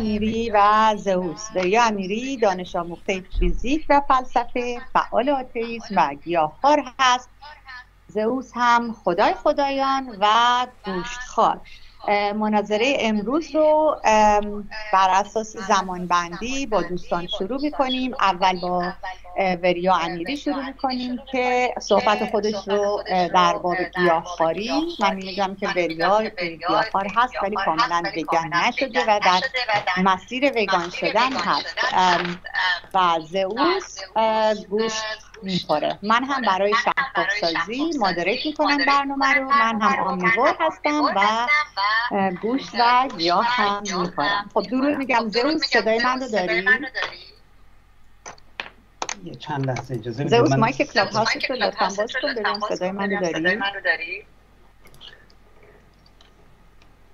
امیری و زئوس وریا امیری دانش آموخته فیزیک و فلسفه فعال آتئیسم و گیاهخوار هست. زئوس هم خدای خدایان و گوشتخوار مناظره امروز رو بر اساس زمانبندی با دوستان شروع می‌کنیم. اول با وریا امیری شروع می‌کنیم که صحبت خودش رو در باب گیاهخواری. من میگم که وریا گیاهخوار هست ولی کاملا وگان نشده و در مسیر وگان شدن هست. و زئوس گوشت می‌خوره. من هم برای شهرخواب سازی مادریت می‌کنم برنامه رو. من هم آمیور هستم و گوشت و گیاه هم می‌خورم. خب درود میگم. زئوس صدای من رو داری؟ یه چند لحظه اجازه زئوس مایک کلاب هاوس رو لطفا باز کن. ببین صدای من رو داری؟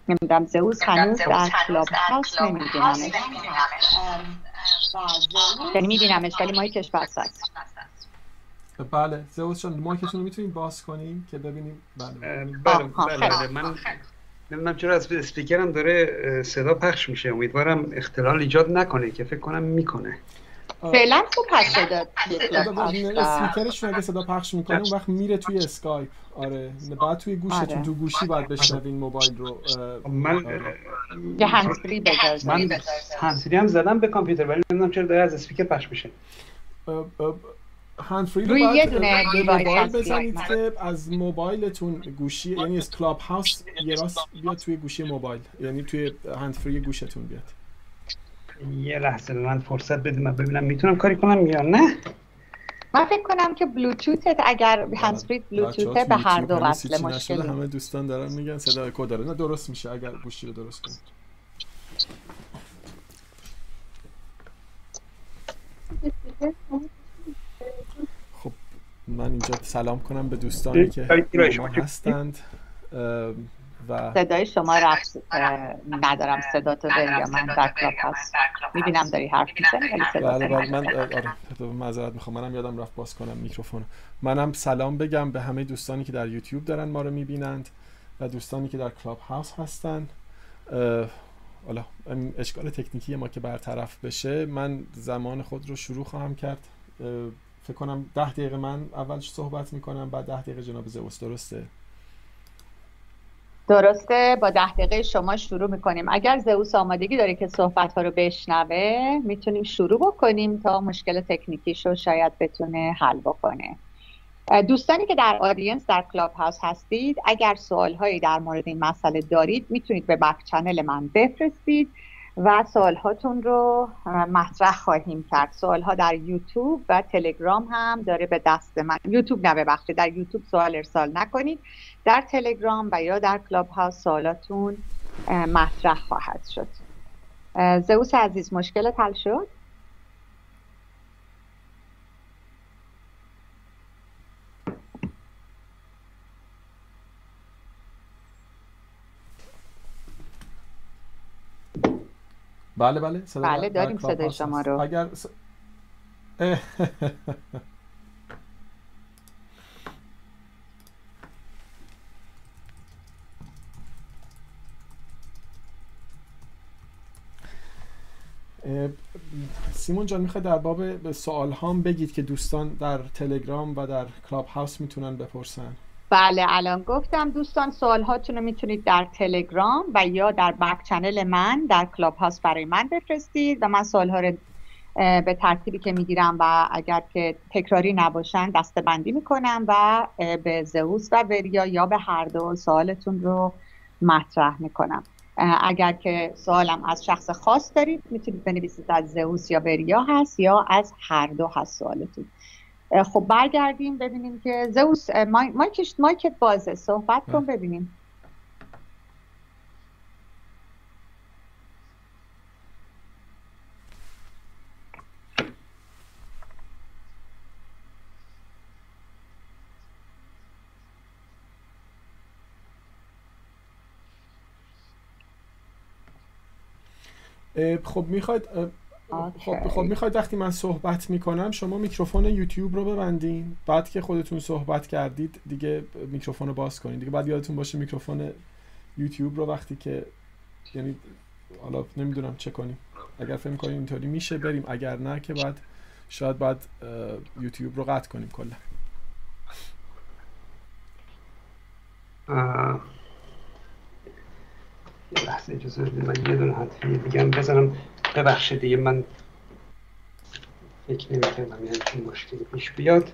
نمی‌دونم. زئوس هنوز در کلاب هاوس نمیدونمش. یعنی میبینمش ولی mic ش بسته است بله. زئوس جان mic تون رو می‌تونید باز کنیم که ببینیم. بله بله, بله. من نمی‌دونم چرا از اسپیکرم داره صدا پخش میشه. امیدوارم اختلال ایجاد نکنه که فکر کنم می‌کنه. فعلا خوب پخش شده. اسپیکرشون اگه صدا پخش می‌کنه اون وقت میره توی اسکایپ. آره بعد توی گوشتون آره. تو گوشی باید بشنوین موبایل رو. من یه هنسفری بذار من هنسفری هم زدم به کامپیوتر ولی نمی‌دونم چرا داره از اسپیکر پخش میشه. هندفری رو روی یه دونه بزنید. که از موبایلتون گوشی یعنی از کلاب هاوس یه راست بیاد توی گوشی موبایل. یعنی توی هندفری گوشتون بیاد. یه لحظه به من فرصت بده من ببینم می‌تونم کاری کنم یا نه؟ من فکر کنم که بلوتوت اگر هندفری بلوتوت به هر دو وصله مشکل همه دوستان دارن میگن صدا کد داره. نه درست میشه اگر گوشی رو درست کنید. خب من اینجا سلام کنم به دوستانی که هستند. و صدای شما رفت ندارم صدا تو داری یا من در کلاپ هست. می‌بینم داری حرف می‌زنی. ولی بله بله من آره معذرت می‌خوام منم یادم رفت باز کنم میکروفون. منم سلام بگم به همه دوستانی که در یوتیوب دارن ما رو می‌بینند و دوستانی که در کلاب هاوس هستن حالا اشکال تکنیکی ما که برطرف بشه من زمان خود رو شروع خواهم کرد. فکر کنم ده دقیقه من اول صحبت می‌کنم بعد ده دقیقه جناب زئوس. درسته؟ درسته. با ده دقیقه شما شروع می‌کنیم. اگر زئوس آمادگی داره که صحبت ها رو بشنوه می‌تونیم شروع بکنیم تا مشکل تکنیکیش رو شاید بتونه حل بکنه. دوستانی که در audience در کلاب هاوس هستید اگر سوال هایی در مورد این مسئله دارید می‌تونید به back channel من بفرستید. و سوال هاتون رو مطرح خواهیم کرد. سوال ها در یوتیوب و تلگرام هم داره به دست من. یوتیوب نه در یوتیوب سوال ارسال نکنید. در تلگرام و یا در کلاب هاوس سوالاتون مطرح خواهد شد. زئوس عزیز مشکل حل شد؟ بله بله صدا بله داریم صدای شما رو. اگر س... سیمون جان می‌خواد در باب سوال هام بگید که دوستان در تلگرام و در کلاب هاوس می‌تونن بپرسن؟ بله الان گفتم. دوستان سوال هاتون رو می‌تونید در تلگرام و یا در back channel من در کلاب هاوس برای من بفرستید و من سوال ها رو به ترتیبی که می‌گیرم و اگر که تکراری نباشن دسته بندی می‌کنم و به زئوس و وریا یا به هر دو سوالتون رو مطرح می‌کنم. اگر که سوالم از شخص خاص دارید می‌تونید بنویسید از زئوس یا وریا هست یا از هر دو هست سوالتون. خب برگردیم ببینیم که زئوس مایکت مایکت بازه. صحبت کن ببینیم. خب می‌خواید خب خب می‌خواید وقتی من صحبت می‌کنم شما میکروفون یوتیوب رو ببندین. بعد که خودتون صحبت کردید دیگه میکروفون رو باز کنید دیگه بعد یادتون باشه میکروفون یوتیوب رو وقتی که یعنی حالا نمی‌دونم چه کنیم. اگر فکر کنیم اینطوری میشه بریم. اگر نه که بعد شاید باید یوتیوب رو قطع کنیم کلا. یه لحظه اجازه بدید من یه دونه حتی دیگه بزنم ببخشید دیگه من فکر نمی‌کردم یه چون مشکلی پیش بیاد.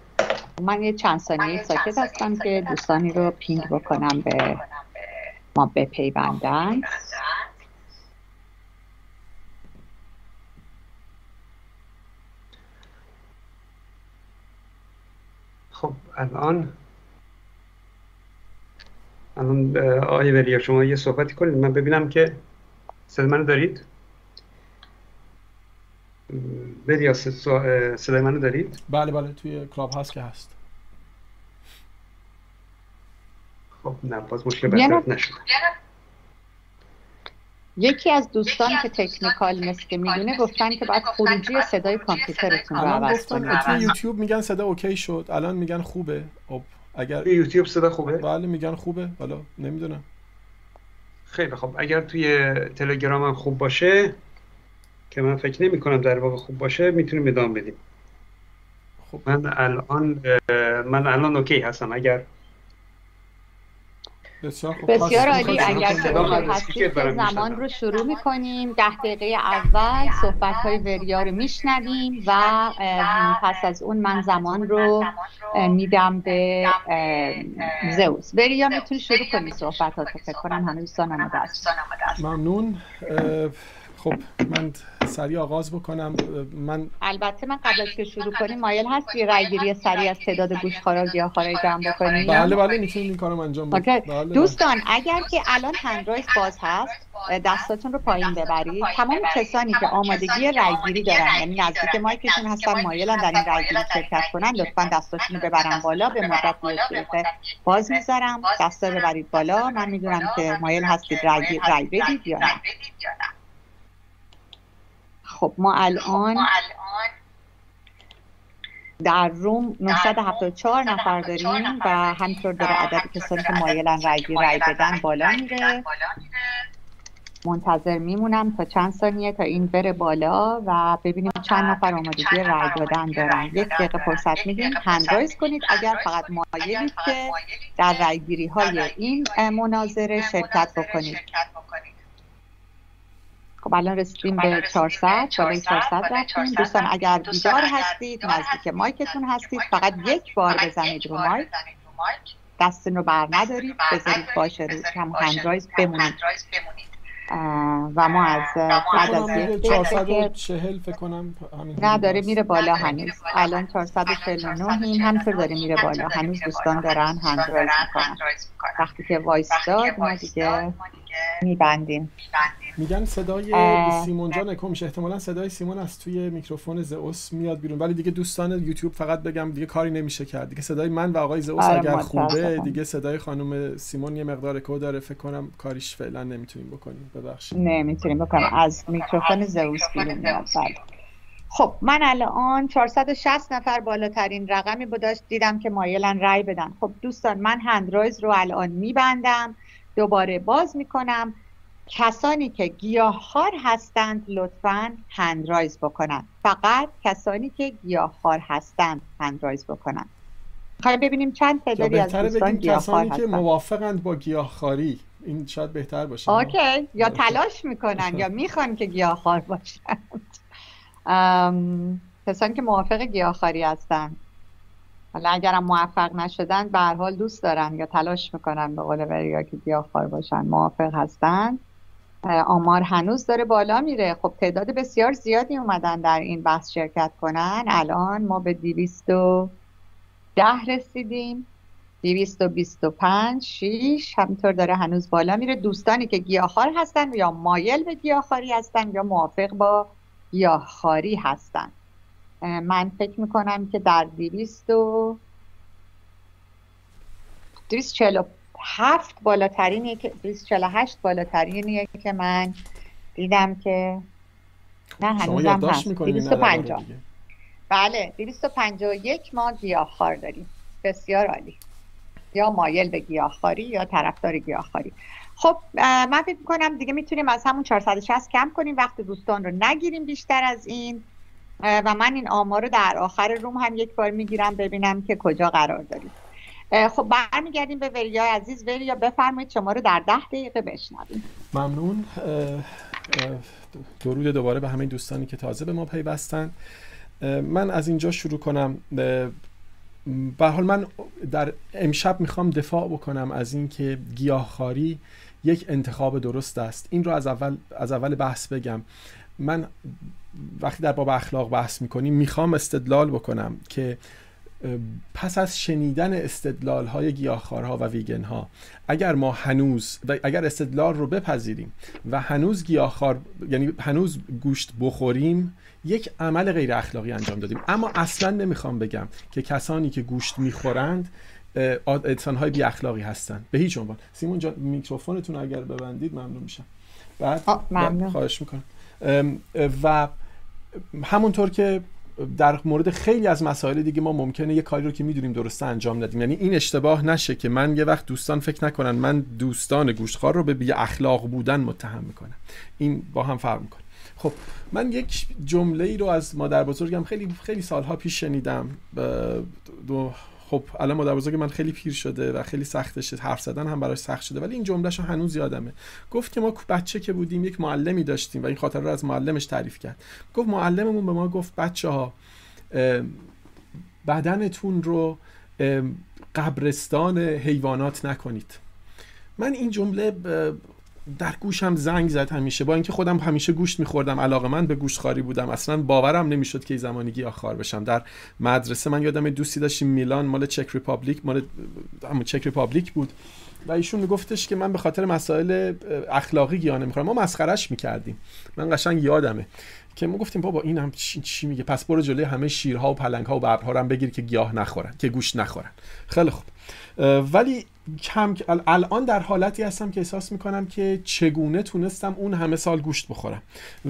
من یه چند ثانیه ساکت هستم که دوستانی رو پینگ بکنم به ما بپیوندن. خب الان الان آقای وریا شما یه صحبتی کنید. من ببینم که صدا منو دارید؟ وریا صدای منو دارید بله بله توی کلاب هست که هست. خب نه باز مشکل برطرف نشد. یکی از دوستان که تکنیکال مثل می‌دونه گفتن که باید خروجی صدای کامپیوترتون رو عوض کنید. توی یوتیوب میگن صدا اوکی شد الان میگن خوبه. خب اگر توی یوتیوب صدا خوبه؟ بله میگن خوبه. حالا نمی‌دونم. خیلی خب اگر توی تلگرام هم خوب باشه که من فکر نمی کنم در واقع خوب باشه می‌تونیم ادامه بدیم. خب. من الان من الان اوکی هستم. اگر بسیار عالی. اگر که زمان رو شروع می‌کنیم ده دقیقه اول صحبت های وریا رو میشنویم و پس از اون من زمان رو میدم به زوز وریا می‌تونی شروع کنی صحبتات فکر کنم همه دوستان آماده ممنون. خب من سریع آغاز بکنم. من البته من قبل از که شروع کنیم مایل هستی رای گیری سریع از تعداد گوشخوارا گیاهخوارای جمع بکنیم؟ بله بله می‌تونیم این کارو انجام بدیم. بله. دوستان اگر که الان هندرایز باز هست دستاتون رو پایین ببرید. تمام کسانی که آمادگی رایگیری دارن یعنی نزدیک مایکشون هستن مایلن در این رایگیری شرکت کنن لطفا دستاتون رو ببرن بالا به مدت یک دقیقه باز می‌ذارم. دستا رو ببرید بالا. من می‌دونم که مایل هستید رای, رای بدید یا نه. خب ما الان در روم 974 نفر داریم و همطور داره عدد کسانی که مایلن رای رای بدن بالا میره. منتظر میمونم تا چند ثانیه تا این بره بالا و ببینیم چند نفر آمادگی رای دادن دارن. یک دقیقه فرصت میدیم. هندرایز کنید. اگر فقط مایلید که در رایگیری های این مناظره شرکت بکنید. خب الان رسیدیم به 400 بالای 400 رفتیم. دوستان اگر بیدار هستید نزدیک مایکتون هستید فقط یک بار بزنید رو مایک. دستتون رو بر ندارید بذارید باشه رو کم هندرایز بمونید. و ما از بعد از یک 440 فکر کنم نه داره میره بالا هنوز. الان 449 این همینطور داره میره بالا. هنوز دوستان دارن hand raise می‌کنن. وقتی که وایستاد ما دیگه میبندیم. میگن صدای سیمون جان اکو میشه احتمالا صدای سیمون از توی میکروفون زئوس میاد بیرون. ولی دیگه دوستان یوتیوب فقط بگم دیگه کاری نمیشه کرد. دیگه صدای من و آقای زئوس آره، اگر خوبه دیگه صدای خانم سیمون یه مقدار اکو داره. فکر کنم کاریش فعلا نمی‌تونیم بکنیم. ببخشید. نمی‌تونیم بکنیم. از میکروفون زئوس بیرون میاد. بله. خب من الان 460 نفر بالاترین رقمی بود داشت. دیدم که مایلن رای بدن. خب دوستان من hand raise رو الان میبندم. دوباره باز می‌کنم. کسانی که گیاهخوار هستند لطفا hand raise بکنند فقط کسانی که گیاهخوار هستند hand raise بکنند خواهیم ببینیم چند تعدادی از دوستان گیاهخوار کسانی که موافقند با گیاهخواری. این شاید بهتر باشه. okay. یا تلاش می‌کنن یا می‌خوان که گیاهخوار باشند. کسانی که موافق گیاهخواری هستند حالا اگرم موفق نشدن به حال دوست دارن یا تلاش می‌کنن به قول یا که گیاهخوار باشن. موافق هستن. آمار هنوز داره بالا میره. خب تعداد بسیار زیادی اومدن در این بحث شرکت کنن. الان ما به دیویست و ده رسیدیم. دیویست و بیست و پنج شیش همینطور داره هنوز بالا میره. دوستانی که گیاهخوار هستن یا مایل به گیاهخواری هستن یا موافق با گیاهخواری هستن. من فکر می‌کنم که در دیویست و دیویست چلو هفت بالاترینیه که 248 بالاترینیه که من دیدم که نه هنوزم هست. 250 بله 251 ما گیاهخوار داریم. بسیار عالی. یا مایل به گیاهخواری یا طرفدار گیاهخواری. خب من فکر کنم دیگه می‌تونیم از همون 460 کم کنیم. وقت دوستان رو نگیریم بیشتر از این. و من این آمار رو در آخر روم هم یک بار می‌گیرم ببینم که کجا قرار داریم. خب برمیگردیم به وریا عزیز. وریا بفرمایید شما رو در ده دقیقه بشنویم. ممنون. درود دوباره به همه دوستانی که تازه به ما پیوستن. من از اینجا شروع کنم. به حال من در امشب می‌خوام دفاع بکنم از اینکه گیاهخواری یک انتخاب درست است. این رو از اول از اول بحث بگم. من وقتی در باب اخلاق بحث می‌کنیم می‌خوام استدلال بکنم که پس از شنیدن استدلال های گیاهخوارها و ویگن ها اگر ما هنوز اگر استدلال رو بپذیریم و هنوز گیاهخوار یعنی هنوز گوشت بخوریم یک عمل غیر اخلاقی انجام دادیم. اما اصلا نمی‌خوام بگم که کسانی که گوشت می‌خورند انسان های بی اخلاقی هستند به هیچ عنوان. سیمون جان میکروفونتون اگر ببندید ممنون میشم. بعد ممنون. خواهش می‌کنم. و همونطور که در مورد خیلی از مسائل دیگه ما ممکنه یه کاری رو که می‌دونیم درسته انجام ندیم. یعنی این اشتباه نشه که من یه وقت دوستان فکر نکنن من دوستان گوشتخوار رو به بی اخلاق بودن متهم می‌کنم. این با هم فرق می‌کنه. خب من یک جمله ای رو از مادر بزرگم خیلی خیلی سالها پیش شنیدم دو خب الان مادر بزرگ من خیلی پیر شده و خیلی سختشه حرف زدن هم براش سخت شده ولی این جملهشو هنوز یادمه. گفت که ما بچه که بودیم یک معلمی داشتیم و این خاطر رو از معلمش تعریف کرد. گفت معلممون به ما گفت بچه ها بدنتون رو قبرستان حیوانات نکنید. من این جمله در گوشم زنگ زد همیشه. با اینکه خودم همیشه گوشت میخوردم. علاقه من به گوشت خواری بودم. اصلا باورم نمی‌شد که زمانی گیاهخوار بشم. در مدرسه من یادم دوستی داشتیم. میلان مال Czech Republic مال Czech Republic بود. و ایشون میگفتش که من به خاطر مسائل اخلاقی گیاه نمی‌خورم. ما مسخرش می‌کردیم. من قشنگ یادمه که ما گفتیم بابا این هم چی, میگه؟ پس برو جلوی همه شیرها و پلنگها و ببرها هم بگیر که گیاه نخورن که گوشت نخورن. خیلی خوب. ولی کم الان در حالتی هستم که احساس می‌کنم که چگونه تونستم اون همه سال گوشت بخورم.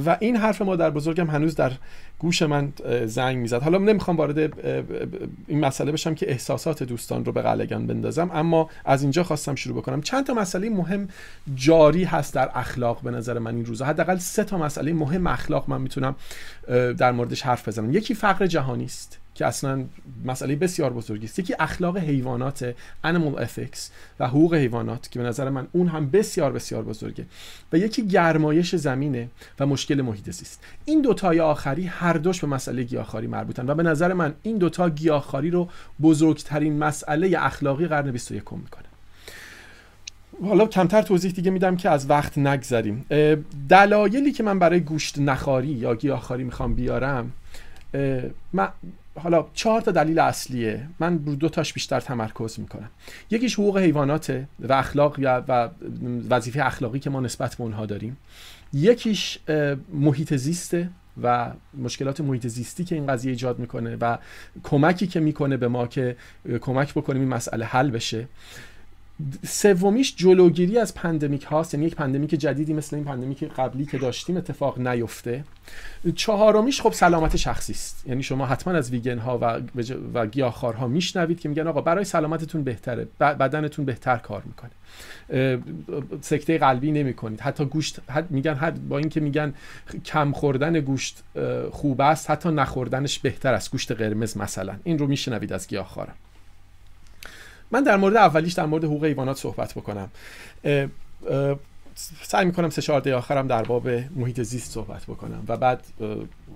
و این حرف مادر بزرگم هنوز در گوش من زنگ می‌زد. حالا نمی‌خوام وارد این مسئله بشم که احساسات دوستان رو به قلگن بندازم اما از اینجا خواستم شروع بکنم. چند تا مسئله مهم جاری هست در اخلاق به نظر من این روزا. حداقل سه تا مسئله مهم اخلاق من می‌تونم در موردش حرف بزنم. یکی فقر جهانی است. که اصلا مسئله بسیار بزرگی است. یکی اخلاق حیوانات animal ethics و حقوق حیوانات که به نظر من اون هم بسیار بسیار بزرگه و یکی گرمایش زمینه و مشکل محیط زیست. این دوتای آخری هر دوش به مسئله گیاهخواری مربوطن و به نظر من این دوتا گیاهخواری رو بزرگترین مسئله اخلاقی قرن 21 می‌کنه. حالا کمتر توضیح دیگه میدم که از وقت نگذریم. دلایلی که من برای گوشت نخاری یا گیاهخواری می‌خوام بیارم من حالا چهار تا دلیل اصلیه. من رو دو تاش بیشتر تمرکز می‌کنم. یکیش حقوق حیواناته و اخلاق و وظیفه اخلاقی که ما نسبت به اونها داریم. یکیش محیط زیسته و مشکلات محیط زیستی که این قضیه ایجاد می‌کنه و کمکی که می‌کنه به ما که کمک بکنیم این مسئله حل بشه. سومیش جلوگیری از pandemic هاست یعنی یک pandemic جدیدی مثل این pandemic قبلی که داشتیم اتفاق نیفته. چهارمیش خب سلامت شخصی است. یعنی شما حتما از ویگن ها و و گیاهخوارها میشنوید که میگن آقا برای سلامتتون بهتره بدنتون بهتر کار می‌کنه. سکته قلبی نمی کنید حتی گوشت میگن حد با اینکه میگن کم خوردن گوشت خوب است حتی نخوردنش بهتر است. گوشت قرمز مثلا. این رو میشنوید از گیاهخوارا. من در مورد اولیش در مورد حقوق حیوانات صحبت بکنم. سعی می‌کنم سه چهار آخرم در باب محیط زیست صحبت بکنم و بعد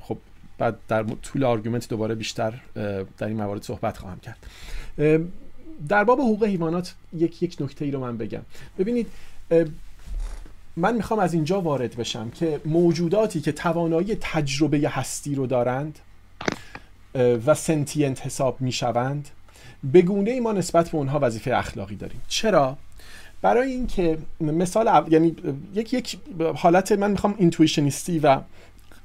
خب بعد در طول argument دوباره بیشتر در این موارد صحبت خواهم کرد. در باب حقوق حیوانات یک یک نکته ای رو من بگم. ببینید من می‌خوام از اینجا وارد بشم که موجوداتی که توانایی تجربه هستی رو دارند و sentient حساب می‌شوند به گونه ای ما نسبت به اونها وظیفه اخلاقی داریم. چرا؟ برای اینکه مثال یعنی یک یک حالت من می‌خوام اینتویشنیستی و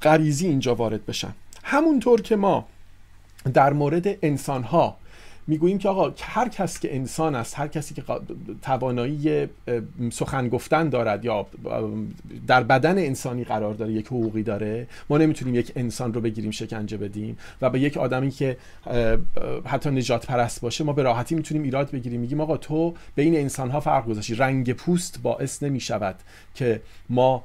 غریزی اینجا وارد بشم. همونطور که ما در مورد انسان ها می‌گوییم که آقا هر کس که انسان است هر کسی که توانایی سخن گفتن دارد یا در بدن انسانی قرار داره یک حقوقی داره ما نمی‌تونیم یک انسان رو بگیریم شکنجه بدیم و به یک آدمی که حتی نجات پرست باشه ما به راحتی می‌تونیم ایراد بگیریم. میگیم آقا تو بین انسان ها فرق گذاشتی. رنگ پوست باعث نمی‌شود که ما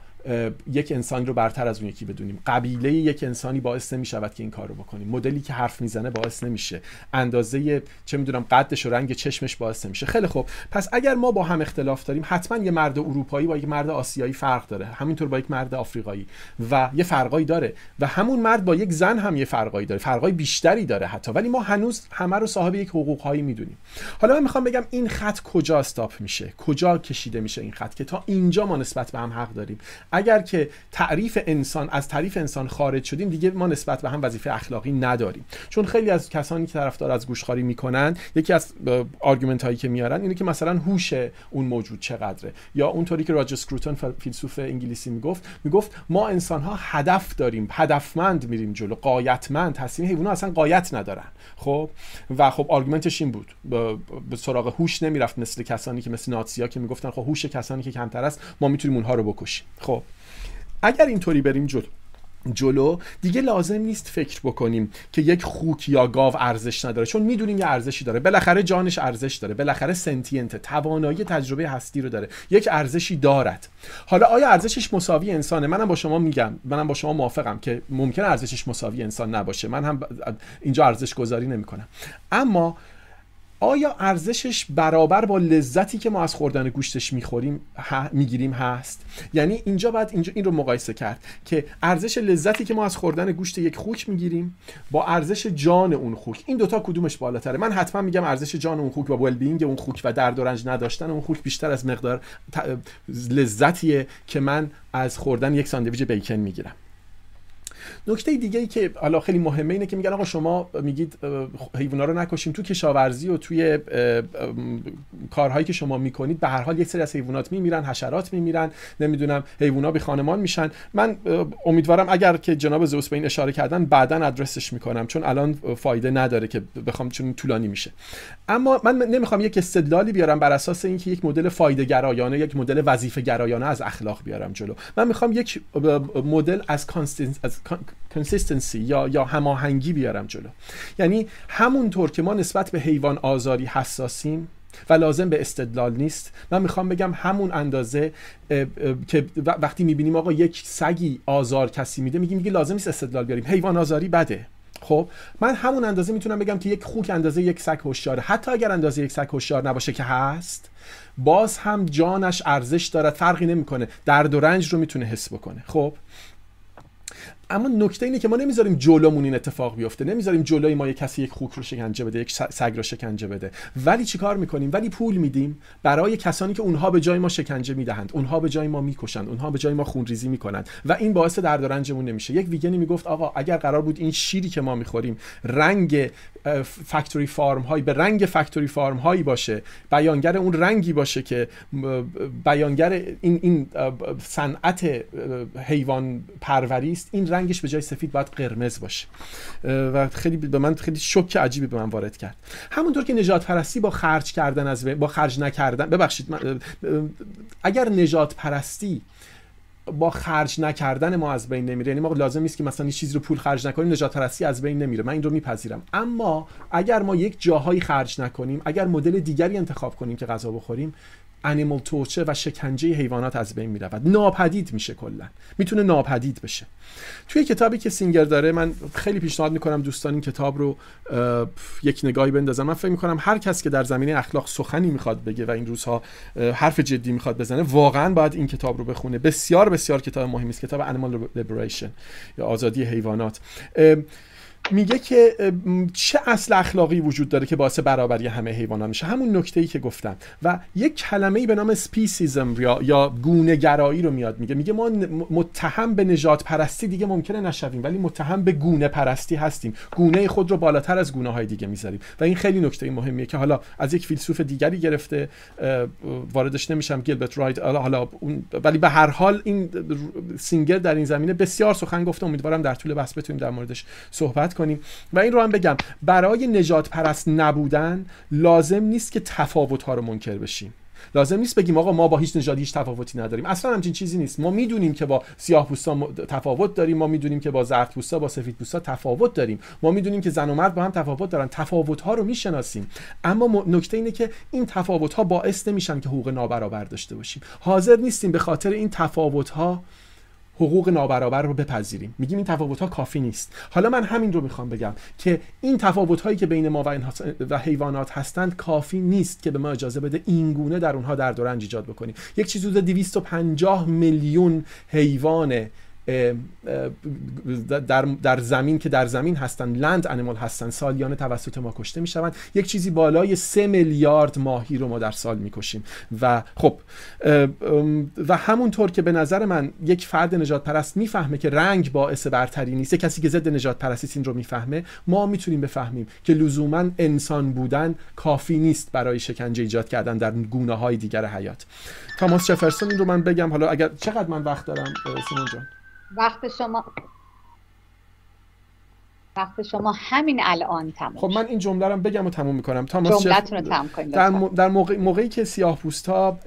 یک انسان رو برتر از اون یکی بدونیم. قبیله یک انسانی باعث نمی شود که این کار رو بکنیم مدلی که حرف می‌زنه باعث نمیشه. اندازه چه می‌دونم قدش و رنگ چشمش باعث نمیشه. خیلی خوب. پس اگر ما با هم اختلاف داریم حتما یه مرد اروپایی با یک مرد آسیایی فرق داره. همینطور با یک مرد آفریقایی. و یه فرقایی داره. و همون مرد با یک زن هم یه فرقایی داره. فرقای بیشتری داره حتی. ولی ما هنوز همه رو صاحب یک حقوقهایی می‌دونیم. حالا من می‌خوام بگم این خط کجا stop میشه؟ کجا کشیده میشه این خط که تا اینجا ما نسبت به هم حق داریم؟ اگر که تعریف انسان از تعریف انسان خارج شدیم دیگه ما نسبت به هم وظیفه اخلاقی نداریم. چون خیلی از کسانی که طرفداری از گوشت‌خواری می‌کنن یکی از argument هایی که میارن اینه که مثلا هوش اون موجود چقدره. یا اونطوری که راجر اسکروتن فیلسوف انگلیسی می‌گفت می‌گفت ما انسان ها هدف داریم هدفمند میریم جلو غایتمند هستیم. حیونا اصلا غایت ندارن. خب؟ و خب آرگومنتش این بود. به سراغ هوش نمی‌رفت مثل کسانی که مثل ناتسیا که می‌گفتن خب هوش کسانی که کمتر است ما می‌تونیم اونها رو بکشیم. خب؟ اگر اینطوری بریم جلو جلو دیگه لازم نیست فکر بکنیم که یک خوک یا گاو ارزش نداره چون می‌دونیم یه ارزشی داره. بالاخره جانش ارزش داره. بالاخره سنتینت توانایی تجربه هستی رو داره. یک ارزشی دارد. حالا آیا ارزشش مساوی انسانه؟ منم با شما میگم. منم با شما موافقم که ممکن ارزشش مساوی انسان نباشه. من هم اینجا ارزش گذاری نمی‌کنم. اما آیا ارزشش برابر با لذتی که ما از خوردن گوشتش می‌خوریم می‌گیریم هست؟ یعنی اینجا باید اینجا این رو مقایسه کرد که ارزش لذتی که ما از خوردن گوشت یک خوک می‌گیریم با ارزش جان اون خوک. این دوتا کدومش بالاتره؟ من حتما میگم ارزش جان اون خوک و ولبینگ اون خوک و درد و رنج نداشتن اون خوک بیشتر از مقدار لذتیه که من از خوردن یک ساندویچ بیکن می‌گیرم. نکته دیگه ای که حالا خیلی مهمه اینه که میگن آقا شما میگید حیونا رو نکشیم تو کشاورزی و توی کارهایی که شما می‌کنید به هر حال یک سری از حیوانات میمیرن حشرات میمیرن نمی‌دونم حیونا بی خانمان میشن. من امیدوارم اگر که جناب زوس به این اشاره کردن بعدا ادرسش می‌کنم چون الان فایده نداره که بخوام چون طولانی میشه. اما من نمی‌خوام یک استدلالی بیارم بر اساس اینکه یک مدل فایده گرایانه یک مدل وظیفه گرایانه از اخلاق بیارم جلو. من می‌خوام یک مدل از از consistency یا یا هماهنگی بیارم جلو. یعنی همونطور که ما نسبت به حیوان آزاری حساسیم و لازم به استدلال نیست من می‌خوام بگم همون اندازه که وقتی می‌بینیم آقا یک سگی آزار کسی میده میگیم میگه لازم نیست استدلال بیاریم. حیوان آزاری بده. خب من همون اندازه می‌تونم بگم که یک خوک اندازه یک سگ هوشیاره حتی اگر اندازه یک سگ هوشیار نباشه که هست باز هم جانش ارزش دارد فرقی نمی‌کنه. درد و رنج رو می‌تونه حس بکنه. خب اما نکته اینه که ما نمی‌ذاریم جلومون این اتفاق بیفته. نمی‌ذاریم جلوی ما یک کسی یک خوک رو شکنجه بده یک سگ رو شکنجه بده. ولی چیکار می‌کنیم؟ ولی پول میدیم برای کسانی که اونها به جای ما شکنجه می‌دهند اونها به جای ما می‌کشند اونها به جای ما خونریزی می‌کنند و این باعث درد رنجمون نمیشه. یک ویگنی می‌گفت آقا اگر قرار بود این شیری که ما می‌خوریم رنگ فکتوری فارم هایی به رنگ فکتوری فارم هایی باشه بیانگر اون رنگی باشه که بیانگر این این صنعت حیوان پروری است این رنگش به جای سفید باید قرمز باشه. و خیلی به من خیلی شوک عجیبی به من وارد کرد. همونطور که نجات پرستی با خرج کردن از با خرج نکردن ببخشید اگر نجات پرستی با خرج نکردن ما از بین نمیره یعنی ما لازم نیست که مثلا یه چیزی رو پول خرج نکنیم نجات پرستی از بین نمیره. من این رو میپذیرم. اما اگر ما یک جاهایی خرج نکنیم اگر مدل دیگری انتخاب کنیم که غذا بخوریم انیمال توچه و شکنجه حیوانات از بین می‌رود. ناپدید میشه کلا. می‌تونه ناپدید بشه. توی کتابی که سینگر داره من خیلی پیشنهاد می‌کنم دوستان این کتاب رو یک نگاهی بندازن. من فکر می‌کنم هر کس که در زمینه اخلاق سخنی می‌خواد بگه و این روزها حرف جدی می‌خواد بزنه واقعا باید این کتاب رو بخونه. بسیار بسیار کتاب مهمی است. کتاب انیمال لیبریشن یا آزادی حیوانات. میگه که چه اصل اخلاقی وجود داره که باعث برابری همه حیوانات میشه؟ همون نکته ای که گفتم. و یک کلمه ای به نام speciesism یا یا گونه گرایی رو میاد میگه. میگه ما متهم به نژادپرستی دیگه ممکنه نشویم ولی متهم به گونه پرستی هستیم. گونه خود رو بالاتر از گونه های دیگه می‌ذاریم. و این خیلی نکته مهمیه که حالا از یک فیلسوف دیگری گرفته واردش نمیشم گیلبرت رایت حالا ولی به هر حال این سینگر در این زمینه بسیار سخن گفته امیدوارم در طول بحث بتونیم در موردش صحبت و این رو هم بگم برای نجات پرست نبودن لازم نیست که تفاوت ها رو منکر بشیم. لازم نیست بگیم آقا ما با هیچ نژادی هیچ تفاوتی نداریم. اصلا همچین چیزی نیست. ما می‌دونیم که با سیاه پوستا تفاوت داریم. ما می‌دونیم که با زرد پوستا با سفید پوستا تفاوت داریم. ما می‌دونیم که زن و مرد با هم تفاوت دارن. تفاوت ها رو می‌شناسیم. اما نکته اینه که این تفاوت ها باعث نمیشن که حقوق نابرابر داشته باشیم. حاضر نیستیم به خاطر این تفاوت ها حقوق نابرابر رو بپذیریم. میگیم این تفاوت ها کافی نیست. حالا من همین رو می‌خوام بگم که این تفاوت هایی که بین ما و حیوانات هستند کافی نیست که به ما اجازه بده این گونه در اونها درد و رنج ایجاد بکنیم. یک چیز حدود 250 میلیون حیوان در, در زمین که در زمین هستن لند انیمال هستن سالیانه توسط ما کشته می‌شوند. یک چیزی بالای سه میلیارد ماهی رو ما در سال می‌کشیم. و خب و همونطور که به نظر من یک فرد نجات پرست می‌فهمه که رنگ باعث برتری نیست کسی که ضد نجات پرستی این رو می‌فهمه ما می‌تونیم بفهمیم که لزوما انسان بودن کافی نیست برای شکنجه ایجاد کردن در گونه های دیگر حیات. تاماس جفرسون این رو من بگم. حالا اگر چقدر من وقت دارم سیمون جان؟ وقت شما وقت شما همین الان تموم خب من این جمله رو بگم و تموم می‌کنم. تاماس جملتون رو تموم کنید در, در موقع... موقعی که سیاه ها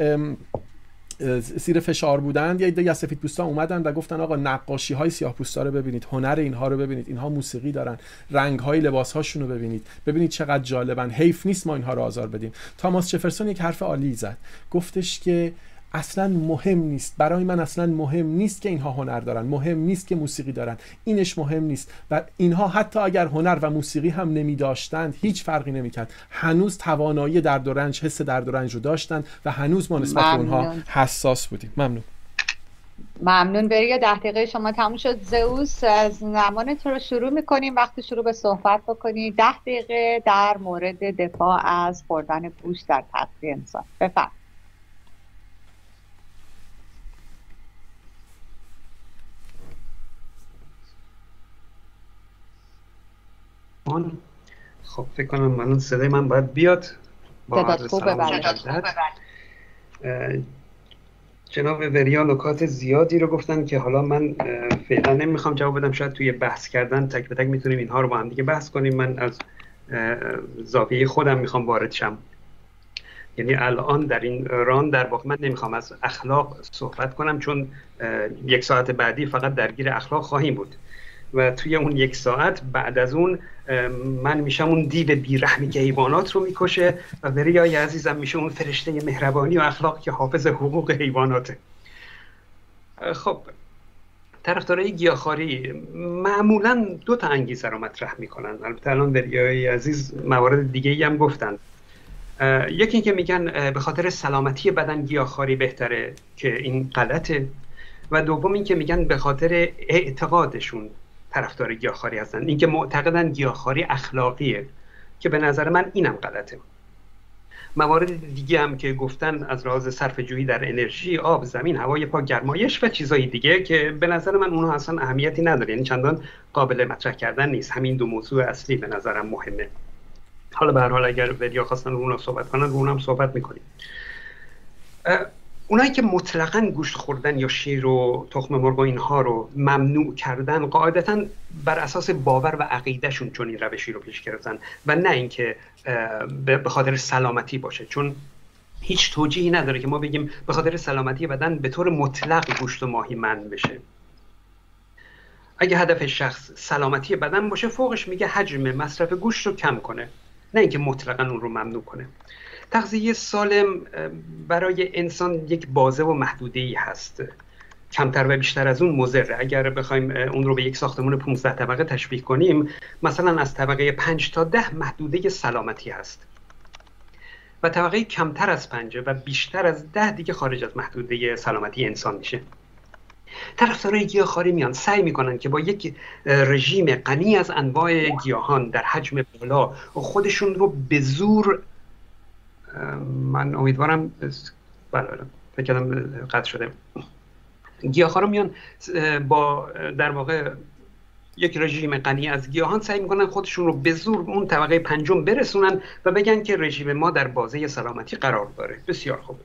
زیر فشار بودند یا ایده از سفید پوستا اومدن و گفتن آقا نقاشی های سیاه پوستا رو ببینید هنر اینها رو ببینید اینها موسیقی دارن رنگ های لباس هاشون رو ببینید ببینید چقدر جالبن حیف نیست ما اینها رو آزار بدیم. تاماس چفرسون یک حرف عالی زد. گفتش که اصلا مهم نیست. برای من اصلا مهم نیست که اینها هنر دارن. مهم نیست که موسیقی دارن. اینش مهم نیست. و اینها حتی اگر هنر و موسیقی هم نمی داشتند هیچ فرقی نمی کرد هنوز توانایی درد و رنج حس درد و رنج رو داشتند و هنوز ما نسبت به اونها حساس بودیم. ممنون. ممنون. بری ده دقیقه. شما تموم شد. زئوس از زمان تو رو شروع می‌کنیم. وقتی شروع به صحبت بکنی ده دقیقه در مورد دفاع از خوردن گوشت در تغذیه انسان. خب فکر کنم من صدای من باید بیاد. با جناب وریا نکات زیادی رو گفتن که حالا من فعلا نمی‌خوام جواب بدم. شاید توی بحث کردن تک به تک می‌تونیم اینها رو با هم دیگه بحث کنیم. من از زاویه خودم می‌خوام وارد شم. یعنی الان در این ران در واقع من نمی‌خوام از اخلاق صحبت کنم چون یک ساعت بعدی فقط درگیر اخلاق خواهیم بود. و توی اون یک ساعت بعد از اون من میشم اون دیو بیرحمی که حیوانات رو می‌کشه و بریای عزیزم میشه اون فرشته مهربانی و اخلاق که حافظ حقوق حیواناته. خب طرفدارای گیاهخواری معمولا دو تا انگیزه رو مطرح می‌کنن. البته الان بریای عزیز موارد دیگه ای هم گفتن. یکی اینکه میگن به خاطر سلامتی بدن گیاهخواری بهتره که این غلطه. و دوم اینکه میگن به خاطر اعتقادشون. طرفدار گیاهخواری هستن. اینکه معتقدن گیاهخواری اخلاقیه که به نظر من اینم غلطه. موارد دیگه هم که گفتن از راز صرف جویی در انرژی آب زمین هوای پاک گرمایش و چیزهای دیگه که به نظر من اونها اصلا اهمیتی نداره. یعنی چندان قابل مطرح کردن نیست. همین دو موضوع اصلی به نظرم مهمه. حالا به هر حال اگر ودیا خواستن رو صحبت کنن رو هم صحبت می‌کنیم. اونایی که مطلقا گوشت خوردن یا شیر و تخم مرغ و اینها رو ممنوع کردن قاعدتا بر اساس باور و عقیدهشون چون این روشی رو پیش گرفتن و نه اینکه به خاطر سلامتی باشه. چون هیچ توجیهی نداره که ما بگیم به خاطر سلامتی بدن به طور مطلق گوشت و ماهی من بشه. اگه هدف شخص سلامتی بدن باشه فوقش میگه حجم مصرف گوشت رو کم کنه نه اینکه مطلقا اون رو ممنوع کنه. تغذیه سالم برای انسان یک بازه و محدوده ای هست. کمتر و بیشتر از اون مزره اگر بخوایم اون رو به یک ساختمون 15 طبقه تشبیه کنیم مثلا از طبقه 5 تا 10 محدوده سلامتی هست. و طبقه کمتر از 5 و بیشتر از 10 دیگه خارج از محدوده سلامتی انسان میشه. طرفدارای گیاهخواری میان. سعی می‌کنن که با یک رژیم غنی از انواع گیاهان در حجم بالا خودشون رو به زور من امیدوارم بله بله. فکر کردم قطع شده. گیاهخوارا میان با در واقع یک رژیم غنی از گیاهان سعی می‌کنن خودشون رو به زور اون طبقه پنجم برسونن و بگن که رژیم ما در بازه سلامتی قرار داره. بسیار خوب.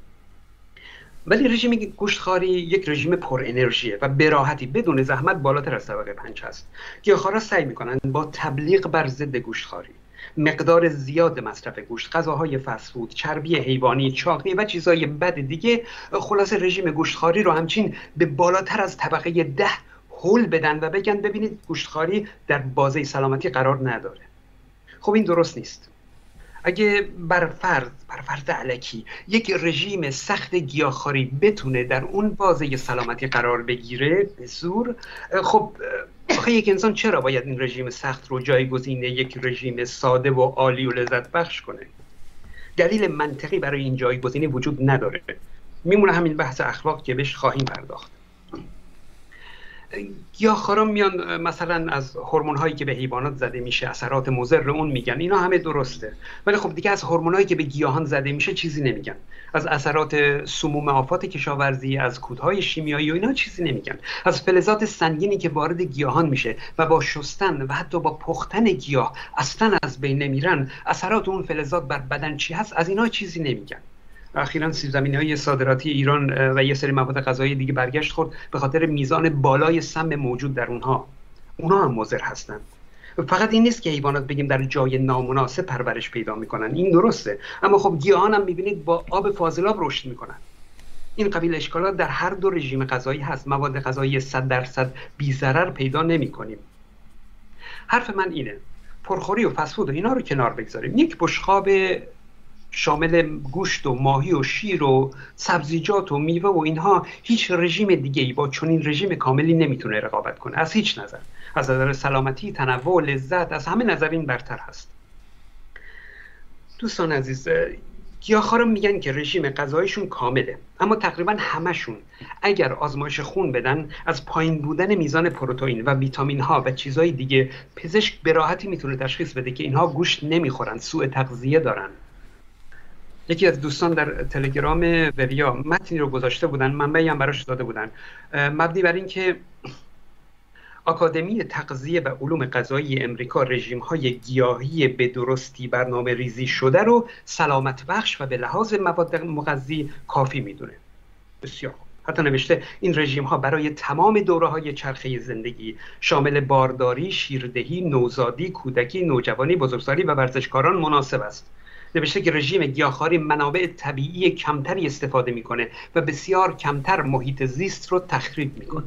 ولی رژیم گوشتخواری یک رژیم پر انرژیه و براحتی بدون زحمت بالاتر از طبقه پنج هست. گیاهخوارا سعی می‌کنند با تبلیغ بر ضد گوشتخواری. مقدار زیاد مصرف گوشت غذاهای فسفود چربی حیوانی چاقی و چیزهای بد دیگه خلاصه رژیم گوشتخواری رو همچین به بالاتر از طبقه ده هول بدن و بگن ببینید گوشتخواری در بازه سلامتی قرار نداره. خب این درست نیست. اگه بر فرض بر فرض علکی یک رژیم سخت گیاهخواری بتونه در اون بازه سلامتی قرار بگیره به زور خب آخه یک انسان چرا باید این رژیم سخت رو جایگزین یک رژیم ساده و عالی و لذت بخش کنه؟ دلیل منطقی برای این جایگزینی وجود نداره. میمونه همین بحث اخلاق که بهش خواهیم پرداخت. گیاهخواران میان مثلا از هورمون هایی که به حیوانات زده میشه اثرات مضر اون میگن. اینا همه درسته. ولی خب دیگه از هورمون هایی که به گیاهان زده میشه چیزی نمیگن. از اثرات سموم آفات کشاورزی از کودهای شیمیایی و اینا چیزی نمیگن. از فلزات سنگینی که وارد گیاهان میشه و با شستن و حتی با پختن گیاه اصلا از بین نمیرن اثرات اون فلزات بر بدن چی هست؟ از اینا چیزی نمیگن. اخیرا سیب زمینی های صادراتی ایران و یه سری مواد غذایی دیگه برگشت خورد به خاطر میزان بالای سم موجود در اونها. اونها هم مضر هستند فقط این نیست که حیوانات بگیم در جای نامناسب پرورش پیدا می‌کنن. این درسته. اما خب گیاهان هم می‌بینید با آب فاضلاب رشد می‌کنن. این قبیل اشکالات در هر دو رژیم غذایی هست. مواد غذایی 100 درصد بی ضرر پیدا نمی‌کنیم. حرف من اینه. پرخوری و فسفود و اینا رو کنار بگذاریم. یک بشقاب شامل گوشت و ماهی و شیر و سبزیجات و میوه و اینها هیچ رژیم دیگه ای با چنین رژیم کاملی نمی‌تونه رقابت کنه. از هیچ نظر. از نظر سلامتی تنوع لذت از همه نظر این برتر هست. دوستان عزیز گیاهخوارا میگن که رژیم غذایشون کامله اما تقریبا همشون اگر آزمایش خون بدن از پایین بودن میزان پروتئین و ویتامین ها و چیزهای دیگه پزشک به راحتی می‌تونه تشخیص بده که اینها گوشت نمی‌خورن سوء تغذیه دارن. یکی از دوستان در تلگرام وریا متنی رو گذاشته بودن منبعی هم براش داده بودن. مبنی بر اینکه آکادمی تغذیه و علوم غذایی امریکا رژیم های گیاهی به درستی برنامه ریزی شده رو سلامت بخش و به لحاظ مواد مغذی کافی می‌دونه. بسیار حتی نوشته این رژیم ها برای تمام دوره های چرخه زندگی شامل بارداری، شیردهی، نوزادی، کودکی، نوجوانی، بزرگسالی و ورزشکاران مناسب است. نوشته که رژیم گیاهخواری منابع طبیعی کمتری استفاده می‌کنه و بسیار کمتر محیط زیست رو تخریب می‌کنه.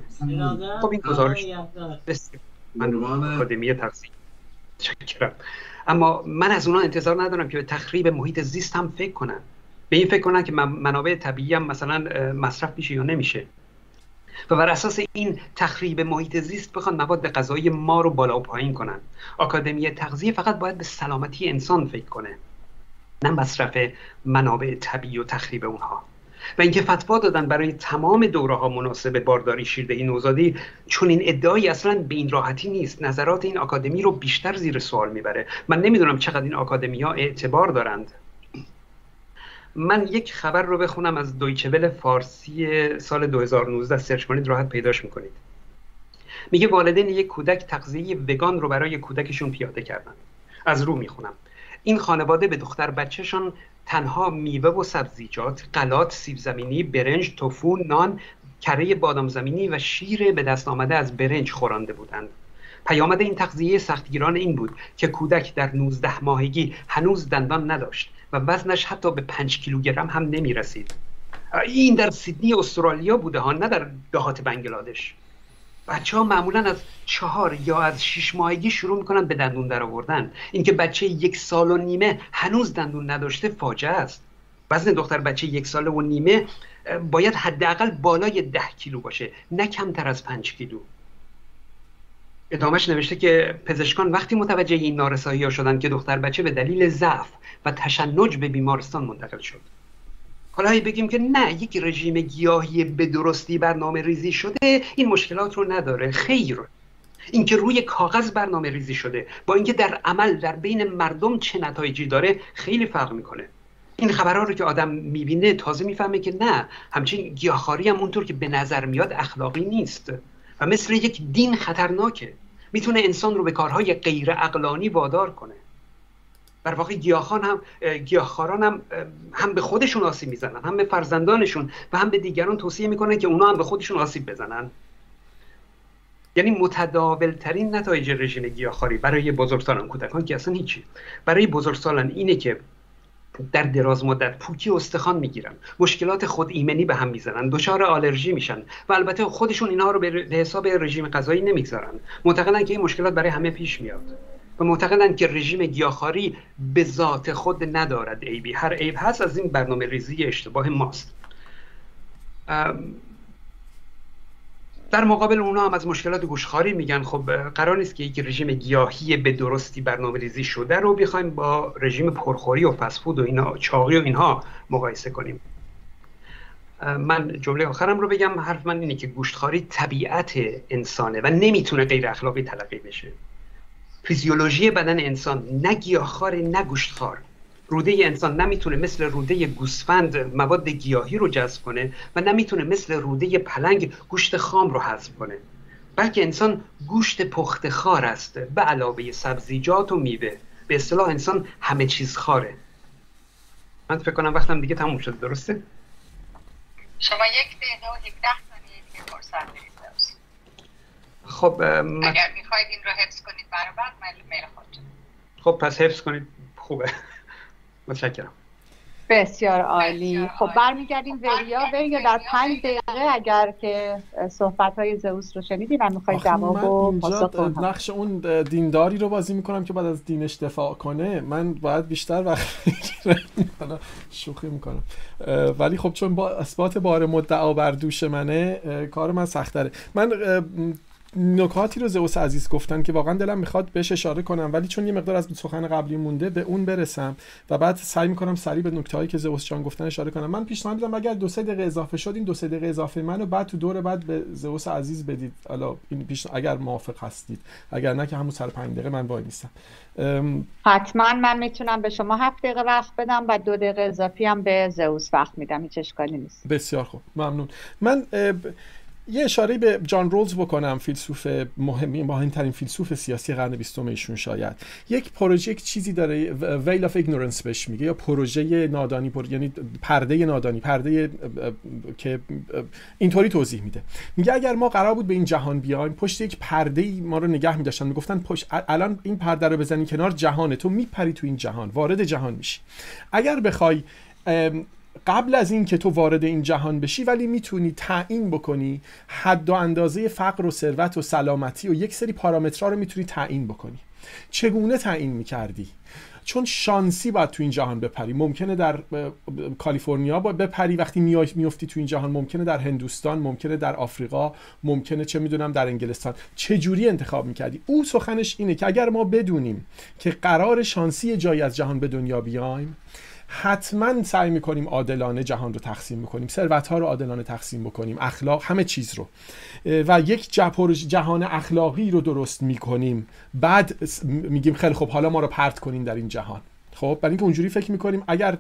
خب این گزارش. آکادمی تغذیه اما من از اونا انتظار ندارم که به تخریب محیط زیست هم فکر کنن. به این فکر کنن که منابع طبیعی هم مثلا مصرف میشه یا نمیشه. و بر اساس این تخریب محیط زیست بخوان مواد غذایی ما رو بالا و پایین کنن. آکادمی تغذیه فقط باید به سلامتی انسان فکر کنه. نه مصرف منابع طبیعی و تخریب اونها. و اینکه فتوا دادن برای تمام دوره ها مناسب بارداری شیردهی نوزادی چون این ادعایی اصلا به این راحتی نیست. نظرات این آکادمی رو بیشتر زیر سوال می‌بره. من نمی‌دونم چقدر این آکادمی ها اعتبار دارند. من یک خبر رو بخونم از دویچه فارسی سال 2019 سرچ کنید راحت پیداش می‌کنید. میگه والدین یک کودک تغذیه وگان رو برای کودکشون پیاده کردن. از رو می‌خونم. این خانواده به دختر بچهشان تنها میوه و سبزیجات، قلات، سیب زمینی، برنج، توفو، نان، کره بادام زمینی و شیر به دست آمده از برنج خورانده بودند. پیامد این تغذیه سختگیران این بود که کودک در 19 ماهگی هنوز دندان نداشت و وزنش حتی به 5 کیلوگرم هم نمی رسید. این در سیدنی استرالیا بوده ها نه در دهات بنگلادش. بچه ها معمولا از چهار یا از شیش ماهگی شروع می‌کنن به دندون در آوردن. اینکه بچه یک سال و نیمه هنوز دندون نداشته فاجعه است. وزن دختر بچه یک سال و نیمه باید حداقل بالای ده کیلو باشه نه کمتر از پنج کیلو. ادامش نوشته که پزشکان وقتی متوجه این نارسایی ها شدن که دختر بچه به دلیل ضعف و تشنج به بیمارستان منتقل شد. حالا بگیم که نه یک رژیم گیاهی به درستی برنامه ریزی شده این مشکلات رو نداره. خیر. اینکه روی کاغذ برنامه ریزی شده با اینکه در عمل در بین مردم چه نتایجی داره خیلی فرق می‌کنه. این خبرها رو که آدم می‌بینه تازه می‌فهمه که نه همچین گیاهخواری هم اونطور که به نظر میاد اخلاقی نیست و مثل یک دین خطرناکه. می‌تونه انسان رو به کارهای غیر اقلانی وادار کنه. در واقع گیاهان هم گیاهخواران هم هم به خودشون آسیب می‌زنن هم به فرزندانشون و هم به دیگران توصیه می‌کنن که اونا هم به خودشون آسیب بزنن. یعنی متداول ترین نتایج رژیم گیاهخواری برای بزرگسالان کودکان که اصلا هیچی. برای بزرگسالان اینه که در دراز مدت پوکی استخوان می‌گیرن. مشکلات خود ایمنی به هم می‌زنن دچار آلرژی میشن و البته خودشون اینها رو به حساب رژیم غذایی نمی‌گذارن. معتقدن که این مشکلات برای همه پیش میاد. و معتقدن که رژیم گیاهخواری به ذات خود ندارد عیبی. هر عیب هست از این برنامه ریزی اشتباه ماست. در مقابل اونا هم از مشکلات گوشخاری میگن. خب قرار نیست که یک رژیم گیاهی به درستی برنامه ریزی شده رو بخوایم با رژیم پرخوری و فسفود و اینا چاقی و اینها مقایسه کنیم. من جمله آخرم رو بگم. حرف من اینه که گوشتخواری طبیعت انسانه و نمی‌تونه غیر اخلاقی تلقی بشه. فیزیولوژی بدن انسان نه گیاهخوار نه گوشتخوار. روده انسان نمی‌تونه مثل روده گوسفند مواد گیاهی رو جذب کنه و نمی‌تونه مثل روده پلنگ گوشت خام رو حذف کنه. بلکه انسان گوشت پخت خار است به علاوه سبزیجات و میوه. به اصطلاح انسان همه چیز خاره. من فکر کنم وقتم دیگه تموم شد درسته؟ شما یک دقیقه و 17 ثانیه دیگه فرصت خب اگر می‌خواید این رو حفظ کنید برای بعد میل خودتون. خب پس حفظ کنید. خوبه. متشکرم. بسیار عالی. خب برمیگردیم وریا وریا در پنج دقیقه اگر که صحبت های زئوس رو شنیدین و می‌خواید جواب و پاسخ نقش اون دینداری رو بازی می‌کنم که بعد از دینش دفاع کنه. من باید بیشتر وقت شوخی می‌کنم. ولی خب چون با اثبات بار مدعا بر دوش منه کار من سختره. من نکاتی رو زئوس عزیز گفتن که واقعا دلم می‌خواد بهش اشاره کنم ولی چون یه مقدار از سخن قبلی مونده به اون برسم و بعد سعی می‌کنم سریع به نکته هایی که زئوس جان گفتن اشاره کنم. من پیشنهاد میدم اگر دو سه دقیقه اضافه شد این دو سه دقیقه اضافه منو بعد تو دور بعد به زئوس عزیز بدید. حالا این پیش اگر موافق هستید. اگر نه که همون سر 5 دقیقه من وای نیستم حتما من می‌تونم به شما هفت دقیقه وقت بدم و دو دقیقه اضافی هم به زئوس وقت میدم هیچ اشکالی نیست. بسیار خوب. ممنون. من یه اشاره به جان رولز بکنم فیلسوف مهمی مهمترین فیلسوف سیاسی قرن بیستم ایشون شاید. یک پروژه یک چیزی داره veil of ignorance بهش میگه یا پروژه نادانی پر... یعنی پرده نادانی پرده که اینطوری توضیح میده. میگه اگر ما قرار بود به این جهان بیایم پشت یک پرده ما رو نگه میداشتن می‌گفتن پشت الان این پرده رو بزنی کنار جهانه تو میپری تو این جهان وارد جهان میشی. اگر بخوای قبل از این که تو وارد این جهان بشی ولی می‌تونی تعیین بکنی حد و اندازه فقر و ثروت و سلامتی و یک سری پارامترها رو می‌تونی تعیین بکنی. چگونه تعیین می‌کردی؟ چون شانسی باید تو این جهان بپری. ممکنه در کالیفرنیا با بپری. وقتی میافتی تو این جهان ممکنه در هندوستان ممکنه در آفریقا ممکنه چه می‌دونم در انگلستان. چه جوری انتخاب می‌کردی؟ او سخنش اینه که اگر ما بدونیم که قرار شانسی جایی از جهان به دنیا بیایم حتما سعی می‌کنیم عادلانه جهان رو تقسیم می‌کنیم ثروت ها رو عادلانه تقسیم بکنیم اخلاق همه چیز رو. و یک جهان اخلاقی رو درست می‌کنیم. بعد میگیم خیلی خب حالا ما رو پرت کنیم در این جهان. خب برای اینکه اونجوری فکر می‌کنیم اگر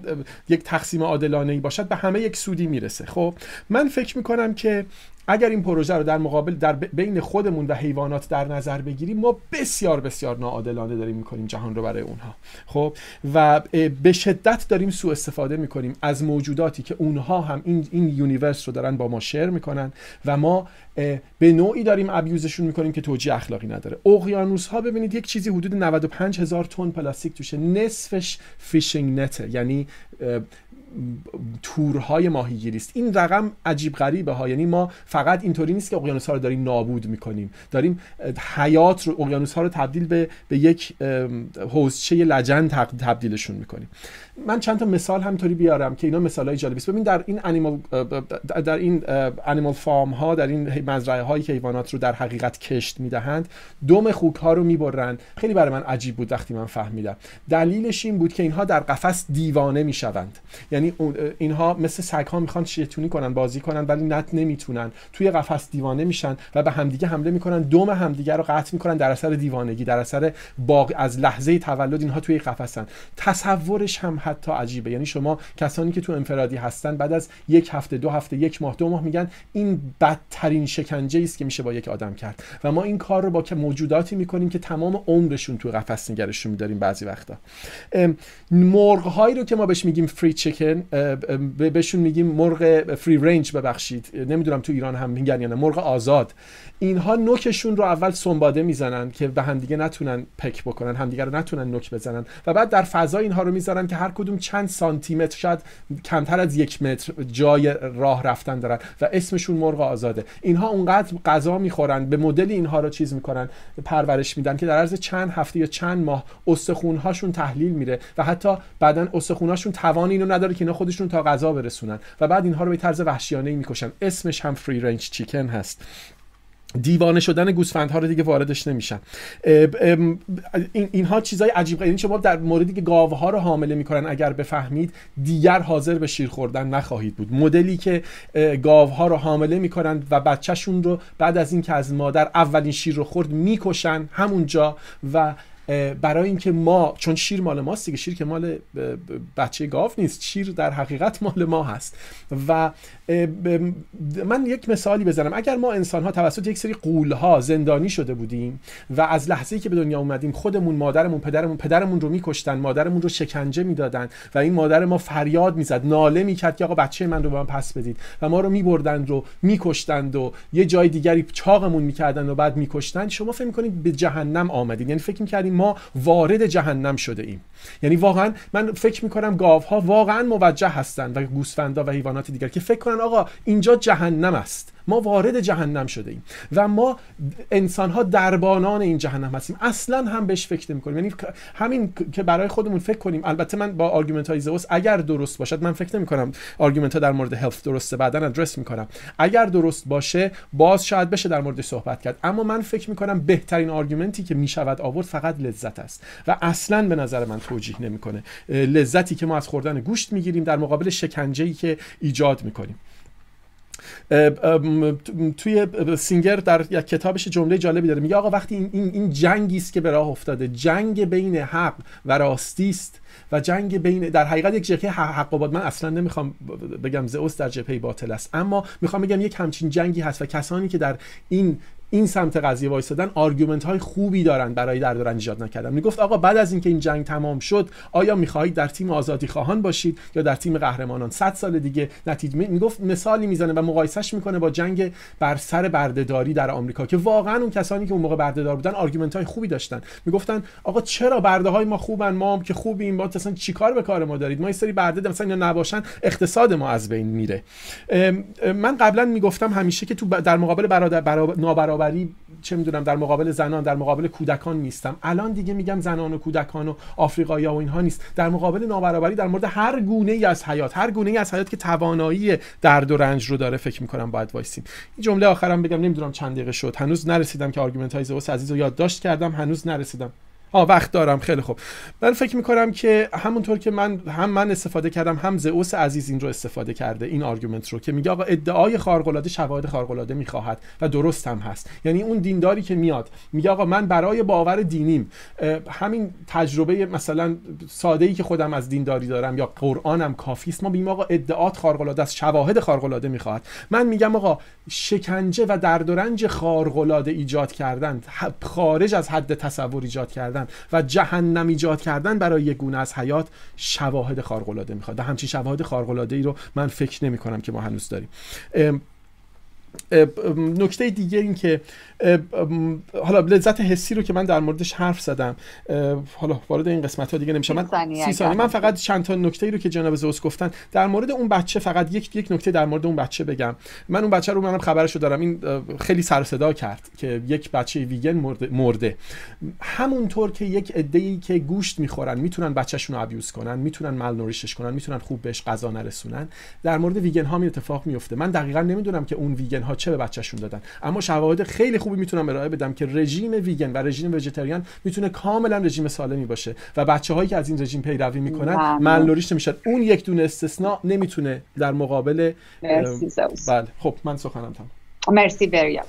یک تقسیم عادلانه ای باشد به همه یک سودی می‌رسه. خب من فکر می‌کنم که اگر این پروژه رو در مقابل در بین خودمون و حیوانات در نظر بگیریم ما بسیار بسیار ناعادلانه داریم می‌کنیم جهان رو برای اونها. خب؟ و به شدت داریم سوء استفاده می‌کنیم از موجوداتی که اونها هم این این universe رو دارن با ما share می‌کنن و ما به نوعی داریم abuse شون می‌کنیم که توجیه اخلاقی نداره. اقیانوس ها ببینید یک چیزی حدود 95 هزار تن پلاستیک توشه. نصفش fishing net ه یعنی تورهای ماهیگیری است این رقم عجیب غریبه ها. یعنی ما فقط اینطوری نیست که اقیانوس ها رو داریم نابود می‌کنیم. داریم حیات رو اقیانوس ها رو تبدیل به, به یک حوزچه لجن تبدیلشون می‌کنیم. من چند تا مثال همینطوری بیارم که اینا مثال های جالبی است. ببین در این انیمال در این انیمال فارم ها در این مزرعه هایی که حیوانات رو در حقیقت کشت می‌دهند دم خوک ها رو می‌برن خیلی برای من عجیب بود وقتی من فهمیدم. دلیلش این بود که اینها در قفس دیوانه می‌شوند. یعنی اینها مثل سگ ها می‌خوان شیطونی کنن بازی کنن ولی نت نمی‌تونن. توی قفس دیوانه میشن و به همدیگه حمله می‌کنن. دوم همدیگه رو قطع می‌کنن در اثر دیوانگی در اثر باغ از لحظه تولد اینها توی قفسن. تصورش هم حتی عجیبه. یعنی شما کسانی که تو انفرادی هستن بعد از یک هفته دو هفته یک ماه دو ماه میگن این بدترین شکنجه است که میشه با یک آدم کرد. و ما این کار رو با که موجوداتی می‌کنیم که تمام عمرشون تو قفس نگرشون میداریم بعضی وقتا. مرغ هایی رو که ما بهش میگیم فری چیکن بهشون میگیم مرغ فری رنج ببخشید. نمی‌دونم تو ایران هم میگن یا نه. مرغ آزاد. اینها نوکشون رو اول سنباده می‌زنن که به همدیگه نتونن پک بکنن همدیگه رو نتونن نوک بزنن. و بعد در فضا اینها رو می‌ذارن که هر کدوم چند سانتی متر شاید کمتر از یک متر جای راه رفتن دارن و اسمشون مرغ آزاده. اینها اونقدر غذا می‌خورن به مدل اینها رو چیز می‌کنن پرورش میدن که در عرض چند هفته یا چند ماه استخونهاشون تحلیل میره و حتی بعدا استخونهاشون توان اینو نداره که اینا خودشون تا غذا برسونن. و بعد اینها رو به طرز وحشیانه می‌کشن. اسمش هم فری رنج چیکن هست. دیوانه شدن گوسفندها رو دیگه واردش نمیشن. اینها چیزای عجیب این شما در موردی که گاوها رو حامله می‌کنن اگر بفهمید دیگر حاضر به شیر خوردن نخواهید بود. مدلی که گاوها رو حامله می‌کنن و بچهشون رو بعد از اینکه از مادر اولین شیر رو خورد می‌کشن همونجا و برای اینکه ما چون شیر مال ماست دیگه شیر که مال بچه گاو نیست شیر در حقیقت مال ما هست. و من یک مثالی بزنم. اگر ما انسان ها توسط یک سری قول ها زندانی شده بودیم و از لحظه که به دنیا اومدیم خودمون مادرمون پدرمون پدرمون رو میکشتن مادرمون رو شکنجه می‌دادن و این مادر ما فریاد می‌زد ناله می‌کرد که آقا بچه من رو به من پس بدید و ما رو میبردند رو میکشتند و یه جای دیگری چاقمون می‌کردن و بعد میکشتن شما فکر می‌کنید به جهنم آمدید. یعنی فکر می‌کردیم ما وارد جهنم شده ایم. یعنی واقعا من فکر می‌کنم گاوها واقعا موجه هستند و گوسفندا و حیوانات دیگر که فکر کنن آقا اینجا جهنم است. ما وارد جهنم شده ایم و ما انسان ها دربانان این جهنم هستیم. اصلا هم بهش فکر نمی کنیم یعنی همین که برای خودمون فکر کنیم. البته من با argument های زئوس اگر درست باشد من فکر نمی کنم argument ها در مورد health درسته بعدا ادرس می کنم اگر درست باشه باز شاید بشه در مورد صحبت کرد. اما من فکر می کنم بهترین argument ی که می شود آورد فقط لذت است و اصلا به نظر من توجیه نمی‌کنه. لذتی که ما از خوردن گوشت می‌گیریم در مقابل شکنجه‌ای که ایجاد می‌کنیم. توی سینگر در یک کتابش جمله جالبی داره. میگه آقا وقتی این, این, جنگی است که به راه افتاده جنگ بین حق و راستی است و جنگ بین در حقیقت یک جبهه حق و من اصلا نمی‌خوام بگم زئوس در جبهه باطل است. اما می‌خوام بگم یک همچین جنگی هست و کسانی که در این این سمت قضیه وایسادن argument های خوبی دارن برای درد و رنج ایجاد نکردن. می‌گفت آقا بعد از اینکه این جنگ تمام شد آیا می‌خواهید در تیم آزادی خواهان باشید یا در تیم قهرمانان؟ 100 سال دیگه نتیجه می‌گفت مثالی می‌زنه و مقایسش می‌کنه با جنگ بر سر برده‌داری در آمریکا که واقعا اون کسانی که اون موقع برده‌دار بودن argument های خوبی داشتن. می‌گفتن آقا چرا برده های ما خوبن ما هم که خوبیم ما اصلا چیکار به کار ما دارید؟ ما این سری برده مثلا اینا نباشن اقتصاد ما از بین میره. من قبلا می‌گفتم همیشه که تو در مقابل برابر نابرابری چه می‌دونم در مقابل زنان در مقابل کودکان نیستم. الان دیگه میگم زنان و کودکان و آفریقایی و اینها نیست. در مقابل نابرابری در مورد هر گونه ای از حیات هر گونه ای از حیات که توانایی درد و رنج رو داره فکر می‌کنم باید وایسیم. این جمله آخرم بگم نمی‌دونم چند دقیقه شد. هنوز نرسیدم که argument های زئوس عزیز رو یادداشت کردم. هنوز نرسیدم. آه وقت دارم. خیلی خوب. من فکر می‌کنم که همونطور که من هم من استفاده کردم هم زئوس عزیز این رو استفاده کرده این argument رو که میگه آقا ادعای خارق العاده شواهد خارق العاده می‌خواهد و درست هم هست. یعنی اون دینداری که میاد میگه آقا من برای باور دینیم همین تجربه مثلا ساده ای که خودم از دینداری دارم یا قرآنم کافی است. ما میگیم آقا ادعات خارق العاده است شواهد خارق العاده می‌خواهد. من میگم آقا شکنجه و درد و رنج خارق العاده ایجاد کردن خارج از حد تصور ایجاد کردن و جهنم ایجاد کردن برای یک گونه از حیات شواهد خارق العاده می‌خواد. و همچین شواهد خارق رو من فکر نمی کنم که ما هنوز داریم. نکته دیگه این که حالا لذت حسی رو که من در موردش حرف زدم. حالا وارد این قسمت ها دیگه نمیشه من سی ثانیه من فقط چند تا نکته ای رو که جناب زوس گفتن در مورد اون بچه فقط یک یک نکته در مورد اون بچه بگم. من اون بچه رو منم خبرشو دارم. این خیلی سر صدا کرد که یک بچه ویگن مرده, مرده. همونطور که یک عده ای که گوشت می‌خورن می‌تونن بچهشون رو ابیوز کنن می‌تونن مالنوریشش کنن می‌تونن خوب بهش غذا نرسونن در مورد ویگن ها می اتفاق میفته من دقیقا نمی‌دونم که اون ویگن ها چه به بچهشون دادن. اما شواهد خیلی خوبی می‌تونم ارائه بدم که رژیم ویگن و رژیم وجتریان می‌تونه کاملا رژیم سالمی باشه و بچه هایی که از این رژیم پیروی می‌کنن ملنوریش نمیشن. اون یک دونه استثناء نمی‌تونه در مقابل بله. خب من سخنم تمام. مرسی بریا.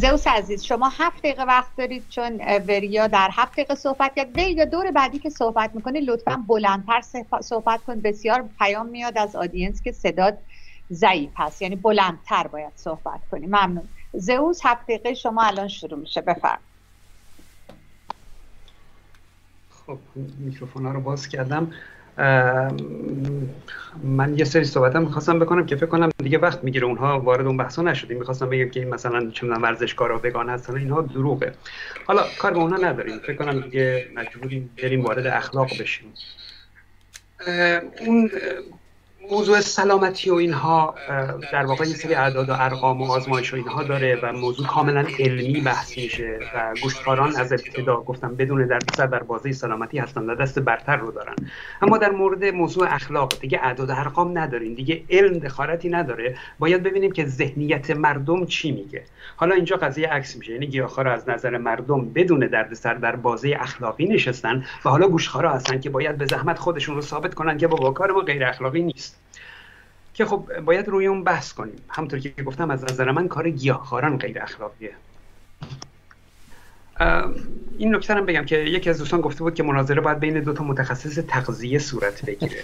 زوس عزیز شما هفت دقیقه وقت دارید چون بریا در هفت دقیقه صحبت کرد. یا دور بعدی که صحبت می‌کنه لطفا بلندتر صحبت کن. بسیار پیام میاد از آدینس که صداد ضعیف هست. یعنی بلندتر باید صحبت کنی. ممنون. زئوس هفت دقیقه شما الان شروع میشه بفرم خب میکروفون ها رو باز کردم. من یه سری صحبت هم می‌خواستم بکنم که فکر کنم دیگه وقت می‌گیره اونها وارد اون بحثا نشدیم. می‌خواستم بگم که این مثلا چه می‌دونم ورزشکارا وگان هستن اینها دروغه. حالا کار به اونها نداریم. فکر کنم دیگه مجبوریم بریم وارد اخلاق بشیم. اون موضوع سلامتی و اینها در واقع یه سری اعداد و ارقام و آزمایش و اینها داره و موضوع کاملا علمی بحث میشه و گوشتکاران از ابتدا گفتم بدون دردسر در بازه سلامتی هستن و دست برتر رو دارن. اما در مورد موضوع اخلاق دیگه اعداد و ارقام نداریم دیگه علم دخالتی نداره. باید ببینیم که ذهنیت مردم چی میگه. حالا اینجا قضیه عکس میشه یعنی گیاهخوارا از نظر مردم بدون دردسر در بازه اخلاقی نشستن و حالا گوشخوارا هستن که باید به زحمت خودشون رو ثابت کنن که بابا کار ما غیر اخلاقی نیست. که خب باید روی اون بحث کنیم. همونطور که گفتم از نظر من کار گیاهخواران غیر اخلاقیه. این نکته هم بگم که یکی از دوستان گفته بود که مناظره باید بین دو تا متخصص تغذیه صورت بگیره.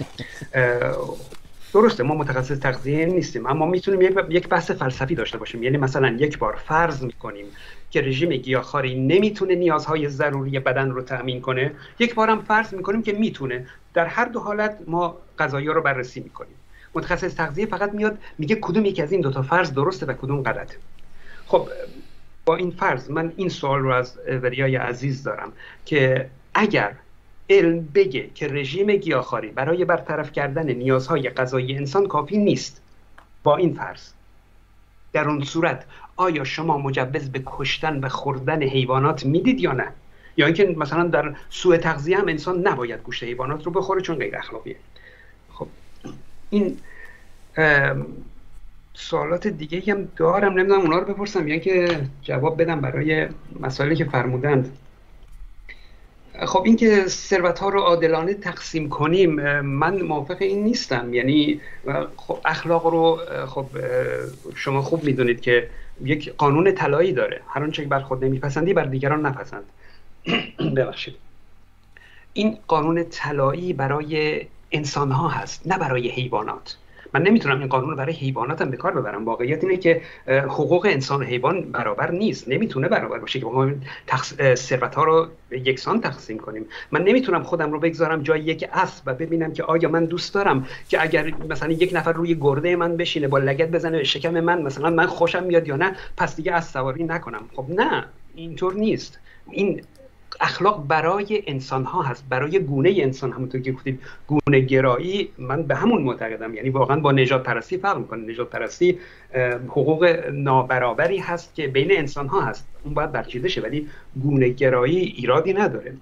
درسته ما متخصص تغذیه نیستیم اما می‌تونیم یک بحث فلسفی داشته باشیم. یعنی مثلا یک بار فرض می‌کنیم که رژیم گیاهخواری نمی‌تونه نیازهای ضروری بدن رو تأمین کنه یک بار هم فرض می‌کنیم که می‌تونه. در هر دو حالت ما غذایی رو بررسی می‌کنیم. متخصص تغذیه فقط میاد میگه کدوم یکی از این دوتا فرض درسته و کدوم غلطه. خب با این فرض من این سوال رو از وریای عزیز دارم که اگر علم بگه که رژیم گیاهخواری برای برطرف کردن نیازهای غذایی انسان کافی نیست با این فرض در اون صورت آیا شما مجوز به کشتن و خوردن حیوانات می‌دید یا نه؟ یا اینکه مثلا در سوء تغذیه هم انسان نباید گوشت حیوانات رو بخوره چون غیر اخلاقیه. این سوالات دیگه هم دارم نمی‌دونم اونا رو بپرسم. یا که جواب بدم برای مسائلی که فرمودند. خب اینکه ثروت ها رو عادلانه تقسیم کنیم من موافق این نیستم. یعنی خب اخلاق رو خب شما خوب می‌دونید که یک قانون طلایی داره. هر آنچه بر خود نمیپسندی بر دیگران نپسند. ببخشید. این قانون طلایی برای انسان ها هست نه برای حیوانات. من نمی‌تونم این قانون رو برای حیواناتم به کار ببرم. واقعیت اینه که حقوق انسان و حیوان برابر نیست. نمی‌تونه برابر باشه که ما. ثروت ها رو یکسان تقسیم کنیم. من نمی‌تونم خودم رو بگذارم جای یک اسب و ببینم که آیا من دوست دارم که اگر مثلا یک نفر روی گرده من بشینه با لگت بزنه شکم من مثلا من خوشم میاد یا نه پس دیگه از سواری نکنم. خب نه اینطور نیست. این اخلاق برای انسان ها هست برای گونه انسان همونطور که گفتید گونه گرایی من به همون معتقدم. یعنی واقعا با نجات پرستی فرق می‌کنه. نجات پرستی حقوق نابرابری هست که بین انسان ها هست. اون باید برچیده شه ولی گونه گرایی ایرادی نداره.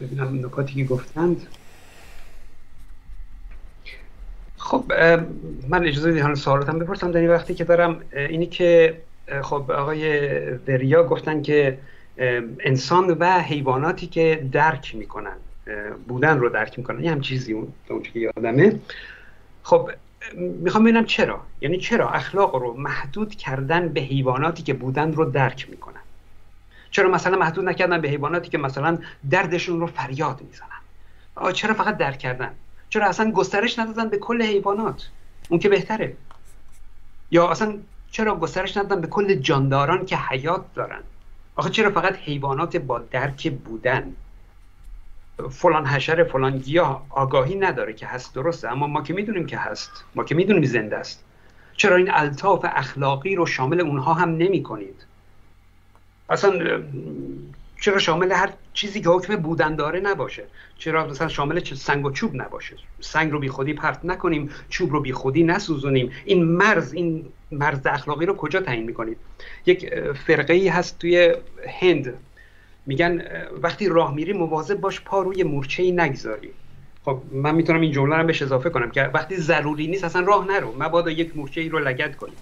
ببینم نکاتی که گفتند. خب من اجازه بدید سوالاتم بپرسم. در این وقتی که دارم اینی که خب آقای وریا گفتن که انسان و حیواناتی که درک می‌کنن بودن رو درک می‌کنن. یه هم چیزی اون که یادمه. خب می‌خوام ببینم چرا؟ یعنی چرا اخلاق رو محدود کردن به حیواناتی که بودن رو درک می‌کنن؟ چرا مثلا محدود نکردن به حیواناتی که مثلا دردشون رو فریاد می‌زنن؟ چرا فقط درک کردن؟ چرا اصلا گسترش ندادن به کل حیوانات؟ اون که بهتره. یا اصلا چرا گسترش ندادن به کل جانداران که حیات دارن؟ آخه چرا فقط حیوانات با درک بودن؟ فلان حشره فلان گیاه آگاهی نداره که هست درسته اما ما که می‌دونیم که هست ما که می‌دونیم زنده است. چرا این الطاف اخلاقی رو شامل اونها هم نمی کنید اصلا چرا شامل هر چیزی که حکم بودن داره نباشه؟ چرا مثلا شامل سنگ و چوب نباشه؟ سنگ رو بی خودی پرت نکنیم چوب رو بی خودی نسوزونیم. این مرز این مرز اخلاقی رو کجا تعیین می‌کنید؟ یک فرقه ای هست توی هند. میگن وقتی راه میری مواظب باش پا روی مورچه ای نگذاری. خب من می‌تونم این جمله رو بهش اضافه کنم که وقتی ضروری نیست اصلا راه نرو. مبادا یک مورچه ای رو لگد کنی.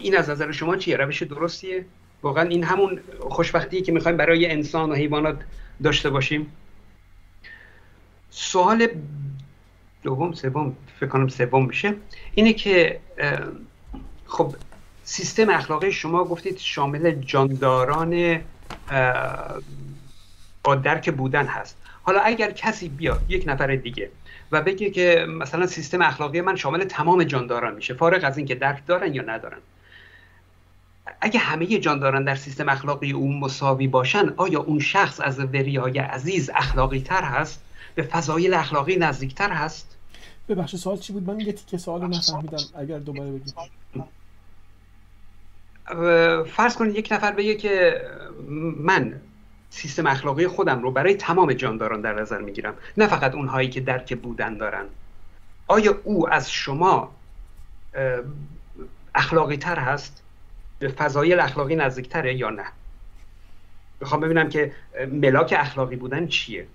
این از نظر شما چیه؟ روش درستیه؟ واقعا این همون خوشبختیه که می‌خوایم برای انسان و حیوانات داشته باشیم؟ سوال دوم سوم فکر کنم سوم بشه اینه که خب سیستم اخلاقی شما گفتید شامل جانداران با درک بودن هست. حالا اگر کسی بیاد یک نفر دیگه و بگه که مثلا سیستم اخلاقی من شامل تمام جانداران میشه فارغ از اینکه درک دارن یا ندارن اگه همه جانداران در سیستم اخلاقی اون مساوی باشن آیا اون شخص از وریای عزیز اخلاقی تر هست؟ به فضایل اخلاقی نزدیکتر هست؟ ببخشید سوال چی بود؟ من یه تیکه سوال نفهمیدم. اگر دوباره بگید. فرض کنید یک نفر بگه که من سیستم اخلاقی خودم رو برای تمام جانداران در نظر می‌گیرم نه فقط اونهایی که درک بودن دارن. آیا او از شما اخلاقی تر هست؟ به فضایل اخلاقی نزدیکتره یا نه؟ می‌خوام ببینم که ملاک اخلاقی بودن چیه.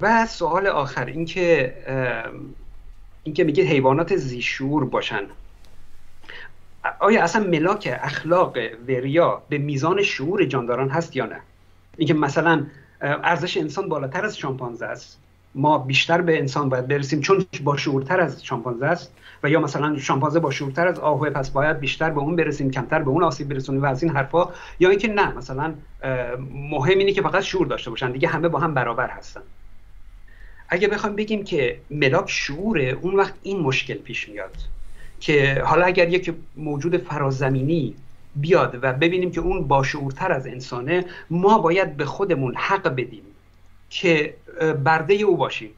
و سوال آخر اینکه اینکه میگه حیوانات زیشور باشن. آیا اصلا ملاک اخلاق وریا به میزان شعور جانداران هست یا نه؟ اینکه مثلا ارزش انسان بالاتر از شامپانزه است. ما بیشتر به انسان باید برسیم چون با شعورتر از شامپانزه است و یا مثلا شامپانزه با شعورتر از آهوه پس باید بیشتر به اون برسیم کمتر به اون آسیب برسونیم و از این حرفا یا اینکه نه مثلا مهم اینه که فقط شعور داشته باشن. دیگه همه با هم برابر هستن. اگه بخوایم بگیم که ملاک شعوره اون وقت این مشکل پیش میاد. که حالا اگر یک موجود فرازمینی بیاد و ببینیم که اون باشعورتر از انسانه ما باید به خودمون حق بدیم که برده او باشیم.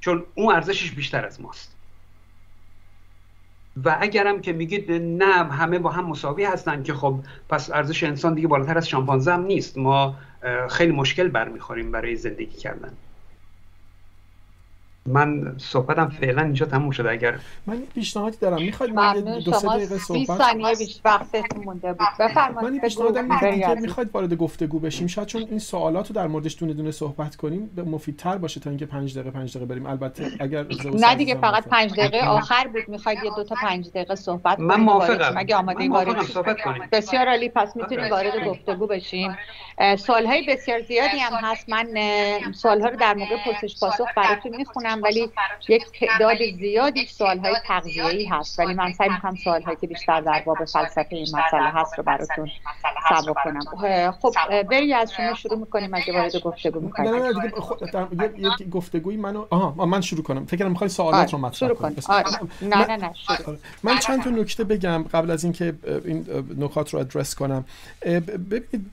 چون اون ارزشش بیشتر از ماست. و اگرم که میگید نه همه با هم مساوی هستن که خب پس ارزش انسان دیگه بالاتر از شامپانزه هم نیست. ما خیلی مشکل برمیخوریم برای زندگی کردن. من صحبتم فعلا اینجا تموم شده. اگر من پیشنهادی دارم. می‌خواید من دو سه دقیقه صحبت ثانیه بیش وقتتون مونده بود. بفرمایید. من پیشنهادم اینه که می‌خواید وارد گفتگو بشیم. شاید چون این سوالات رو در موردش دونه دونه صحبت کنیم به مفیدتر باشه تا اینکه 5 دقیقه 5 دقیقه بریم. البته اگر نه دیگه فقط 5 دقیقه. آخر بود. می‌خواید یه دو تا 5 دقیقه صحبت کنیم من موافقم. اگه آماده وارد صحبت کنیم. بسیار عالی. پس می‌تونیم وارد گفتگو بشیم. سوالهای بسیار زیادی هم هست. من سوالها رو در موقع پرسش پاسخ براتون می‌خونم. ولی یک تعداد زیادی سوال های تغذیه‌ای هست ولی من سعی می‌کنم سوال هایی که بیشتر در باب فلسفه این مسئله هست رو براتون سبا کنم. خب بری از شما شروع می‌کنیم اگه وارد گفتگو می‌کنیم نه نه دیگه یک گفتگویی منو آها من شروع کنم. فکر کنم می‌خوای سوالات رو مطرح کنم آره. نه نه نه آره. من چند تا نکته بگم قبل از اینکه این نکات رو ادرس کنم. ببینید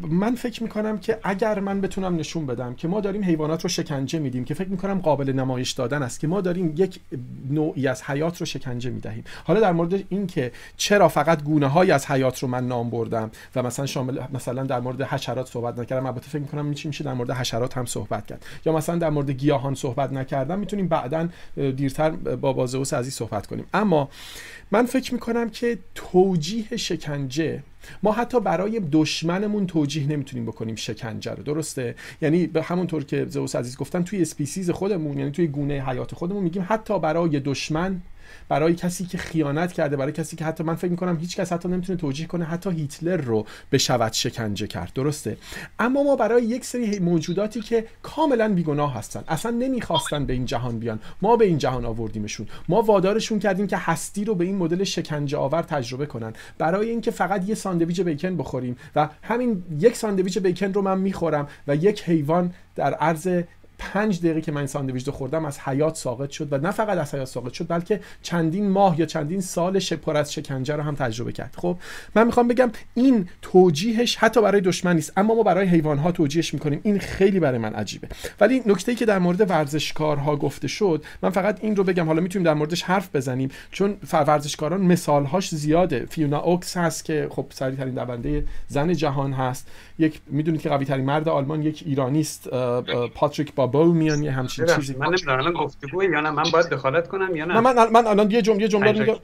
من فکر می‌کنم که اگر من بتونم نشون بدم که ما داریم حیوانات رو شکنجه میدیم که فکر می‌کنم قابل نمایش دادن است که ما داریم یک نوعی از حیات رو شکنجه می‌دهیم. حالا در مورد این که چرا فقط گونه های از حیات رو من نام بردم و مثلا شامل مثلا در مورد حشرات صحبت نکردم. البته فکر می‌کنم میشه میشه؟ در مورد حشرات هم صحبت کرد. یا مثلا در مورد گیاهان صحبت نکردم. می‌تونیم بعدا دیرتر با با زئوس عزیز صحبت کنیم. اما من فکر می‌کنم که توجیه شکنجه ما حتی برای دشمنمون توجیه نمی‌تونیم بکنیم شکنجه رو درسته؟ یعنی به همونطور که زئوس عزیز گفتن توی species خودمون یعنی توی گونه حیات خودمون میگیم حتی برای دشمن برای کسی که خیانت کرده برای کسی که حتی من فکر می‌کنم هیچ کس حتی نمی‌تونه توجیه کنه حتی هیتلر رو بشود شکنجه کرد. درسته؟ اما ما برای یک سری موجوداتی که کاملا بیگناه هستن اصلا نمی‌خواستن به این جهان بیان. ما به این جهان آوردیمشون. ما وادارشون کردیم که هستی رو به این مدل شکنجه آور تجربه کنن. برای اینکه فقط یه ساندویچ بیکن بخوریم و همین یک ساندویچ بیکن رو من می‌خورم و یک حیوان در عرض پنج دقیقه که من ساندویچ رو خوردم از حیات ساقط شد و نه فقط از حیات ساقط شد بلکه چندین ماه یا چندین سال پر از شکنجه رو هم تجربه کرد. خب من می‌خوام بگم این توجیهش حتی برای دشمن نیست اما ما برای حیوان ها توجیهش می‌کنیم. این خیلی برای من عجیبه. ولی نکته ای که در مورد ورزشکارها گفته شد من فقط این رو بگم. حالا می‌تونیم در موردش حرف بزنیم چون ورزشکاران مثالهاش زیاده. فیونا اوکس هست که خب سریع ترین دونده زن جهان هست. یک می‌دونید که قوی ترین مرد آلمان یک ایرانی است پاتریک با کابل میان یه همچین چیزی. من نمی‌دونم الان گفتگو یا نه؟ من باید دخالت کنم یا نه؟ من من الان یه جمله جمله میگم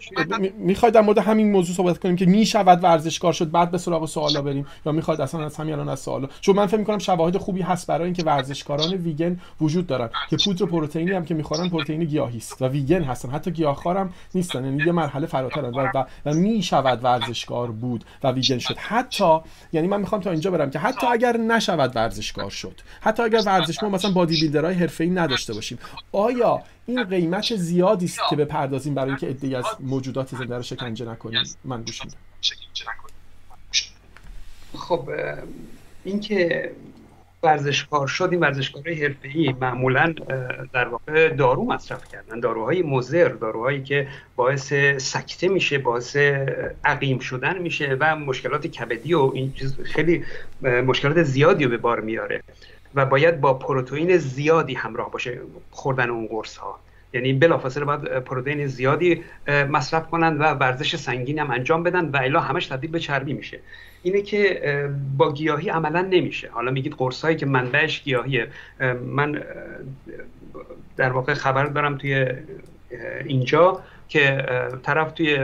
می‌خواید در مورد همین موضوع صحبت کنیم که می‌شود ورزشکار شد بعد به سراغ سوالا بریم یا می‌خواید اصلا از همین الان از سوالا؟ چون من فکر می‌کنم شواهد خوبی هست برای اینکه ورزشکاران ویگن وجود دارن. که پودر پروتئینی هم که می‌خورن پروتئین گیاهی است و ویگن هستن. حتی گیاهخوارم نیستن یعنی یه مرحله فراترن و, و, و می‌شود ورزشکار بود و ویگن شد. حتی یعنی من می‌خوام تا اینجا برم که حتی اگر نشود ورزشکار شد حتی اگر ورزش ما مثلا بادی بیلدرهای حرفه‌ای نداشته باشیم آیا این قیمت زیادی است که بپردازیم برای اینکه ادعی از موجودات زنده رو شکنجه نکنیم؟ من گوش میدم. خب اینکه ورزشکار شد این ورزشکارهای حرفه‌ای معمولا در واقع دارو مصرف کردن. داروهای مضر داروهایی که باعث سکته میشه باعث عقیم شدن میشه و مشکلات کبدی و این چیز خیلی مشکلات زیادی رو به بار میاره و باید با پروتئین زیادی همراه باشه خوردن اون قرص ها یعنی بلافاصله باید پروتئین زیادی مصرف کنند و ورزش سنگین هم انجام بدن و الا همش تبدیل به چربی میشه. اینه که با گیاهی عملا نمیشه. حالا میگید قرص هایی که منبعش گیاهیه. من در واقع خبر دارم توی اینجا که طرف توی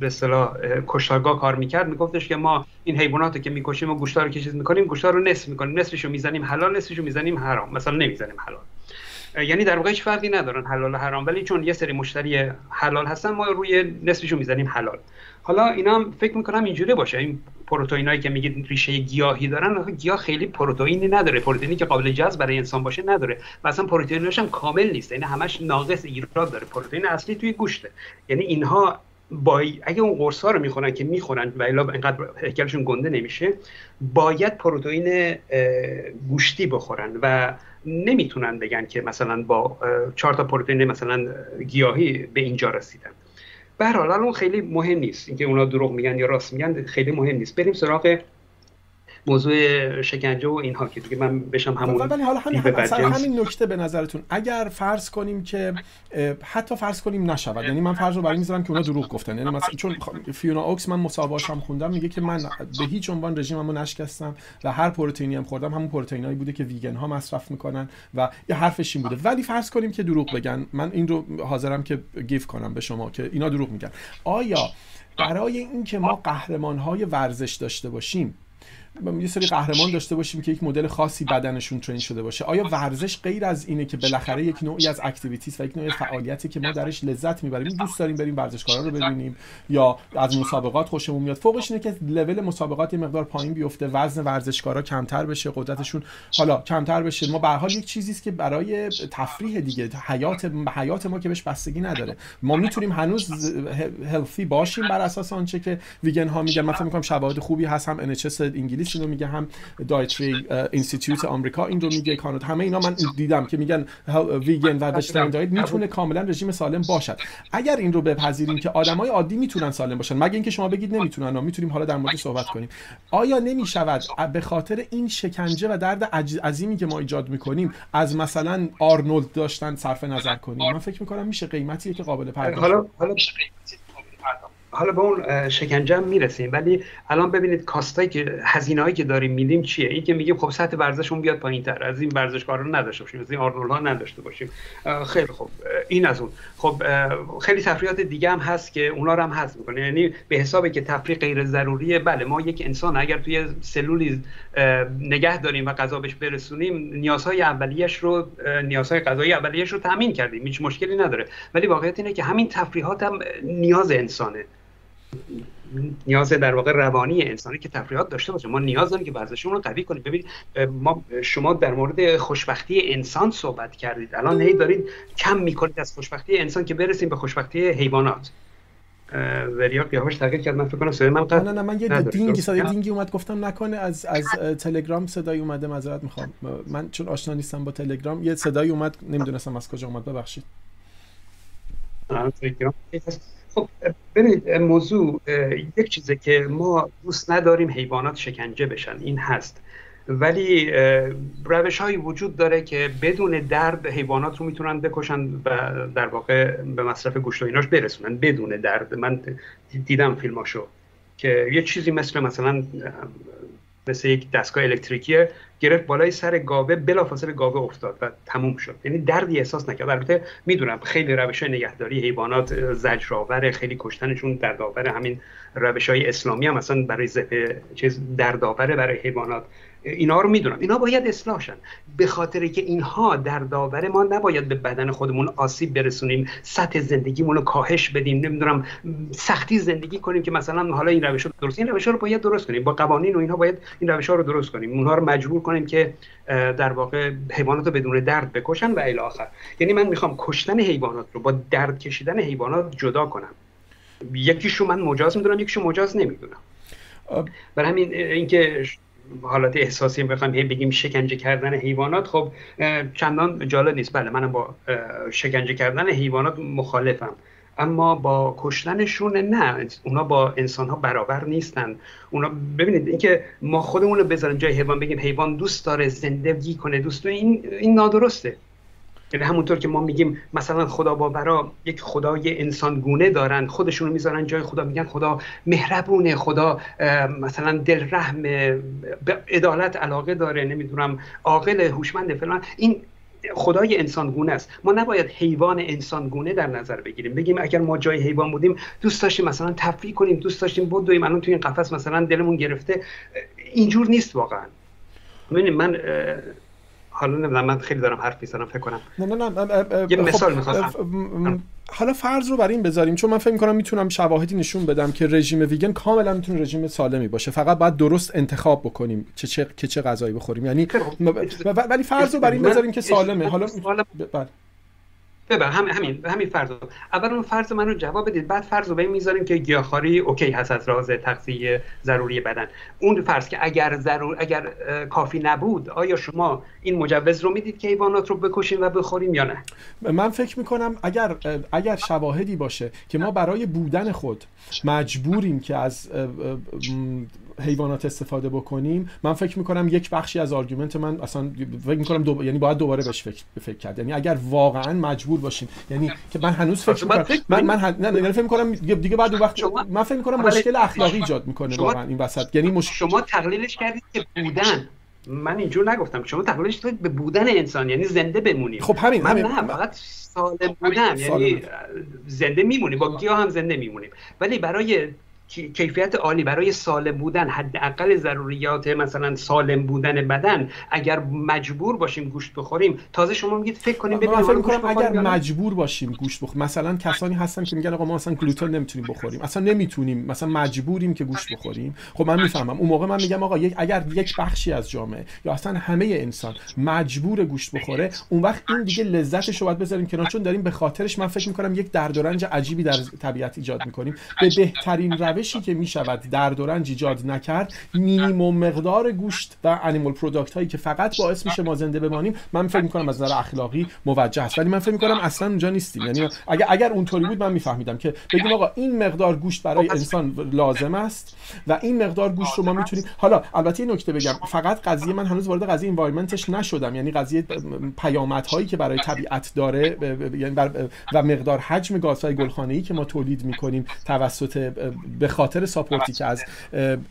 به اصطلاح کشتارگاه کار می‌کرد. میگفتش که ما این حیوانات که می‌کشیم و گوشتا رو که می‌کنیم گوشتا رو نصف می‌کنیم. نصفش رو می‌زنیم حلال نصفش رو می‌زنیم حرام. مثلا نمی‌زنیم حلال. یعنی در واقع هیچ فرقی ندارن حلال و حرام. ولی چون یه سری مشتری حلال هستن ما روی نصفش رو می‌زنیم حلال. حالا اینا هم فکر می‌کنم اینجوری باشه. این پروتئینایی که میگید ریشه گیاهی دارن گیاه خیلی پروتئینی نداره. پروتئینی که قابل جذب برای انسان باشه نداره. و اصلا کامل نیست. یعنی همش ناقص ایراد داره. پروتئین اصلی توی گوشته. یعنی اینها با اگه اون قرص ها رو می‌خورن که می‌خورن و الا اینقدر هیکلشون گنده نمیشه باید پروتئین گوشتی بخورن و نمی‌تونن بگن که مثلا با چهار تا پروتئین مثلا گیاهی به اینجا رسیدن. به هر حال اون خیلی مهم نیست. اینکه اونا دروغ میگن یا راست میگن خیلی مهم نیست. بریم سراغ موضوع شکنجه و اینها که دیگه من بشم همون ولی حالا همین, هم همین نکته به نظرتون. اگر فرض کنیم که حتی فرض کنیم نشود. یعنی من فرض رو برای می‌ذارم که اونا دروغ گفتن. یعنی مثلا چون فیونا اوکس من مصاحبه‌اش هم خوندم میگه که من به هیچ عنوان رژیممو نشکستم و هر پروتئینی هم خوردم. همون پروتئینایی بوده که ویگن ها مصرف می‌کنن و یه حرفش این بوده. ولی فرض کنیم که دروغ بگن. من این رو حاضرم که give کنم به شما که اینا دروغ میگن. آیا برای اینکه ما قهرمان های ورزش داشته باشیم یه سری قهرمان داشته باشیم که یک مدل خاصی بدنشون train شده باشه. آیا ورزش غیر از اینه که بالاخره یک نوعی از activities و یک نوع فعالیتی که ما درش لذت می‌بریم دوست داریم بریم ورزشکارا رو ببینیم یا از مسابقات خوشمون میاد؟ فوقش اینه که لول مسابقات یه مقدار پایین بیفته وزن ورزشکارا کمتر بشه قدرتشون حالا کمتر بشه. ما به حال یک چیزی است که برای تفریح دیگه حیات حیات ما که بهش بستگی نداره. ما می‌تونیم هنوز هلفی باشیم بر اساس آنچه که ویگن ها میگن. من فکر شواهد خوبی هست هم NHS انگلیس انگلیس اینو میگه هم دایتری اینستیتوت آمریکا این رو میگه کانادا. همه اینا من دیدم که میگن ویگن و وجترین دایت می‌تونه کاملا رژیم سالم باشد. اگر این رو بپذیریم که آدمای عادی می‌تونن سالم باشن مگه اینکه شما بگید نمی‌تونن و می‌تونیم حالا در مورد صحبت کنیم. آیا نمی‌شود به خاطر این شکنجه و درد عظیمی که ما ایجاد می‌کنیم از مثلا آرنولد داشتن صرف نظر کنیم؟ من فکر می‌کنم میشه قیمتیه که قابل پرداخت. حالا حالا حالا به اون شکنجه می‌رسیم. ولی الان ببینید کاستایی که هزینه‌ای که داریم میدیم چیه؟ این که میگیم خب سطح ورزشمون بیاد پایینتر از این ورزشکارا نداشته باشیم از این آرنولد ها نداشته باشیم. خیلی خوب این از اون. خب خیلی تفریحات دیگه هم هست که اونا رو هم هست می‌کنه. یعنی به حسابی که تفریح غیر ضروریه بله ما یک انسان اگر توی سلولی نگه داریم و غذا بهش برسونیم نیازهای اولیش رو نیازهای غذایی اولیش رو تامین کردیم. هیچ مشکلی نداره. ولی واقعیت اینه که همین تفریحات هم نیاز انسانه. نیاز در واقع روانی انسانی که تفریحات داشته باشه. ما نیاز داریم که ورزشمون رو قوی کنیم. ببینید ما شما در مورد خوشبختی انسان صحبت کردید. الان هی دارید کم می‌کنید از خوشبختی انسان که برسیم به خوشبختی حیوانات. وریا قیافش تغییر کرد. من فکر کنم صدای من قطع نه نه من یه دینگی صدای دینگی اومد. گفتم نکنه از از تلگرام صدای اومده معذرت می‌خوام. من چون آشنا نیستم با تلگرام یه صدای اومد. نمی‌دونستم از کجا اومد. ببخشید. خب ببینید موضوع یک چیزه که ما دوست نداریم حیوانات شکنجه بشن این هست. ولی روش هایی وجود داره که بدون درد حیوانات رو می‌تونن بکشن و در واقع به مصرف گوشت و ایناش برسونن. بدون درد. من دیدم فیلماشو که یه چیزی مثل مثلا مثل یک دستگاه الکتریکیه. گرفت بالای سر گاوه بلافاصله گاوه افتاد و تموم شد. یعنی دردی احساس نکرد. البته می‌دونم خیلی روش های نگهداری حیوانات زجرآور خیلی کشتنشون دردآور همین روش های اسلامی هم اصلا برای چیز دردآوره برای حیوانات. اینا رو می‌دونم. اینا باید اصلاح شن. به خاطر که اینها در داور ما نباید به بدن خودمون آسیب برسونیم سطح زندگیمون رو کاهش بدیم نمی‌دونم سختی زندگی کنیم که مثلا حالا این روش رو درست این روش رو باید درست کنیم. با قوانین و اینها باید این روش ها رو درست کنیم. اونها رو مجبور کنیم که در واقع حیوانات رو بدون درد بکشن و الی آخر. یعنی من می‌خوام کشتن حیوانات رو با درد کشیدن حیوانات جدا کنم. یکیشو من مجاز می‌دونم یکیشو مجاز نمی‌دونم. برای همین اینکه حالت احساسی بخوایم هی بگیم شکنجه کردن حیوانات خب چندان جالب نیست. بله منم با شکنجه کردن حیوانات مخالفم. اما با کشتنشون نه. اونا با انسان ها برابر نیستن. اونا ببینید اینکه ما خودمون رو بذاریم جای حیوان بگیم حیوان دوست داره زندگی کنه دوست این این نادرسته. یعنی همونطور که ما میگیم مثلا خدا باورا یک خدای انسانگونه دارن خودشون می‌ذارن جای خدا میگن خدا مهربونه خدا مثلا دلرحم به عدالت علاقه داره نمی‌دونم عاقل هوشمند فلان. این خدای انسانگونه است. ما نباید حیوان انسانگونه در نظر بگیریم. بگیم اگر ما جای حیوان بودیم دوست داشتیم مثلا تفریح کنیم دوست داشتیم بدویم الان توی این قفس مثلا دلمون گرفته. اینجور نیست واقعا. من حالا نمی‌دونم من خیلی دارم حرف می‌زنم فکر کنم. نه نه نه یه مثال خب، می‌خواستم حالا فرض رو بر این بذاریم چون من فکر می‌کنم می‌تونم شواهدی نشون بدم که رژیم ویگن کاملا می‌تونه رژیم سالمی باشه. فقط باید درست انتخاب بکنیم چه چه که چه غذایی بخوریم. یعنی ولی فرض رو بر این بذاریم که سالمه. حالا بله. ببر همین همین همین فرض اول اون فرض من رو جواب بدید بعد فرض رو به می‌ذاریم که گیاهخواری اوکی هست از راز تغذیه ضروری بدن. اون فرض که اگر ضرور اگر کافی نبود آیا شما این مجوز رو می‌دید که حیوانات رو بکشیم و بخوریم یا نه؟ من فکر می‌کنم اگر اگر شواهدی باشه که ما برای بودن خود مجبوریم که از حیوانات استفاده بکنیم من فکر می‌کنم یک بخشی از آرگومنت من اصلا فکر می‌کنم دو... یعنی باید دوباره بهش فکر فکر کرد. یعنی اگر واقعا مجبور باشیم یعنی که من هنوز فکر می‌کنم من من نه نه فکر می‌کنم دیگه بعد وقت من فکر می‌کنم مشکل اخلاقی ایجاد می‌کنه واقعا این وسط. یعنی مش... شما تقلیلش کردید که بودن. من اینجور نگفتم. شما تقلیلش کردید به بودن انسان یعنی زنده بمونیم. خب همین من همین. نه فقط سالم بودن. یعنی زنده میمونیم. با گیاه هم زنده میمونیم. ولی برای کیفیت عالی برای سالم بودن حداقل ضروریات مثلا سالم بودن بدن اگر مجبور باشیم گوشت بخوریم تازه شما میگید فکر کنیم ببینیم فکر اگر مجبور باشیم گوشت بخوریم مثلا کسانی هستن که میگن آقا ما مثلا گلوتن نمی‌تونیم بخوریم اصلا نمی‌تونیم مثلا مجبوریم که گوشت بخوریم. خب من می‌فهمم اون موقع من میگم آقا اگر یک بخشی از جامعه یا اصلا همه انسان مجبور گوشت بخوره اون وقت این دیگه لذتش رو باید بذاریم کنار چون داریم به خاطرش من فکر می‌کنم یک درد و رنج عجیبی در طبیعت ایجاد می‌کنیم. به بهترین روشی که می شود درد و رنج ایجاد نکرد مینیمم مقدار گوشت و animal product هایی که فقط باعث میشه ما زنده بمانیم من فکر می‌کنم از نظر اخلاقی موجه است. ولی من فکر می‌کنم اصلا اونجا نیستیم. یعنی اگر اگر اونطوری بود من میفهمیدم که بگیم آقا این مقدار گوشت برای انسان لازم است و این مقدار گوشت رو ما می‌تونیم حالا البته این نکته بگم. فقط قضیه من هنوز وارد قضیه environment ش نشدم. یعنی قضیه پیامدهایی که برای طبیعت داره یعنی و مقدار حجم گازهای گلخانه‌ای که ما تولید می‌کنیم توسط به خاطر ساپورتی که از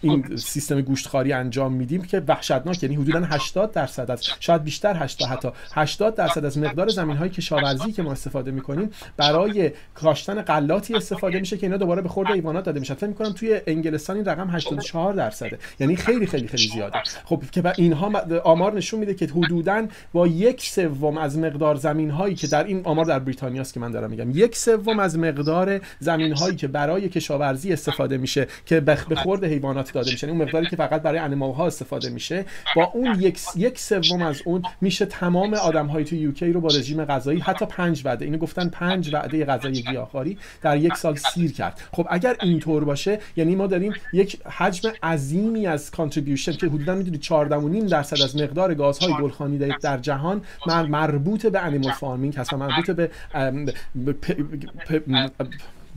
این سیستم گوشتخواری انجام میدیم که وحشتناک یعنی حدودا 80 درصد از شاید بیشتر 80 حتی 80 درصد از مقدار زمین های کشاورزی که ما استفاده می‌کنیم برای کاشتن غلاتی استفاده میشه که اینا دوباره به خورد حیوانات داده میشه فکر می‌کنم توی انگلستان این رقم 84 درصده. یعنی خیلی خیلی خیلی زیاده. خب که اینها آمار نشون میده که حدودا با یک سوم از مقدار زمین هایی که در این آمار در بریتانیا است که من دارم میگم یک سوم از مقدار زمین هایی که برای کشاورزی استفاده میشه که به خورد حیوانات داده میشه. اون مقداری که فقط برای animal ها استفاده میشه. با اون یک یک سوم از اون میشه تمام آدم های تو UK رو با رژیم غذایی حتی پنج وعده. اینو گفتن پنج وعده غذایی گیاهخواری در یک سال سیر کرد. خب اگر اینطور باشه یعنی ما داریم یک حجم عظیمی از contribution که حدودا می‌دونید 14.5 درصد از مقدار گازهای گلخانه‌ای در جهان مربوط به animal farming هست و مربوط به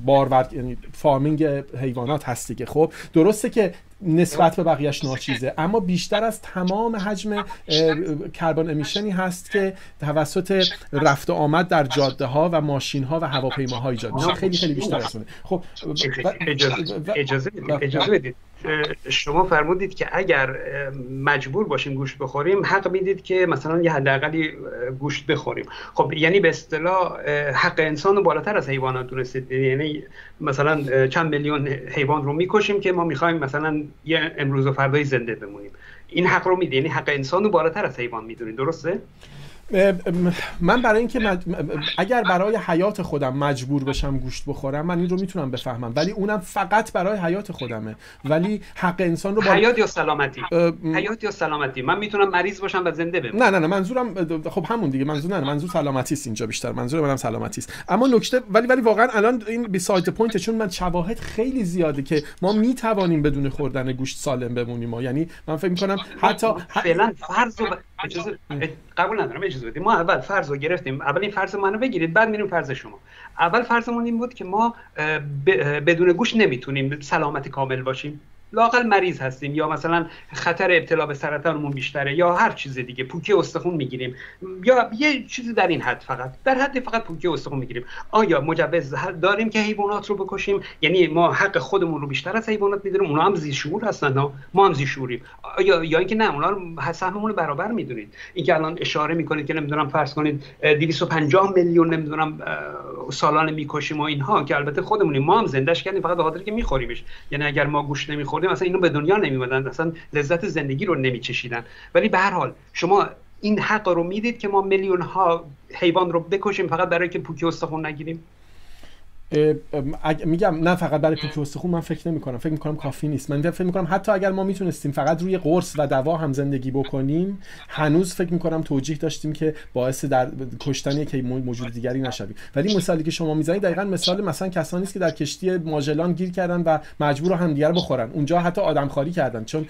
بارورد یعنی farming حیوانات هست دیگه خب درسته که نسبت به بقیهش ناچیزه اما بیشتر از تمام حجم carbon emission ی هست که توسط رفت آمد در جاده ها و ماشین ها و هواپیماها ایجاد میشه خیلی خیلی بیشتر از خب اجازه اجازه بدید شما فرمودید که اگر مجبور باشیم گوشت بخوریم حق می‌دید که مثلا یه حداقلی گوشت بخوریم. خب یعنی به اصطلاح حق انسان رو بالاتر از حیوانات دونستید. یعنی مثلا چند میلیون حیوان رو می‌کشیم که ما می‌خوایم مثلا یه امروز و فردای زنده بمونیم. این حق رو میده. یعنی حق انسان رو بالاتر از حیوان می‌دونید. درسته؟ من برای اینکه اگر برای حیات خودم مجبور بشم گوشت بخورم من این رو می‌تونم بفهمم. ولی اونم فقط برای حیات خودمه. ولی حق انسان رو حیات یا سلامتی؟ حیات یا سلامتی؟ من می‌تونم مریض باشم و زنده بمونم. نه نه نه منظورم خب همون دیگه منظور نه منظور سلامتی است اینجا بیشتر. منظور منم سلامتی است. اما نکته ولی ولی واقعا الان این beside the point چون من شواهد خیلی زیاده که ما می‌توانیم بدون خوردن گوشت سالم بمونیم یعنی من فکر می‌کنم حتی فعلا فرض قبول ندارم اجازه بدید ما اول فرض رو گرفتیم. اول این فرض منو بگیرید بعد میریم فرض شما. اول فرضمون این بود که ما بدون گوش نمی‌تونیم سلامت کامل باشیم. لاقل مریض هستیم یا مثلا خطر ابتلا به سرطانمون بیشتره یا هر چیز دیگه پوکی استخون می‌گیریم. یا یه چیزی در این حد فقط. در حد فقط پوکی استخون می‌گیریم. آیا مجوز داریم که حیوانات رو بکشیم؟ یعنی ما حق خودمون رو بیشتر از حیوانات می‌دونیم اونا هم زی شعور هستن ما هم زی شعوریم یا یا اینکه نه اونا رو سهممون برابر می‌دونید. اینکه الان اشاره می‌کنید که نمی‌دونم فرض کنید 250 میلیون نمی‌دونم سالانه می‌کشیم و اینها که البته خودمونیم. ما هم زندهش کردیم فقط به خاطر که میخوریمش یعنی اگر ما گوش نمی‌خوریم خوردیم اصلا اینو به دنیا نمیمدن اصلا لذت زندگی رو نمیچشیدن. ولی به هر حال شما این حق رو می‌دید که ما میلیون ها حیوان رو بکشیم فقط برای که پوکی استخون نگیریم؟ میگم نه فقط برای پوکی استخون من فکر نمی کنم فکر می کنم کافی نیست. من فکر می کنم حتی اگر ما می‌تونستیم فقط روی قرص و دوا هم زندگی بکنیم هنوز فکر می کنم توجیه داشتیم که باعث در کشتن یک موجود دیگری نشویم. ولی مثالی که شما می‌زنید دقیقا مثال مثلا کسانی است که در کشتی ماژلان گیر کردن و مجبور همدیگر بخورن. اونجا حتی آدم خاری کردن چون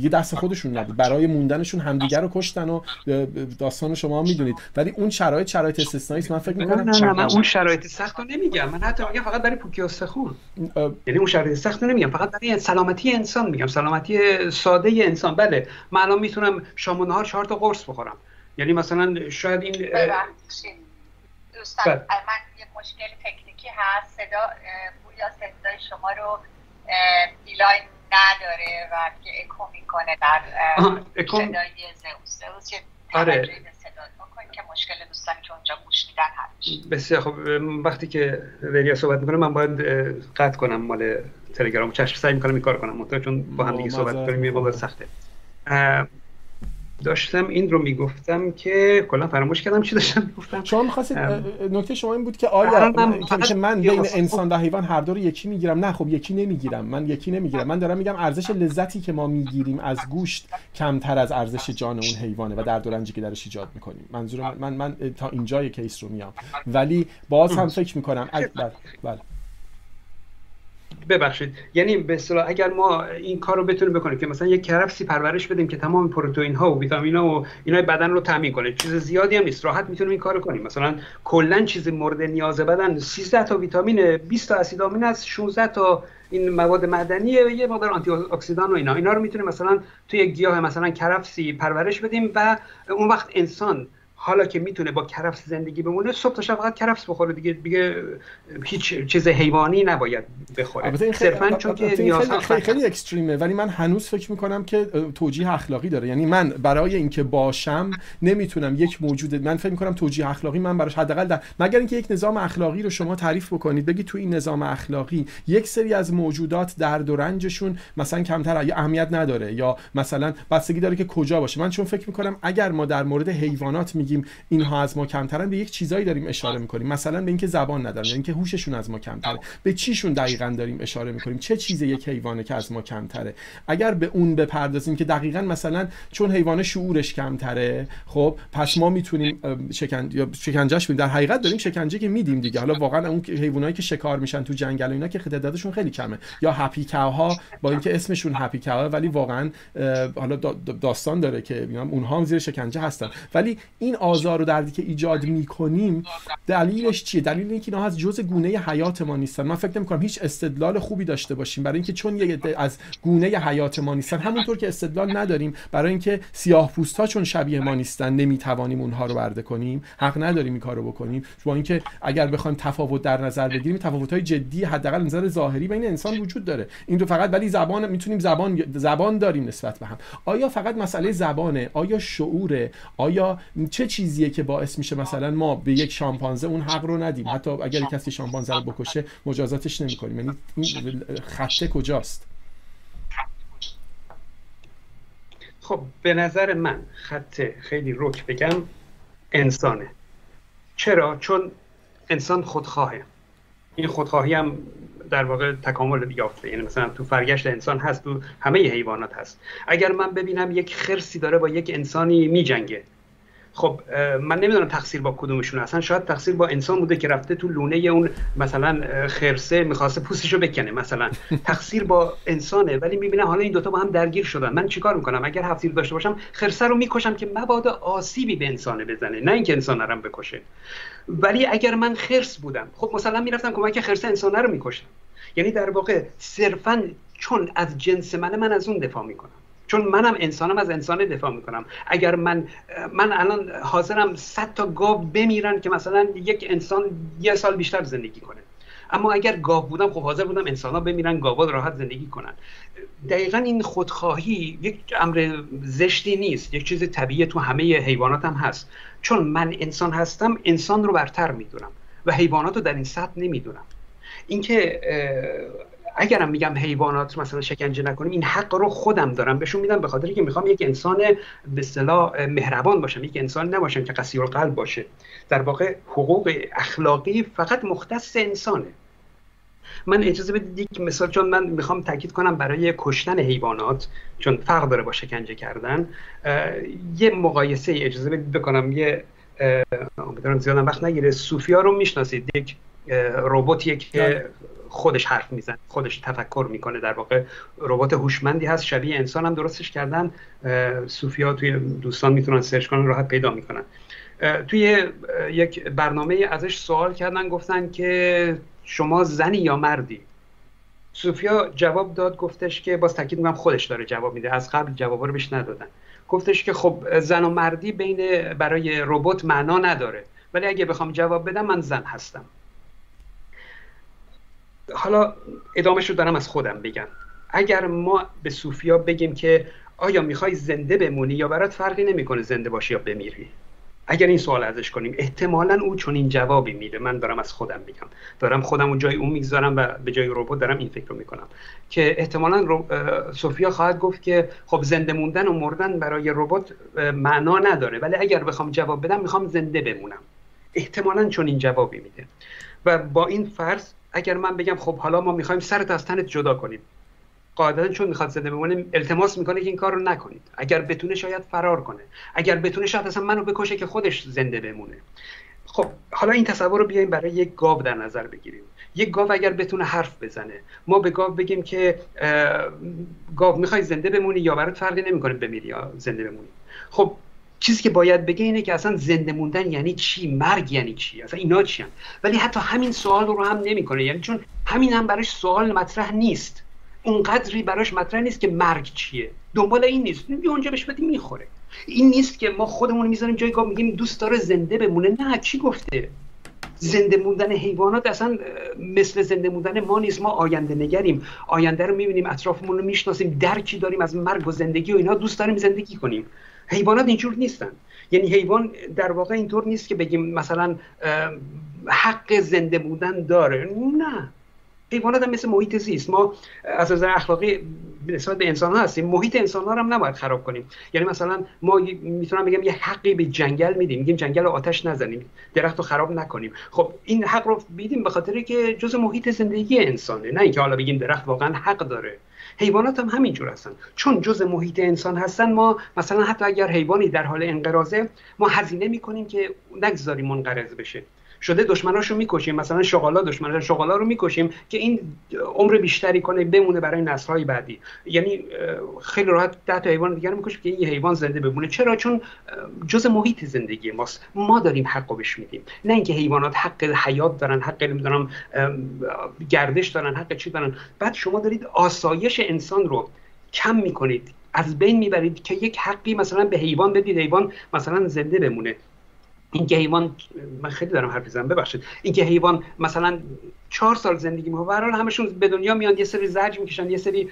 یه دست خودشون نبود. برای موندنشون همدیگر رو کشتن و داستان شما می‌دونید. ولی اون شرایط شرایط استثنایی من فکر می کنم نه نه من اون شرایط سخت رو نمیگم. من حتی میگم فقط برای پوکی استخون یعنی اون شرایط سخت نمیگم فقط برای سلامتی انسان میگم سلامتی ساده انسان. بله من الان می‌تونم شام و نهار چهار تا قرص بخورم. یعنی مثلا شاید این دوستان بله. من یه مشکل تکنیکی هست. صدا بویا صدای شما رو دیلاین نداره و که اکو می‌کنه در صدای زئوس زئوس آره. که مشکل دوستانی که اونجا گوش میدن هست بسیار خب وقتی که وریا صحبت می‌کنه من باید قطع کنم مال تلگرام چشم سعی می‌کنم این کار کنم. منتها چون با هم دیگه صحبت کنیم یه سخته. داشتم این رو می‌گفتم که کلا فراموش کردم چی داشتم می‌گفتم. شما می‌خواستید نکته شما این بود که آیا من که من بین انسان و حیوان هر دو رو یکی می‌گیرم. نه خب یکی نمی‌گیرم. من یکی نمی‌گیرم. من دارم میگم ارزش لذتی که ما می‌گیریم از گوشت کمتر از ارزش جان اون حیوانه و در رنجی که درش ایجاد می‌کنیم. منظور من من تا اینجای کیس رو میام ولی باز هم فکر می‌کنم بله بله. ببخشید. یعنی به اصطلاح اگر ما این کار رو بتونیم بکنیم که مثلا یک کرفسی پرورش بدیم که تمام پروتئین ها و ویتامین ها و اینا بدن رو تامین کنه چیز زیادی هم نیست. راحت می‌تونیم این کارو کنیم. مثلا کلا چیز مورد نیاز بدن 13 تا ویتامین 20 تا اسید آمین از 16 تا این مواد معدنی یه مقدار آنتی اکسیدان و اینا. اینا رو می‌تونیم مثلا توی گیاه مثلا کرفسی پرورش بدیم و اون وقت انسان حالا که می‌تونه با کرفس زندگی بمونه صبح تا شب فقط کرفس بخوره دیگه دیگه هیچ چیز حیوانی نباید بخوره. صرفا چون که خیلی, خیلی, خیلی اکستریمه ولی من هنوز فکر می‌کنم که توجیه اخلاقی داره. یعنی من برای اینکه باشم نمی‌تونم یک موجود من فکر می‌کنم توجیه اخلاقی من براش حداقل مگر اینکه یک نظام اخلاقی رو شما تعریف بکنید بگید تو این نظام اخلاقی یک سری از موجودات درد و رنجشون مثلا کمتر یا اهمیت نداره یا مثلا بستگی داره که کجا باشه. من چون فکر می‌کنم اگر ما در مورد حیوانات میگیم اینها از ما کمترن به یک چیزایی داریم اشاره می‌کنیم. مثلا به اینکه زبان ندارن اینکه هوششون از ما کمتره. به چیشون دقیقا داریم اشاره می‌کنیم؟ چه چیز یک حیوانه که از ما کمتره؟ اگر به اون بپردازیم که دقیقا مثلا چون حیوان شعورش کمتره خب پس ما می‌تونیم شکن یا شکنجهش در حقیقت داریم شکنجه که میدیم دیگه. حالا واقعا اون حیوانایی که شکار میشن تو جنگل و اینا که تعدادشون خیلی کمه. یا هپی ها با اینکه اسمشون هپی ولی واقعا حالا داستان داره که اونها هم زیر شکنجه هستن. ولی این این آزار و دردی که ایجاد می‌کنیم دلیلش چیه؟ دلیل اینکه اینا از جزء گونه حیات ما نیستن. من فکر نمی‌کنم هیچ استدلال خوبی داشته باشیم. برای اینکه چون یه از گونه حیات ما نیستن همونطور که استدلال نداریم برای اینکه سیاه پوست چون شبیه ما نیستن نمی‌توانیم اونها رو برده کنیم. حق نداریم این کارو بکنیم. با اینکه اگر بخوایم تفاوت در نظر بگیریم تفاوت های جدی حداقل نظر ظاهری بین انسان وجود داره. این دو فقط ولی زبان می‌تونیم زبان زبان داریم نسبت به هم. آیا فقط مسئله زبانه؟ آیا شعوره؟ آیا چه چیزیه که باعث میشه مثلا ما به یک شامپانزه اون حق رو ندیم. حتی اگر کسی شامپانزه رو بکشه مجازاتش نمی‌کنیم. یعنی این خطه کجاست؟ خب به نظر من خط خیلی رک بگم انسانه. چرا؟ چون انسان خودخواهه. این خودخواهی هم در واقع تکامل یافته. یعنی مثلا تو فرگشت انسان هست تو همه حیوانات هست. اگر من ببینم یک خرسی داره با یک انسانی میجنگه خب من نمی‌دونم تقصیر با کدومشون اصلا شاید تقصیر با انسان بوده که رفته تو لونه اون مثلا خرسه می‌خواسته پوستشو بکنه مثلا. تقصیر با انسانه ولی می‌بینم حالا این دوتا با هم درگیر شدن. من چیکار می‌کنم؟ اگر هفتیر داشته باشم خرسه رو می‌کشم که مبادا آسیبی به انسانه بزنه نه اینکه انسان رو بکشه. ولی اگر من خرس بودم خب مثلا می‌رفتم کمک خرسه انسانه رو می‌کشم یعنی در واقع صرفا چون از جنس منه من از اون دفاع می‌کنم. چون منم انسانم از انسان دفاع می‌کنم. اگر من من الان حاضرم صد تا گاو بمیرن که مثلا یک انسان یه سال بیشتر زندگی کنه. اما اگر گاو بودم خب حاضر بودم انسان ها بمیرن گاوا راحت زندگی کنن. دقیقا این خودخواهی یک امر زشتی نیست. یک چیز طبیعی تو همه حیوانات هم هست. چون من انسان هستم انسان رو برتر می‌دونم و حیوانات رو در این سطح نمی‌دونم. اینکه اگرم میگم حیوانات مثلا شکنجه نکنیم این حق رو خودم دارم. بهشون میدم به خاطر که می‌خوام یک انسان به اصطلاح مهربان باشم یک انسان نباشم که قسی قلب باشه. در واقع حقوق اخلاقی فقط مختص انسانه. من اجازه بدید یک مثال چون من می‌خوام تاکید کنم برای کشتن حیوانات چون فرق داره با شکنجه کردن یه مقایسه اجازه بدید بکنم. یه امیدوارم زیادم وقت نگیره. سوفیا رو می‌شناسید؟ یک رباتیه که. خودش حرف میزن خودش تفکر می‌کنه. در واقع ربات هوشمندی هست شبیه انسان هم درستش کردن. صوفیا توی دوستان می‌تونن سرچ کنن راحت پیدا می‌کنن. توی یک برنامه ازش سوال کردن گفتن که شما زنی یا مردی؟ سوفیا جواب داد گفتش که باز تاکید می‌کنم خودش داره جواب میده. از قبل جواب رو بهش ندادن. گفتش که خب زن و مردی بین برای ربات معنا نداره. ولی اگه بخوام جواب بدم من زن هستم. حالا ادامهش رو دارم از خودم بگم. اگر ما به صوفیا بگیم که آیا می‌خوای زنده بمونی یا برات فرقی نمی‌کنه زنده باشی یا بمیری؟ اگر این سوال ازش کنیم احتمالا او چون این جوابی میده. من دارم از خودم میگم. دارم خودم اون جای اون می‌گذارم و به جای ربات دارم این فکر رو می‌کنم. که احتمالا سوفیا خواهد گفت که خب زنده موندن و مردن برای ربات معنا نداره. ولی اگر بخوام جواب بدم می‌خوام زنده بمونم. احتمالا چون این جوابی میده. و با این فرض اگر من بگم خب حالا ما می‌خوایم سرت از تنت جدا کنیم. قاعدتا چون می‌خواد زنده بمونه التماس می‌کنه که این کار رو نکنید. اگر بتونه شاید فرار کنه. اگر بتونه شاید اصلا منو بکشه که خودش زنده بمونه. خب حالا این تصور رو بیایم برای یک گاو در نظر بگیریم. یک گاو اگر بتونه حرف بزنه. ما به گاو بگیم که گاو می‌خوای زنده بمونی یا برات فرقی نمی‌کنه بمیری یا زنده بمونی. خب چیزی که باید بگه اینه که اصلا زنده موندن یعنی چی؟ مرگ یعنی چی؟ اصلا اینا چی هم. ولی حتی همین سوال رو هم نمی‌کنه. یعنی چون همین هم براش سوال مطرح نیست. اونقدری براش مطرح نیست که مرگ چیه. دنبال این نیست. یه اونجا بهش بدی می‌خوره. این نیست که ما خودمون می‌ذاریم جای گاه میگیم دوست داره زنده بمونه. نه کی گفته؟ زنده موندن حیوانات اصلا مثل زنده موندن ما نیست. ما آینده نگریم. آینده رو می‌بینیم اطرافمون رو می‌شناسیم. درکی داریم از مرگ و زندگی و اینا. دوست داریم زندگی کنیم. حیوانات اینجور نیستن. یعنی حیوان در واقع اینطور نیست که بگیم مثلا حق زنده بودن داره. نه. حیوانات هم مثل محیط زیست. ما از نظر اخلاقی نسبت به انسان ها هستیم. محیط انسان ها هم نباید خراب کنیم. یعنی مثلا ما می‌تونم بگم یه حقی به جنگل میدیم. میگیم جنگل رو آتش نزنیم. درخت رو خراب نکنیم. خب این حق رو بیدیم به خاطر که جز محیط زندگی انسانه. نه اینکه حالا بگیم درخت واقعا حق داره. حیوانات هم همینجور هستن. چون جز محیط انسان هستن ما مثلا حتی اگر حیوانی در حال انقراضه ما هزینه می‌کنیم که نگذاریم منقرض بشه. شده دشمناشو می‌کشیم. مثلا شغالا دشمن شغالا رو می‌کشیم که این عمر بیشتری کنه بمونه برای نسل‌های بعدی. یعنی خیلی راحت ده تا حیوان دیگر می‌کشیم که این حیوان زنده بمونه. چرا؟ چون جز محیط زندگی ماست. ما داریم حقو بهش میدیم. نه اینکه حیوانات حق حیات دارن حق نمی‌دونم گردش دارن حق چی دارن. بعد شما دارید آسایش انسان رو کم می‌کنید. از بین می‌برید که یک حقی مثلا به حیوان بدید حیوان مثلا زنده بمونه. اینکه حیوان من خیلی دارم حرف می‌زنم ببخشید. اینکه حیوان مثلا چهار سال زندگی می‌کنه برای همشون به دنیا میان یه سری زرج می‌کشن یه سری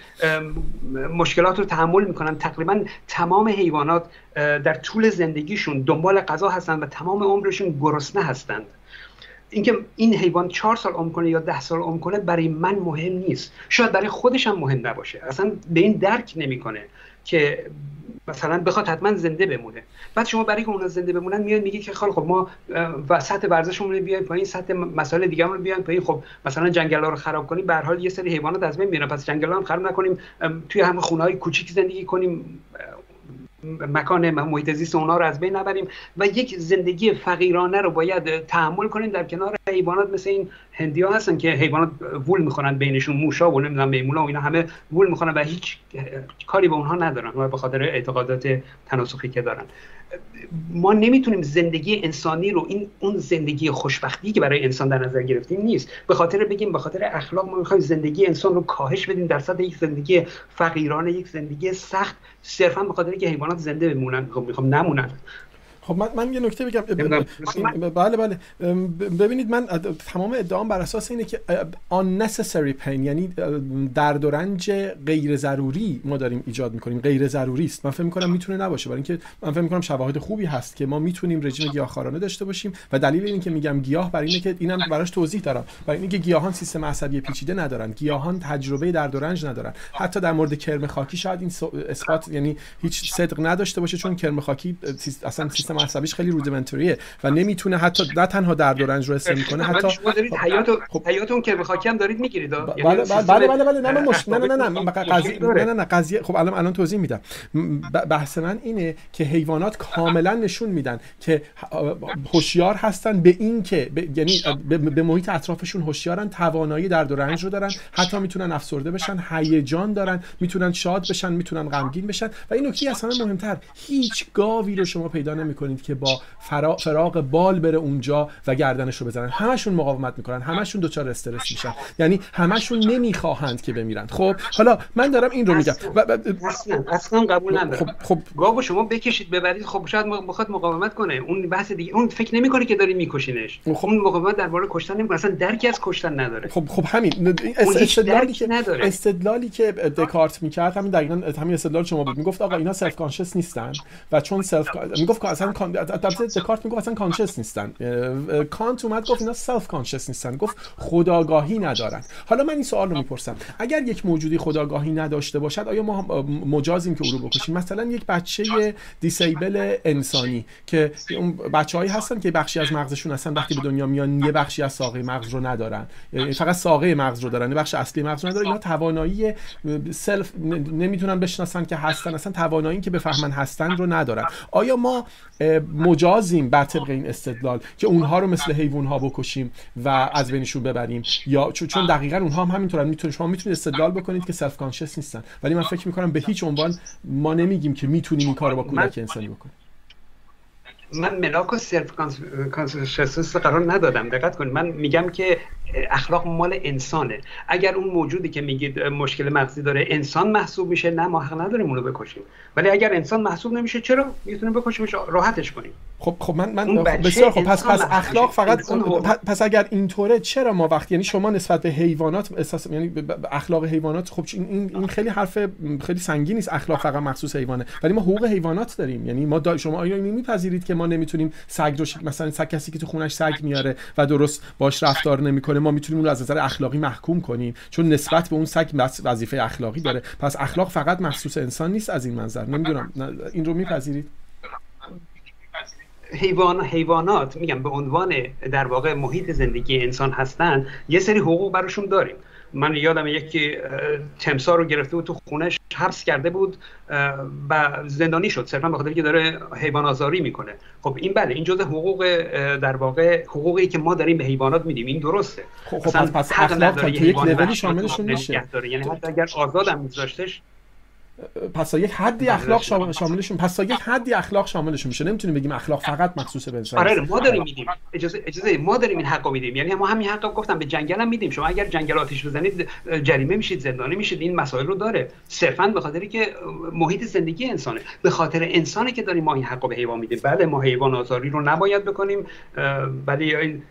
مشکلات رو تحمل می‌کنن. تقریبا تمام حیوانات در طول زندگیشون دنبال غذا هستن و تمام عمرشون گرسنه هستند. اینکه این حیوان چهار سال عمر کنه یا ده سال عمر کنه برای من مهم نیست. شاید برای خودش هم مهم نباشه. اصلا به این درک نمی‌کنه. که مثلا بخواد حتما زنده بمونه. بعد شما برای که اونا زنده بمونن میاد میگه که خب خب ما و سطح ورزشمون رو بیایم پایین سطح مسائل دیگه رو بیایم پایین. خب مثلا جنگل ها رو خراب کنیم به حال یه سری حیوانات از بین میرن. پس جنگل ها هم خراب نکنیم توی همه خونه های کوچیک زندگی کنیم. مکان محیط زیست اونا رو از بین نبریم و یک زندگی فقیرانه رو باید تحمل کنیم در کنار حیوانات مثل این هندی ها هستن که حیوانات وول می‌خورن بینشون موشا و نمی‌دونم میمونا و اینا همه وول می‌خورن و هیچ کاری به اونها ندارن و به خاطر اعتقادات تناسخی که دارن. ما نمی‌تونیم زندگی انسانی رو این اون زندگی خوشبختی که برای انسان در نظر گرفتیم نیست. به خاطر بگیم به خاطر اخلاق ما می‌خوایم زندگی انسان رو کاهش بدیم در سطح یک زندگی فقیرانه یک زندگی سخت. صرفا به خاطر که حیوانات زنده بمونن. خب می‌خوام نمونن خب من, من یه نکته بگم. بله بله. ببینید من تمام ادعام بر اساس اینه که unnecessary pain یعنی درد و رنج غیر ضروری ما داریم ایجاد می‌کنیم. غیر ضروری است. من فکر می‌کنم می‌تونه نباشه. برای اینکه من فکر می‌کنم شواهد خوبی هست که ما می‌تونیم رژیم گیاهخوارانه داشته باشیم و دلیل اینه که میگم گیاه برای اینه که اینم براش توضیح دارم. برای اینکه گیاهان سیستم عصبی پیچیده ندارن. گیاهان تجربه درد و رنج ندارن. حتی در مورد کرم خاکی شاید این اثبات یعنی هیچ صدق نداشته باشه چون کرم خاکی اصلا سیستم سیستم عصبیش خیلی رودیمنتریه و نمی‌تونه حتی نه تنها درد و رنج رو حس می‌کنه حتی شما دارید حیات خب. حیات اون که بخاکی هم دارید می‌گیرید بله بله بله بله بله نه مش... نه نه نه قضیه نه نه نه قضیه خب الان الان توضیح میدم. بحث من اینه که حیوانات کاملا نشون میدن که هوشیار هستن به این که یعنی به محیط اطرافشون هوشیارن توانایی درد و رنج رو دارن حتی می‌تونن افسرده بشن هیجان دارن می‌تونن شاد بشن می‌تونن غمگین بشن. و این نکته اصلا مهمتر هیچ گاوی رو شما پیدا نمی‌کنید. که با فراغ بال بره اونجا و گردنش رو بزنن. همشون مقاومت می‌کنن. همشون دچار استرس میشن. یعنی همشون نمی‌خواهند که بمیرن. خب حالا من دارم این رو میگم. اصلا اصلا قبول ندارم. خب خب. شما بکشید ببرید. خب شاید بخواد مقاومت کنه. اون بحث دیگه اون فکر نمی‌کنه که داری میکشینش. خب. اون مقاومت درباره کشتن نمی‌کنه اصلا درکی از کشتن نداره. خب خب همین. استدلالی که نداره. استدلالی که دکارت می‌کرد همین دقیقاً همین استدلال شما بود. می‌گفت آقا اینا سلف کانشس نیستن. و چون self می‌گفت اصلا البته دکارت می‌گفت اصلا conscious نیستن. کانت اومد گفت اینا self conscious نیستن. گفت خودآگاهی ندارن. حالا من این سوال رو می‌پرسم. اگر یک موجودی خودآگاهی نداشته باشد آیا ما مجازیم که او رو بکشیم؟ مثلا یک بچه disable انسانی که اون بچه‌هایی هستن که بخشی از مغزشون اصلا وقتی به دنیا میان یه بخشی از ساقه مغز رو ندارن. فقط ساقه مغز رو دارن بخش اصلی مغز رو ندارن. اینا توانایی self نمی‌تونن بشناسن که هستن اصلا توانایی که بفهمن هستن رو ندارن. آیا ما مجازیم بر طبق این استدلال که اونها رو مثل حیوان ها بکشیم و از بینشون ببریم. یا چون دقیقا اونها هم همینطورن می‌تونید شما می‌تونید استدلال بکنید که self conscious نیستن. ولی من فکر می‌کنم به هیچ عنوان ما نمیگیم که می‌تونیم این کارو با کودک انسانی بکنیم. من ملاک و self consciousness قرار ندادم. دقت کنید. من میگم که اخلاق مال انسانه. اگر اون موجودی که میگید مشکل مغزی داره انسان محسوب میشه نه ما حق نداریم اونو بکشیم. ولی اگر انسان محسوب نمیشه چرا می‌تونیم بکشیمش؟ راحتش کنیم. خب خب من من بسیار خب پس پس اخلاق فقط پس اگر اینطوره چرا ما وقتی یعنی شما نسبت به حیوانات اساس یعنی اخلاق حیوانات خب این این خیلی حرف خیلی سنگین نیست اخلاق فقط مخصوص حیوانه. ولی ما حقوق حیوانات داریم. یعنی ما دا شما آیا میپذیرید که ما نمی‌تونیم سگ رو مثلا سگ کسی که تو خونش سگ میاره و درست باش رفتار نمی‌کنه؟ ما می‌تونیم اون رو از نظر اخلاقی محکوم کنیم. چون نسبت به اون سگ وظیفه اخلاقی داره. پس اخلاق فقط مخصوص انسان نیست از این منظر. نمی‌دونم. این رو میپذیرید؟ حیوان حیوانات میگم به عنوان در واقع محیط زندگی انسان هستن یه سری حقوق براشون داریم. من یادم یکی تمسا رو گرفته بود تو خونش حبس کرده بود و زندانی شد. صرفا به خاطر که داره حیوان آزاری می‌کنه. خب این بله این جزء حقوق در واقع حقوقی که ما داریم به حیوانات میدیم. این درسته. خب, خب پس, پس اخلاق تا یک لولی شاملشون میشه یعنی حتی اگر آزادم میذاشتش پس تا یک حدی اخلاق شاملشون پس تا یک حدی اخلاق شاملشون میشه. نمی‌تونیم بگیم اخلاق فقط مخصوص به انسان آره ما داریم میدیم. اجازه اجازه ما داریم این حقو میدیم. یعنی ما همین حقو گفتم به جنگل هم میدیم. شما اگر جنگل آتیش بزنید جریمه میشید زندانی میشید این مسائل رو داره. صرفا به خاطری که محیط زندگی انسانه. به خاطر انسانی که داریم ما این حقو به حیوان میدیم. بله ما حیوان آزاری رو نباید بکنیم ولی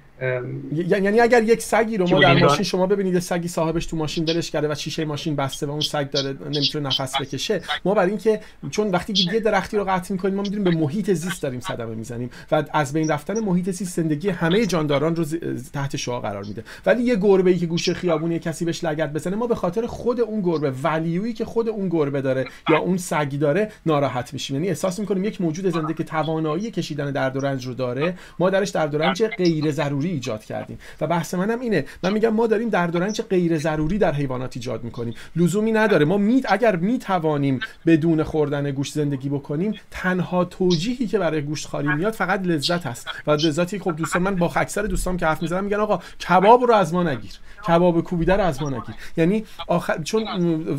یعنی اگر یک سگی رو ما در ماشین شما ببینید سگی صاحبش تو ماشین ولش کرده و شیشه ماشین بسته و اون سگ داره نمی‌تونه نفس بکشه. ما برای اینکه چون وقتی یه درختی رو قطع می‌کنیم ما می‌دونیم به محیط زیست داریم صدمه می‌زنیم و از بین رفتن محیط زیست زندگی همه جانداران رو تحت شعاع قرار میده. ولی یه گربه ای که گوشه خیابونی کسی بهش لگد بزنه ما به خاطر خود اون گربه ولیویی که خود اون گربه داره یا اون سگی داره ناراحت میشیم. یعنی احساس می‌کنیم یک موجود زنده که توانایی کشیدن درد و رنج رو داره ما درش درد و رنج غیر ضروری ایجاد کردیم. و بحث منم اینه. من میگم ما داریم درد و رنج غیر ضروری در حیوانات ایجاد می‌کنیم. لزومی نداره. ما می اگر می‌توانیم بدون خوردن گوشت زندگی بکنیم تنها توجیهی که برای گوشت خاری میاد فقط لذت است. و لذتی خب دوستان من با اکثر دوستان که حرف می‌زنم میگن آقا کباب رو از ما نگیر. کباب کوبیده رو از ما نگیر. یعنی آخر چون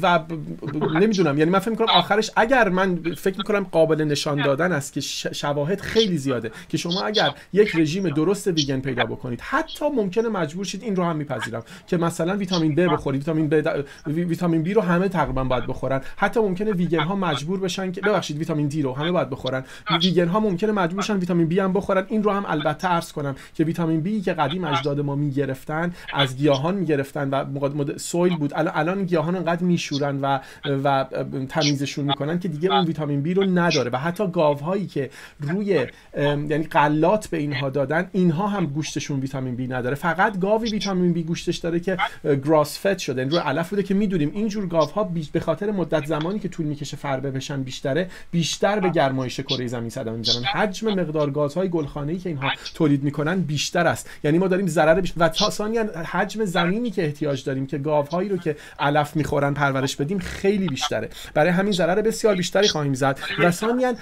و نمی‌دونم یعنی من فکر می‌کنم آخرش اگر من فکر می‌کنم قابل نشان دادن است که شواهد خیلی زیاده که شما اگر یک رژیم درست ویگن پیدا بکنید حتی ممکنه مجبور شید این رو هم میپذیرم که مثلا ویتامین B بخورید ویتامین B ویتامین B رو همه تقریبا باید بخورن. حتی ممکنه ویگن ها مجبور بشن که ببخشید ویتامین دی رو همه باید بخورن. ویگن ها ممکنه مجبور بشن ویتامین B هم بخورن. این رو هم البته عرض کنم که ویتامین B که قدیم اجداد ما می‌گرفتن از گیاهان می‌گرفتن و سویل بود. الان الان گیاهان انقدر میشورن و و تمیزشون می‌کنن که دیگه اون ویتامین B رو نداره و حتی گاوهایی که روی یعنی غلات به اینها دادن اینها هم گوشتشون ویتامین بی نداره. فقط گاوی ویتامین بی گوشتش داره که گراس فت شده. یعنی رو علف بوده که می‌دونیم اینجور گاوها به خاطر مدت زمانی که طول می‌کشه فربه بشن بیشتره بیشتر به گرمایش کره زمین صدمه می‌زنن. حجم مقدار گازهای گلخانه‌ای که اینها تولید می‌کنن بیشتر است. یعنی ما داریم ضرر بیشتر و ثانیا حجم زمینی که احتیاج داریم که گاوهایی رو که علف می‌خورن پرورش بدیم خیلی بیشتره. برای همین ضرر بسیار بیشتری خواهیم زد. و ثانیا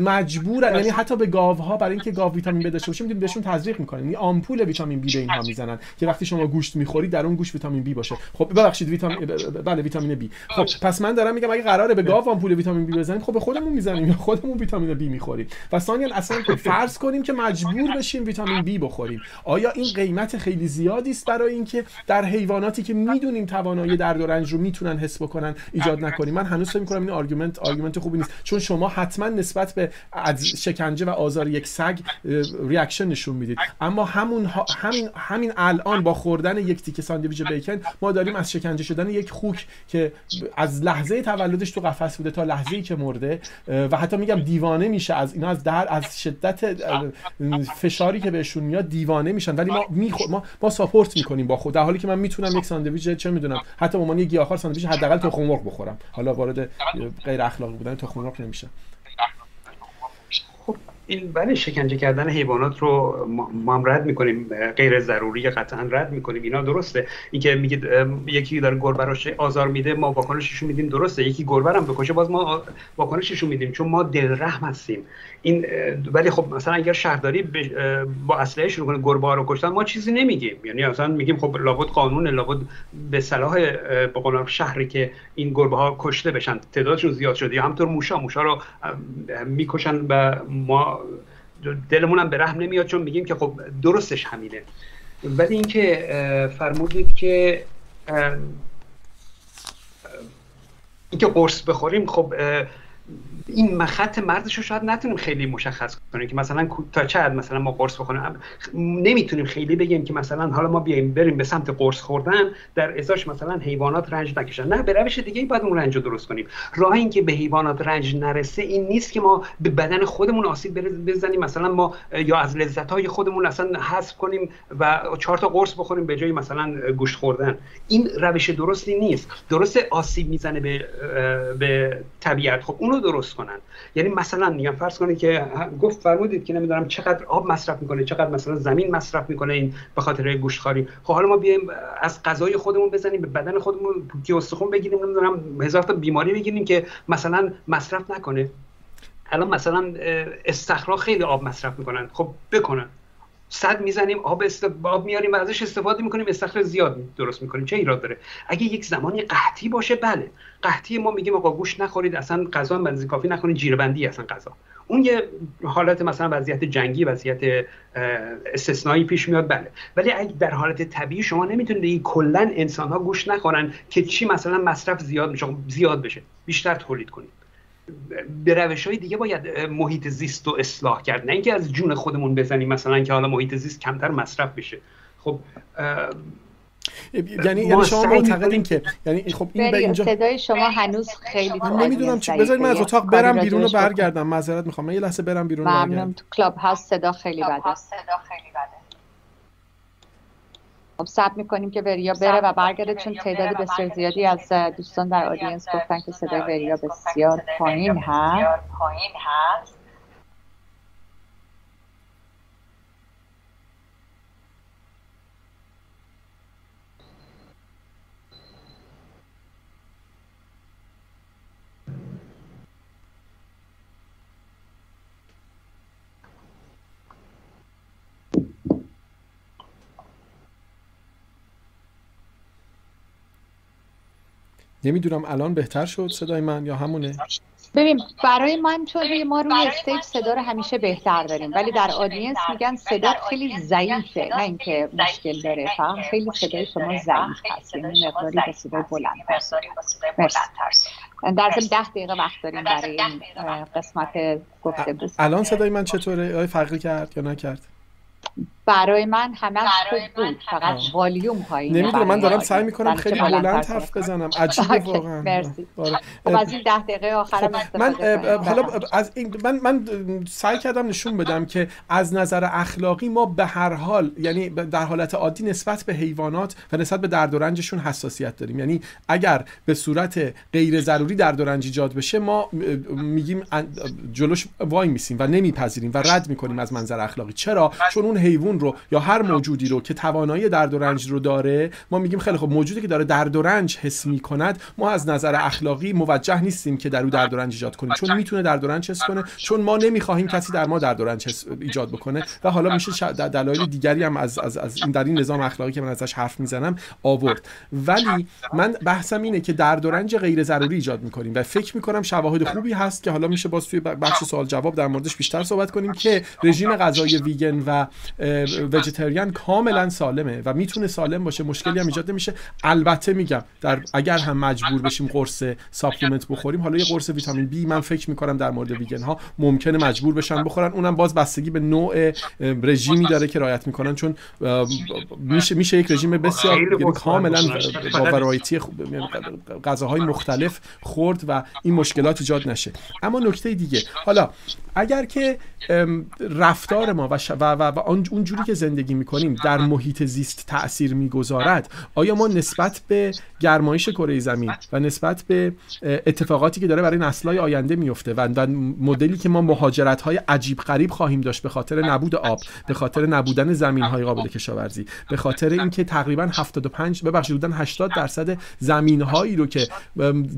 مجبورن یعنی حتی به گاوها برای اینکه گاو ویتامین بده داشته باشیم بهشون تزریق می‌کنیم. یعنی آمپول ویتامین بی به اینها می‌زنن که وقتی شما گوشت می‌خورید در اون گوشت ویتامین بی باشه. خب ببخشید ویتامین بله ویتامین بی. خب پس من دارم میگم اگه قراره به گاو آمپول ویتامین بی بزنید خب به خودمون می‌زنیم. یا خودمون ویتامین بی می‌خوریم. و ثانیا اصلا فرض کنیم که مجبور بشیم ویتامین بی بخوریم. آیا این قیمت خیلی زیادی است برای اینکه در حیواناتی که می‌دونیم توانایی درد و رنج رو می‌تونن حس بکنن ایجاد نکنیم. من هنوز فکر می‌کنم این argument argument خوبی نیست. چون شما حتما نسبت به شکنجه و آزار یک سگ reaction نشون می‌دید. اما همون همین همین الان با خوردن یک تیکه ساندویچ بیکن ما داریم از شکنجه شدن یک خوک که از لحظه تولدش تو قفس بوده تا لحظه ای که مرده و حتی میگم دیوانه میشه از اینا از در از شدت فشاری که بهشون میاد دیوانه میشن. ولی ما می ما ما ساپورت می‌کنیم با خود. در حالی که من می‌تونم یک ساندویچ چه می‌دونم حتی به عنوان یک گیاهخوار ساندویچ حداقل تخم مرغ بخورم. حالا وارد غیر اخلاقی بودن تخم مرغ نمیشه. این بله شکنجه کردن حیوانات رو ما هم رد می‌کنیم غیر ضروری قطعا رد می‌کنیم. اینا درسته. اینکه میگید یکی داره گربه رو آزار میده ما واکنششون میدیم درسته. یکی گربه هم بکشه باز ما واکنششون میدیم چون ما دلرحم هستیم. این ولی خب مثلا اگر شهرداری با اسلحه شروع کنه گربه رو کشتن ما چیزی نمیگیم. یعنی مثلا میگیم خب لابد قانون لابد به صلاح به شهری که این گربه ها کشته بشن. تعدادشون زیاد شده. یا همطور موشا موشا رو می‌کشن و ما دلمون هم به رحم نمیاد چون میگیم که خب درستش همینه. ولی اینکه فرمودید که اینکه قرص بخوریم خب این مخط مرزش رو شاید نتونیم خیلی مشخص کنیم که مثلا تا چه مثلا ما قرص بخوریم. نمی‌تونیم خیلی بگیم که مثلا حالا ما بیایم بریم به سمت قرص خوردن در ازاش مثلا حیوانات رنج نکشن. نه به روش دیگه باید اون رنج رو درست کنیم. راه اینکه به حیوانات رنج نرسه این نیست که ما به بدن خودمون آسیب بزنیم. مثلا ما یا از لذت های خودمون اصلا حذف کنیم و چهار تا قرص بخوریم به جای مثلا گوشت خوردن. این روش درستی نیست. درست آسیب می‌زنه به به طبیعت. خب اون رو درست کنن. یعنی مثلا میگم فرض کنید که گفت فرمودید که نمی‌دونم چقدر آب مصرف می‌کنه چقدر مثلا زمین مصرف می‌کنه این به خاطر گوشتخواری. خب حالا ما بیایم از غذای خودمون بزنیم به بدن خودمون پوکی استخون بگیریم نمی‌دونم هزار تا بیماری بگیریم که مثلا مصرف نکنه. الان مثلا استخرا خیلی آب مصرف می‌کنن. خب بکنن. صد می‌زنیم آب, است... آب میاریم و ازش استفاده می‌کنیم استخر زیاد درست می‌کنیم. چه ایراد داره؟ اگه یک زمانی قحطی باشه بله. قحطی ما میگیم آقا گوش نخورید اصلا غذا بنزین کافی نخورید جیره بندی اصلا غذا. اون یه حالت مثلا وضعیت جنگی وضعیت استثنایی پیش میاد بله. ولی اگه در حالت طبیعی شما نمی‌تونید کلا انسان ها گوش نخورن که چی مثلا مصرف زیاد میشه زیاد بشه. بیشتر تولید کنید. به روش های دیگه باید محیط زیست رو اصلاح کرد. نه اینکه از جون خودمون بزنیم مثلا که حالا محیط زیست کمتر مصرف بشه. خب یعنی یعنی شما معتقدین که یعنی خب این به اینجا صدای شما هنوز خیلی من نمی‌دونم چی بذارید من از اتاق برم بیرون و برگردم. معذرت می‌خوام. من یه لحظه برم بیرون ممنون. تو کلاب هاوس صدا خیلی بده. خب ثبت می‌کنیم که وریا بره و برگرده چون تعداد بسیار زیادی از دوستان در آدینس گفتن که صدای وریا بسیار پایین هست. نمی‌دونم الان بهتر شد صدای من یا همونه؟ ببین برای من چون ما روی استیج صدا رو همیشه بهتر داریم ولی در آدینس میگن صدا خیلی ضعیفه نه اینکه مشکل داره. فقط خیلی صدای شما ضعیف هست یعنی مقداری به صدای بلند در ضمن ده دقیقه وقت داریم برای این قسمت گفته بود الان صدای من چطوره؟ آیا فرقی کرد یا نکرد؟ برای من همه خوب بود. فقط والیوم پایینه نمی‌دونم من دارم سعی می‌کنم خیلی بلند حرف بزنم. عجیبه واقعا. مرسی. آره. خب از این ده دقیقه آخرم خب من حالا از این من من سعی کردم نشون بدم که از نظر اخلاقی ما به هر حال یعنی در حالت عادی نسبت به حیوانات و نسبت به درد و رنجشون حساسیت داریم. یعنی اگر به صورت غیر ضروری درد و رنج ایجاد بشه ما میگیم جلوش وای میسیم و نمیپذیریم و رد می‌کنیم از منظر اخلاقی. چرا؟ چون اون حیوان رو یا هر موجودی رو که توانایی درد و رنج رو داره ما میگیم خیلی خب موجودی که داره درد و رنج حس می‌کند ما از نظر اخلاقی موجه نیستیم که در او درد و رنج ایجاد کنیم چون می‌تونه درد و رنج حس کنه چون ما نمی‌خواهیم کسی در ما درد و رنج ایجاد بکنه و حالا میشه دلایل دیگری هم از, از, از این در این نظام اخلاقی که من ازش حرف می‌زنم آورد. ولی من بحثم اینه که درد و رنج غیر ضروری ایجاد می‌کنیم و فکر می‌کنم شواهد خوبی هست که حالا میشه باز توی بخش سوال جواب در موردش بیشتر صحبت کنیم که رژیم غذایی ویگن و وجتریان کاملا سالمه و می‌تونه سالم باشه مشکلی هم ایجاد نمیشه. البته میگم در اگر هم مجبور بشیم قرص supplement بخوریم حالا یه قرص ویتامین بی من فکر می‌کنم در مورد ویگن ها ممکنه مجبور بشن بخورن. اونم باز بستگی به نوع رژیمی داره که رعایت می‌کنن چون میشه میشه یک رژیم بسیار یعنی کاملا با variety یعنی غذاهای مختلف خورد و این مشکلات ایجاد نشه. اما نکته دیگه حالا اگر که رفتار ما و, و, و, و اون جوری که زندگی می‌کنیم در محیط زیست تاثیر می‌گذارد آیا ما نسبت به گرمایش کره زمین و نسبت به اتفاقاتی که داره برای نسل‌های آینده میفته و مدلی که ما مهاجرت های عجیب غریب خواهیم داشت به خاطر نبود آب به خاطر نبودن زمین های قابل کشاورزی به خاطر اینکه تقریبا 75 ببخشید بودن 80 درصد زمین هایی رو که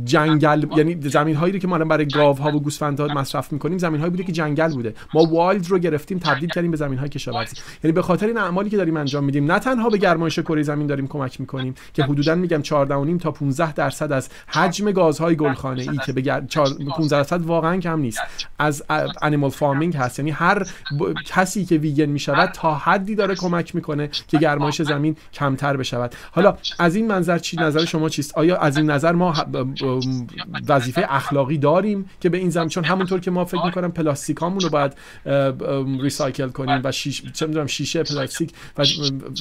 جنگل یعنی زمین هایی رو که ما برای گاوها و گوسفندها مصرف می‌کنیم زمین هایی بوده که جنگل بوده. ما وایلد رو گرفتیم تبدیل کردیم به زمین های کشاورزی. یعنی به خاطر این اعمالی که داریم انجام میدیم نه تنها به گرمایش کره زمین داریم کمک می‌کنیم که حدودا میگم 14.5 تا 15 درصد از حجم گازهای گلخانه ای که به 15 درصد واقعا کم نیست. از animal farming هست. یعنی هر کسی که ویگن می‌شود تا حدی داره کمک می‌کنه که گرمایش زمین کمتر بشود. حالا از این منظر چی نظر شما چیست؟ آیا از این نظر ما وظیفه اخلاقی داریم که به این زمین چون همونطور که ما فکر می‌کنم پلاستیکامون رو باید recycle کنیم و شیش چه می‌دونم شیشه پلاستیک و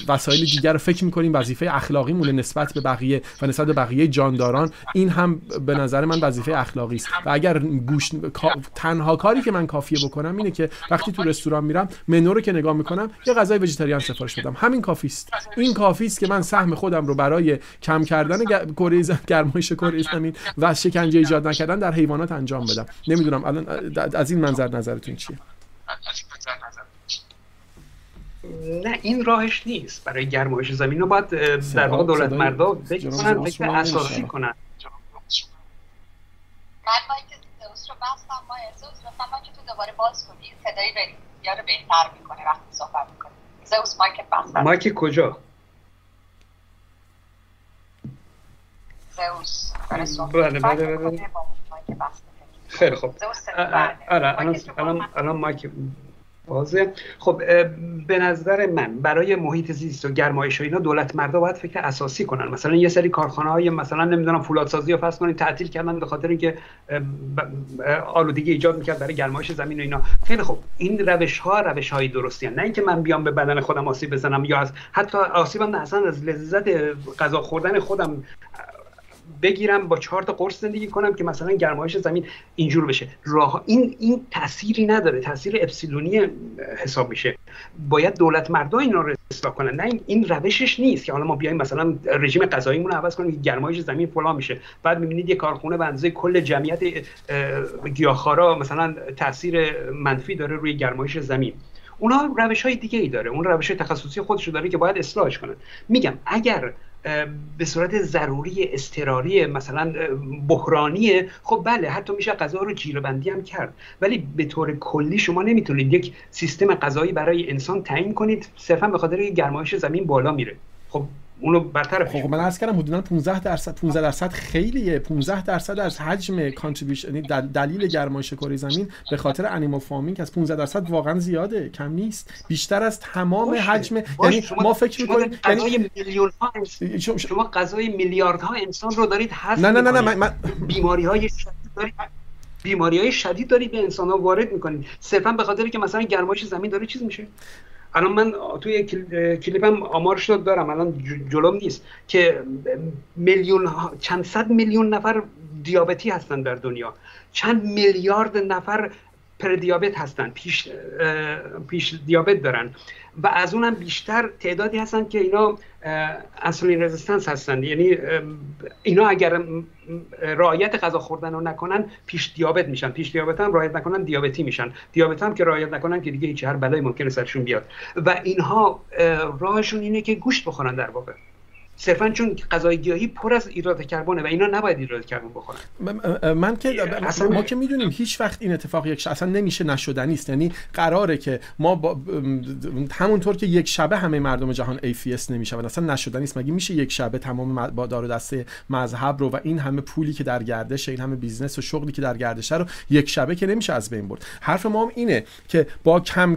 وسایل دیگر رو فکر می‌کنیم وظیفه اخلاقی مونه نسبت به بقیه و نسبت به بقیه جانداران. این هم به نظر من وظیفه اخلاقی است. و اگر گوش تنها کاری که من کافیه بکنم اینه که وقتی تو رستوران میرم منو رو که نگاه می‌کنم یه غذای وجیتریان سفارش بدم. همین کافی است. این کافی است که من سهم خودم رو برای کم کردن کره گرمایش کره زمین و شکنجه ایجاد نکردن در حیوانات انجام بدم. نمی‌دونم الان از این منظر نظرتون چیه؟ نه این راهش نیست. برای گرمایش زمین رو باید در واقع دولت مردا بکنن فکر اساسی کنن. من زوس رو بستم ما زوس لطفا مایک تو دوباره باز کنی صدای یا رو بهتر می‌کنه وقتی صحبت می‌کنه زوس مایک بستم مایک کجا؟ زوس بله بله بله خیلی خوب. الان الان الان مایک بازه. خب به نظر من برای محیط زیست و گرمایش و اینا دولت مردا باید فکر اساسی کنن. مثلا یه سری کارخانه های مثلا نمی‌دونم فولادسازی رو فرض کنید تعطیل کردن به خاطر اینکه آلودگی ایجاد می‌کرد برای گرمایش زمین و اینا. خیلی خب این روش ها روش های درستی نه اینکه من بیام به بدن خودم آسیب بزنم یا از حتی آسیبم نه اصلا از لذت غذا خوردن خودم بگیرم با چهار تا قرص زندگی کنم که مثلا گرمایش زمین اینجور بشه. راه این این تأثیری نداره. تاثیر اپسیلونی حساب میشه. باید دولت مردا اینا رو اصلاح کنن. نه این روشش نیست که حالا ما بیایم مثلا رژیم غذاییمون رو عوض کنیم گرمایش زمین فلان میشه. بعد می‌بینید یه کارخونه به اندازه کل جمعیت گیاهخوارا مثلا تاثیر منفی داره روی گرمایش زمین. اونها روش های دیگه ای داره. اون روش های تخصصی خودشو داره که باید اصلاحش کنن. میگم اگر به صورت ضروری استراری مثلا بحرانیه خب بله حتی میشه غذا رو جیره هم کرد. ولی به طور کلی شما نمی‌تونید یک سیستم غذایی برای انسان تعیین کنید. صرفا به خاطر گرمایش زمین بالا میره. خب اونو برطرف خب من عرض کردم حدودا 15 درصد 15 درصد خیلیه. 15 درصد از حجم کانتریبیوشن یعنی دلیل گرمایش کره زمین به خاطر انیمال فارمینگ از 15 درصد واقعا زیاده کم نیست. بیشتر از تمام حجم یعنی ما فکر می‌کنیم یعنی میلیون ها شما, شما غذای میلیاردها انسان رو دارید حذف نه نه نه, نه من, من... بیماری های دارید بیماری های شدید دارید به انسان ها وارد می‌کنید. صرفا به خاطر که مثلا گرمایش زمین داره چیز میشه؟ الان من توی کلیپم آمارش رو دارم. الان جلوم نیست که میلیون چند صد میلیون نفر دیابتی هستن در دنیا. چند میلیارد نفر پردیابت هستن پیش, پیش دیابت دارن. و از اونم بیشتر تعدادی هستن که اینا انسولین رزیستنس هستن. یعنی اینا اگر رعایت غذا خوردن رو نکنن پیش دیابت میشن. پیش دیابت هم رعایت نکنن دیابتی میشن. دیابت هم که رعایت نکنن که دیگه هیچ هر بلایی ممکنه سرشون بیاد. و اینها راهشون اینه که گوشت بخورن در واقع. صرفا چون غذای گیاهی پر از هیدرات کربونه و اینا نباید هیدرات کربن بخورن. من که اصلا ما که می‌دونیم هیچ وقت این اتفاق یک اصلا نمیشه نشدنی است. یعنی قراره که ما با همونطور که یک شبه همه مردم جهان ایفیس نمیشن اصلا نشدنی است. مگه میشه یک شبه تمام با دار و دسته مذهب رو و این همه پولی که در گردش این همه business و شغلی که در گردشه رو یک شبه که نمیشه از بین برد؟ حرف ما هم اینه که با کم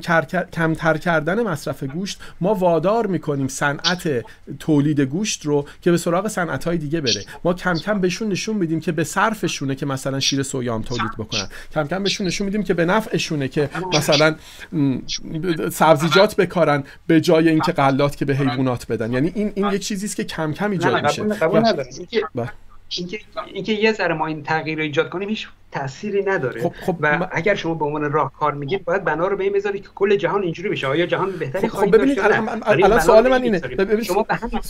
کمتر کردن مصرف گوشت ما وادار می‌کنیم صنعت تولید گوشت رو که به سراغ صنعت های دیگه بره. ما کم کم بهشون نشون میدیم که به صرفشونه که مثلا شیر سویام تولید بکنن. کم کم بهشون نشون میدیم که به نفعشونه که مثلا سبزیجات بکارن به جای اینکه غلات که به حیوانات بدن. یعنی این این یک چیزی است که کم کم ایجاد میشه. اینکه اینکه یه ذره ما این تغییر رو ایجاد کنیم هیچ تأثیری نداره. خب خب و اگر شما به عنوان راهکار میگید باید بنا رو به این بذارید که کل جهان اینجوری بشه. آیا جهان بهتری خب, خب ببینید الان سوال من اینه. شما به همین.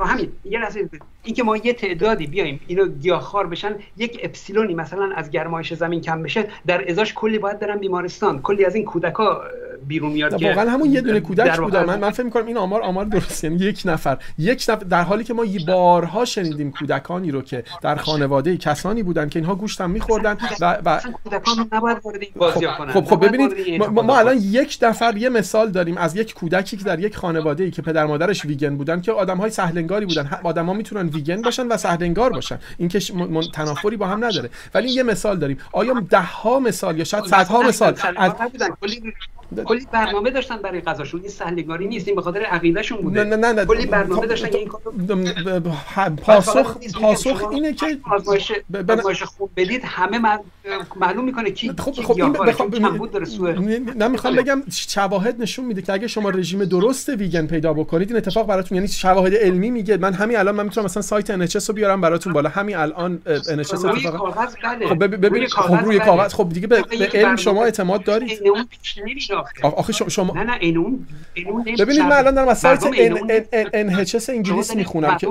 همین یه لحظه اینکه ما یه تعدادی بیایم اینو گیاهخوار بشن یک اپسیلونی مثلا از گرمایش زمین کم بشه در ازاش کلی باید برن بیمارستان. کلی از این کودکا بیرون میاد که واقعا همون یه دونه کودک بوده. من من فکر می‌کنم این آمار آمار درست یعنی یک نفر. یک نفر در حالی که ما بارها شنیدیم کودکانی رو که در خانواده کسانی بودن که اینها گوشت هم می‌خوردن و, و... خب خب, خب ببینید ما, ما الان یک نفر یه مثال داریم از یک کودکی که در یک خانواده ای که پدر مادرش ویگن بودن که آدم‌های سهلنگاری بودن. آدم‌ها می‌تونن ویگن باشن و سهلنگار باشن. این که تنافری با هم نداره. ولی یه مثال داریم. آیا ده ها مثال یا شاید صدها مثال از کلی برنامه داشتن برای غذاشون این سهلگاری نیست این به خاطر عقیدهشون بوده. نه نه نه کلی برنامه داشتن این پاسخ پاسخ اینه که آزمایش خوب بدید. همه معلوم می‌کنه کی خب خب این بخوام نه می‌خوام بگم شواهد نشون میده که اگه شما رژیم درست ویگن پیدا بکنید این اتفاق براتون یعنی شواهد علمی میگه. من همین الان من می‌تونم مثلا سایت NHS رو بیارم براتون بالا. همین الان NHS اتفاق خب ببین خب روی کاغذ خب دیگه به علم شما اعتماد دارید. آخه. شما نه نه این اون ببینید من الان دارم از سایت NHS انگلیس می‌خونم که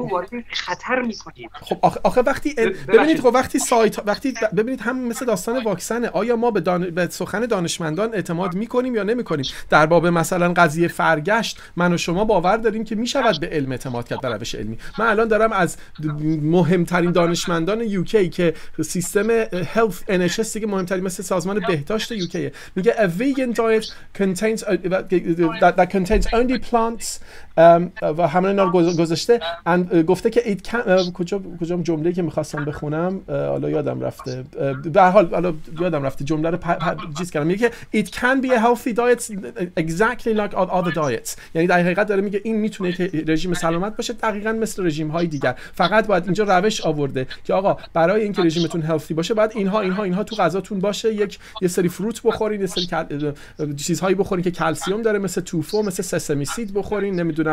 خطر می‌کنید خب آخه, آخه وقتی ببینید خب وقتی سایت وقتی ببینید هم مثل داستان واکسن آیا ما به, دان... به سخن دانشمندان اعتماد می‌کنیم یا نمی‌کنیم؟ در باب مثلا قضیه فرگشت من و شما باور داریم که می‌شود به علم اعتماد کرد به روش علمی. من الان دارم از مهمترین دانشمندان یوکی که سیستم هلت NHS دیگه مهمترین مثل سازمان بهداشت یوکی میگه a vegan diet contains that, that contains only plants و همه اینا گذاشته. گفته که it can کجا کجا جمله که می‌خواستم بخونم؟ حالا یادم رفته. به حال حالا یادم رفته. جمله رو چیز کردم. میگه it can be a healthy diet exactly like other diets. یعنی در حقیقت داره میگه این می‌تونه که رژیم سلامت باشه دقیقا مثل رژیم های دیگر. فقط باید اینجا روش آورده که آقا برای اینکه رژیمتون هلفی باشه باید اینها اینها اینها تو غذاتون باشه. یک یه سری فروت بخورین یه سری چیزهایی بخورین که کلسیوم داره مثل توفو مثل سسمی سید بخورین. نمی‌دونم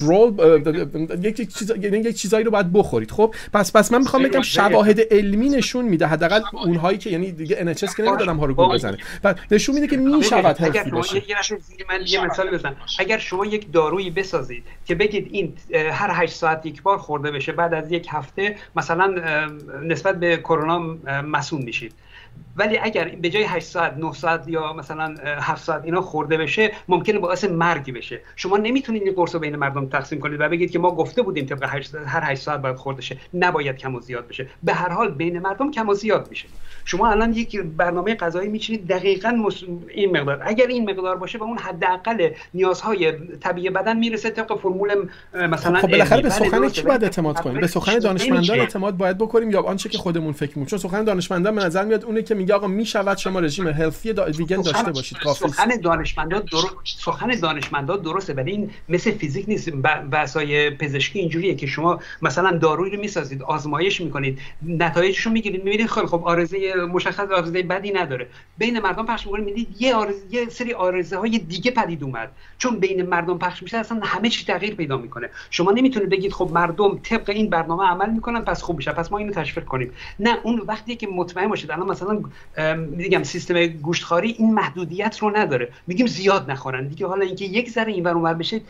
برول یک چیز یک چیزایی رو باید بخورید. خب پس پس من می‌خوام بگم شواهد علمی نشون میده. حداقل اونهایی که یعنی دیگه NHS که نمی‌دونم ها رو گول بزنه. و نشون میده که می‌شود اگر باشه. من یه مثال بزنم. اگر شما یک دارویی بسازید که بگید این هر 8 ساعت یک بار خورده بشه بعد از یک هفته مثلا نسبت به کرونا مسون میشید. ولی اگر به جای 8 ساعت 9 ساعت یا مثلا 7 ساعت اینا خورده بشه ممکنه باعث مرگ بشه. شما نمی‌تونید این قرص رو بین مردم تقسیم کنید و بگید که ما گفته بودیم طبق هر 8 ساعت باید خورده شه. نباید کم و زیاد بشه. به هر حال بین مردم کم و زیاد میشه. شما الان یک برنامه غذایی میچینید دقیقا این مقدار. اگر این مقدار باشه به اون حداقل نیازهای طبیعی بدن می‌رسه طبق فرمول مثلا خب بالاخره به سخن کی باید اعتماد کنیم؟ به سخن دانشمندان اعتماد باید بکنیم یا آنچه که خودمون فکر می‌کنیم؟ چون سخن دانشمندان به نظر میاد اونه که میگه آقا می‌شود شما رژیم هلفی دا ویگن داشته باشید کافی سخن دانشمندان درست سخن دانشمندان درسته ولی این مثل فیزیک نیست. بحثای پزشکی اینجوریه که شما مثلا دارویی رو می‌سازید آزمایش می‌کنید نتایجش رو می‌گیرید می‌بینید خیلی خب آرزه مشخص آرزه بدی نداره. بین مردم پخش می‌کنید می‌بینید یه آرزه یه سری آرزه های دیگه پدید اومد. چون بین مردم پخش میشه اصلا همه چی تغییر پیدا می‌کنه. شما نمی‌تونید بگید خب مردم طبق این برنامه عمل می‌کنن پس خوب میشه. پس ما اینو تشویق کنیم. نه اون وقتی که مطمئن باشید. الان مثلا میگم سیستم گوشتخواری این محدودیت رو نداره. میگیم زیاد نخورن. دیگه حالا اینکه یک ذره اینور اونور بشه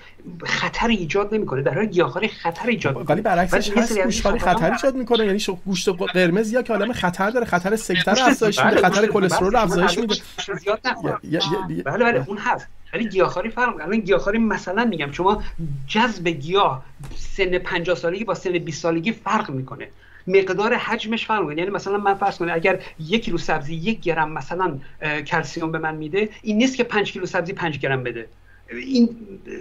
خطر ایجاد نمی‌کنه. در حال گیاهخواری خطر ایجاد ولی برعکسش هست گوشتخواری خطر ایجاد می‌کنه. یعنی گوشت قرمز یا که عالم خطر داره خطر سکته رو افزایش میده خطر کلسترول رو افزایش میده. زیاد بله بله اون هست ولی گیاهخواری فرق الان گیاهخواری مثلا میگم شما جذب گیاه سن 50 سالگی با سن 20 سالگی فرق می‌کنه. مقدار حجمش فرق یعنی مثلا من فرض کنم اگر یک کیلو سبزی یک گرم مثلا کلسیوم به من میده این نیست که 5 کیلو سبزی 5 گرم بده. این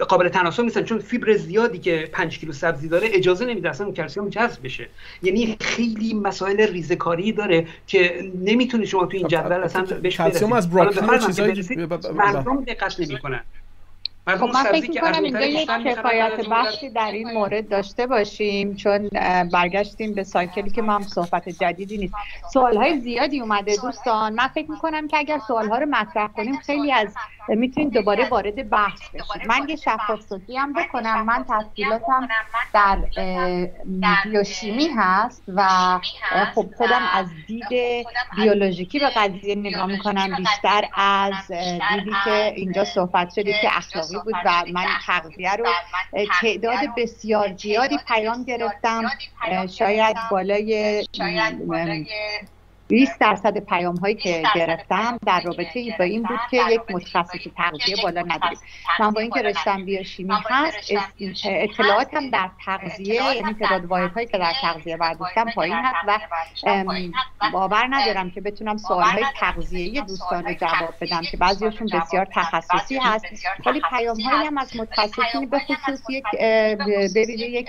قابل تناسب نیستن چون فیبر زیادی که 5 کیلو سبزی داره اجازه نمیده اصلا کلسیوم جذب بشه. یعنی خیلی مسائل ریزکاری داره که نمی‌تونی شما تو این جدول اصلا بهش کلسیوم از براکلی چیزایی مردم دقت نمی‌کنن خب من فکر می‌کنم اینجا یک کفایت بخشی در این مورد داشته باشیم چون برگشتیم به سایکلی که ما هم صحبت جدیدی نیست. سوال های زیادی اومده دوستان. من فکر می‌کنم که اگر سوال ها رو مطرح کنیم خیلی از می‌تونید دوباره وارد بحث بشید. من یه شفاف هم بکنم. من تحصیلاتم در بیوشیمی هست و خب خودم از دید بیولوژیکی به قضیه نگاه می‌کنم. بیشتر از دیدی که اینجا صحبت شده که اخلاقی بود و من تغذیه رو تعداد بسیار زیادی پیام گرفتم. شاید بالای 20 درصد پیام هایی که گرفتم در رابطه با این بود که یک متخصص تغذیه بالا نداریم من با اینکه رشتم بیوشیمی هست اطلاعاتم در تغذیه یعنی تعداد واحد هایی که در تغذیه برداشتم پایین هست و باور ندارم که بتونم سوال های تغذیه دوستان رو جواب بدم که بعضیشون بسیار تخصصی هست ولی پیام هایی هم از متخصصین به خصوص یک ببینید یک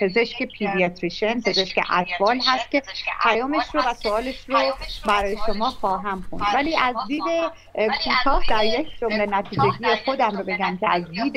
پزشک پیدیاتریشن پزشک اطفال هست که پیامش رو و سوال سوالش رو برای شما خواهم خوند. ولی از دید کوتاه در یک جمله نتیجگی خودم رو بگم که از دید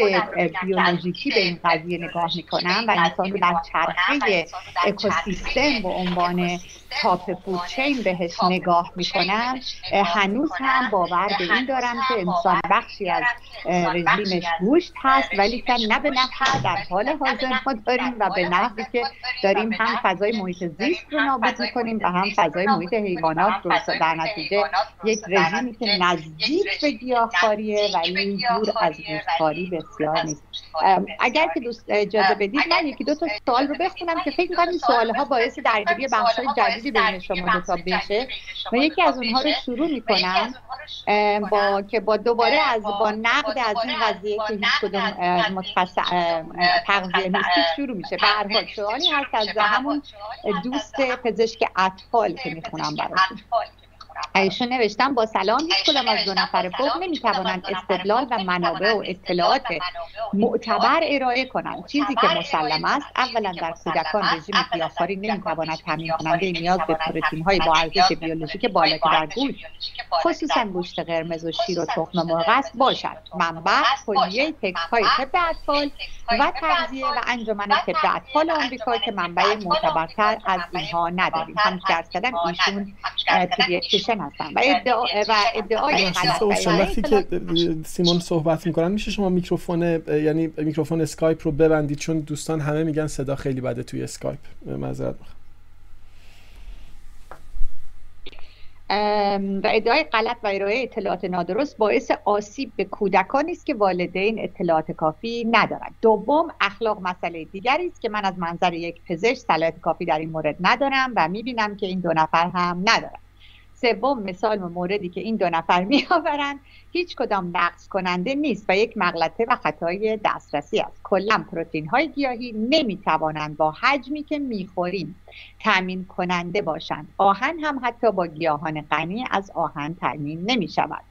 بیولوژیکی به این قضیه نگاه می‌کنم و انسان رو در چرخه اکوسیستم به عنوان تاپ فودچین بهش نگاه می‌کنم هنوز هم باور به این دارم که انسان بخشی از رژیمش گوشت هست ولی نه به نفع در حال حاضر ما داریم و به نحوی که داریم هم فضای محیط زیست رو نابود می‌کنیم و هم فضای محیط حیوانات رو. در نتیجه یک رژیمی که نزدیک به گیاهخواریه ولی دور از گوشتخواری بسیار نیست. اگر که دوست اجازه بدید من یکی دو تا سوال رو بخونم که فکر کنم این سوال ها باعث درگیری بخش های جدیدی بین شما دو تا بشه. و یکی از اونها رو شروع می‌کنم با که با دوباره از با نقد از این قضیه که هیچ کدوم متخصص تغذیه نیستی شروع میشه. به هر حال سوالی هست از همون دوست پزشک اطفال که می‌خونم براتون. ایشون نوشتم با سلام هیچ کدام از دو نفر فوق نمی‌توانند استدلال و منابع و اطلاعات معتبر ارائه کنند. چیزی که مسلم است اولا در کودکان رژیم گیاهخواری نمی‌تواند تامین کننده نیاز به پروتئین های با ارزش بیولوژیک بالا که در گوشت خصوصا گوشت قرمز و شیر و تخم مرغ است باشد. منبع کلیه تکس های طب اطفال و تغذیه و انجمن طب اطفال آمریکا که منبع معتبرتر از اینها نداریم. هم که ایشون پدیاتریشن هستن و ادعا و ادعای وقتی که سیمون صحبت می‌کنن میشه شما میکروفون یعنی میکروفون اسکایپ رو ببندید؟ چون دوستان همه میگن صدا خیلی بده توی اسکایپ. معذرت و ادعای غلط و ارائه اطلاعات نادرست باعث آسیب به کودکانی است که والدین اطلاعات کافی ندارند. دوم اخلاق مسئله دیگری است که من از منظر یک پزشک صلاحیت کافی در این مورد ندارم و می‌بینم که این دو نفر هم ندارند سوم مثال موردی که این دو نفر میآورند هیچ کدام نقص کننده نیست و یک مغلطه و خطای دسترسی است. کلا پروتئین های گیاهی نمی توانند با حجمی که می‌خوریم تامین کننده باشند. آهن هم حتی با گیاهان غنی از آهن تامین نمی شود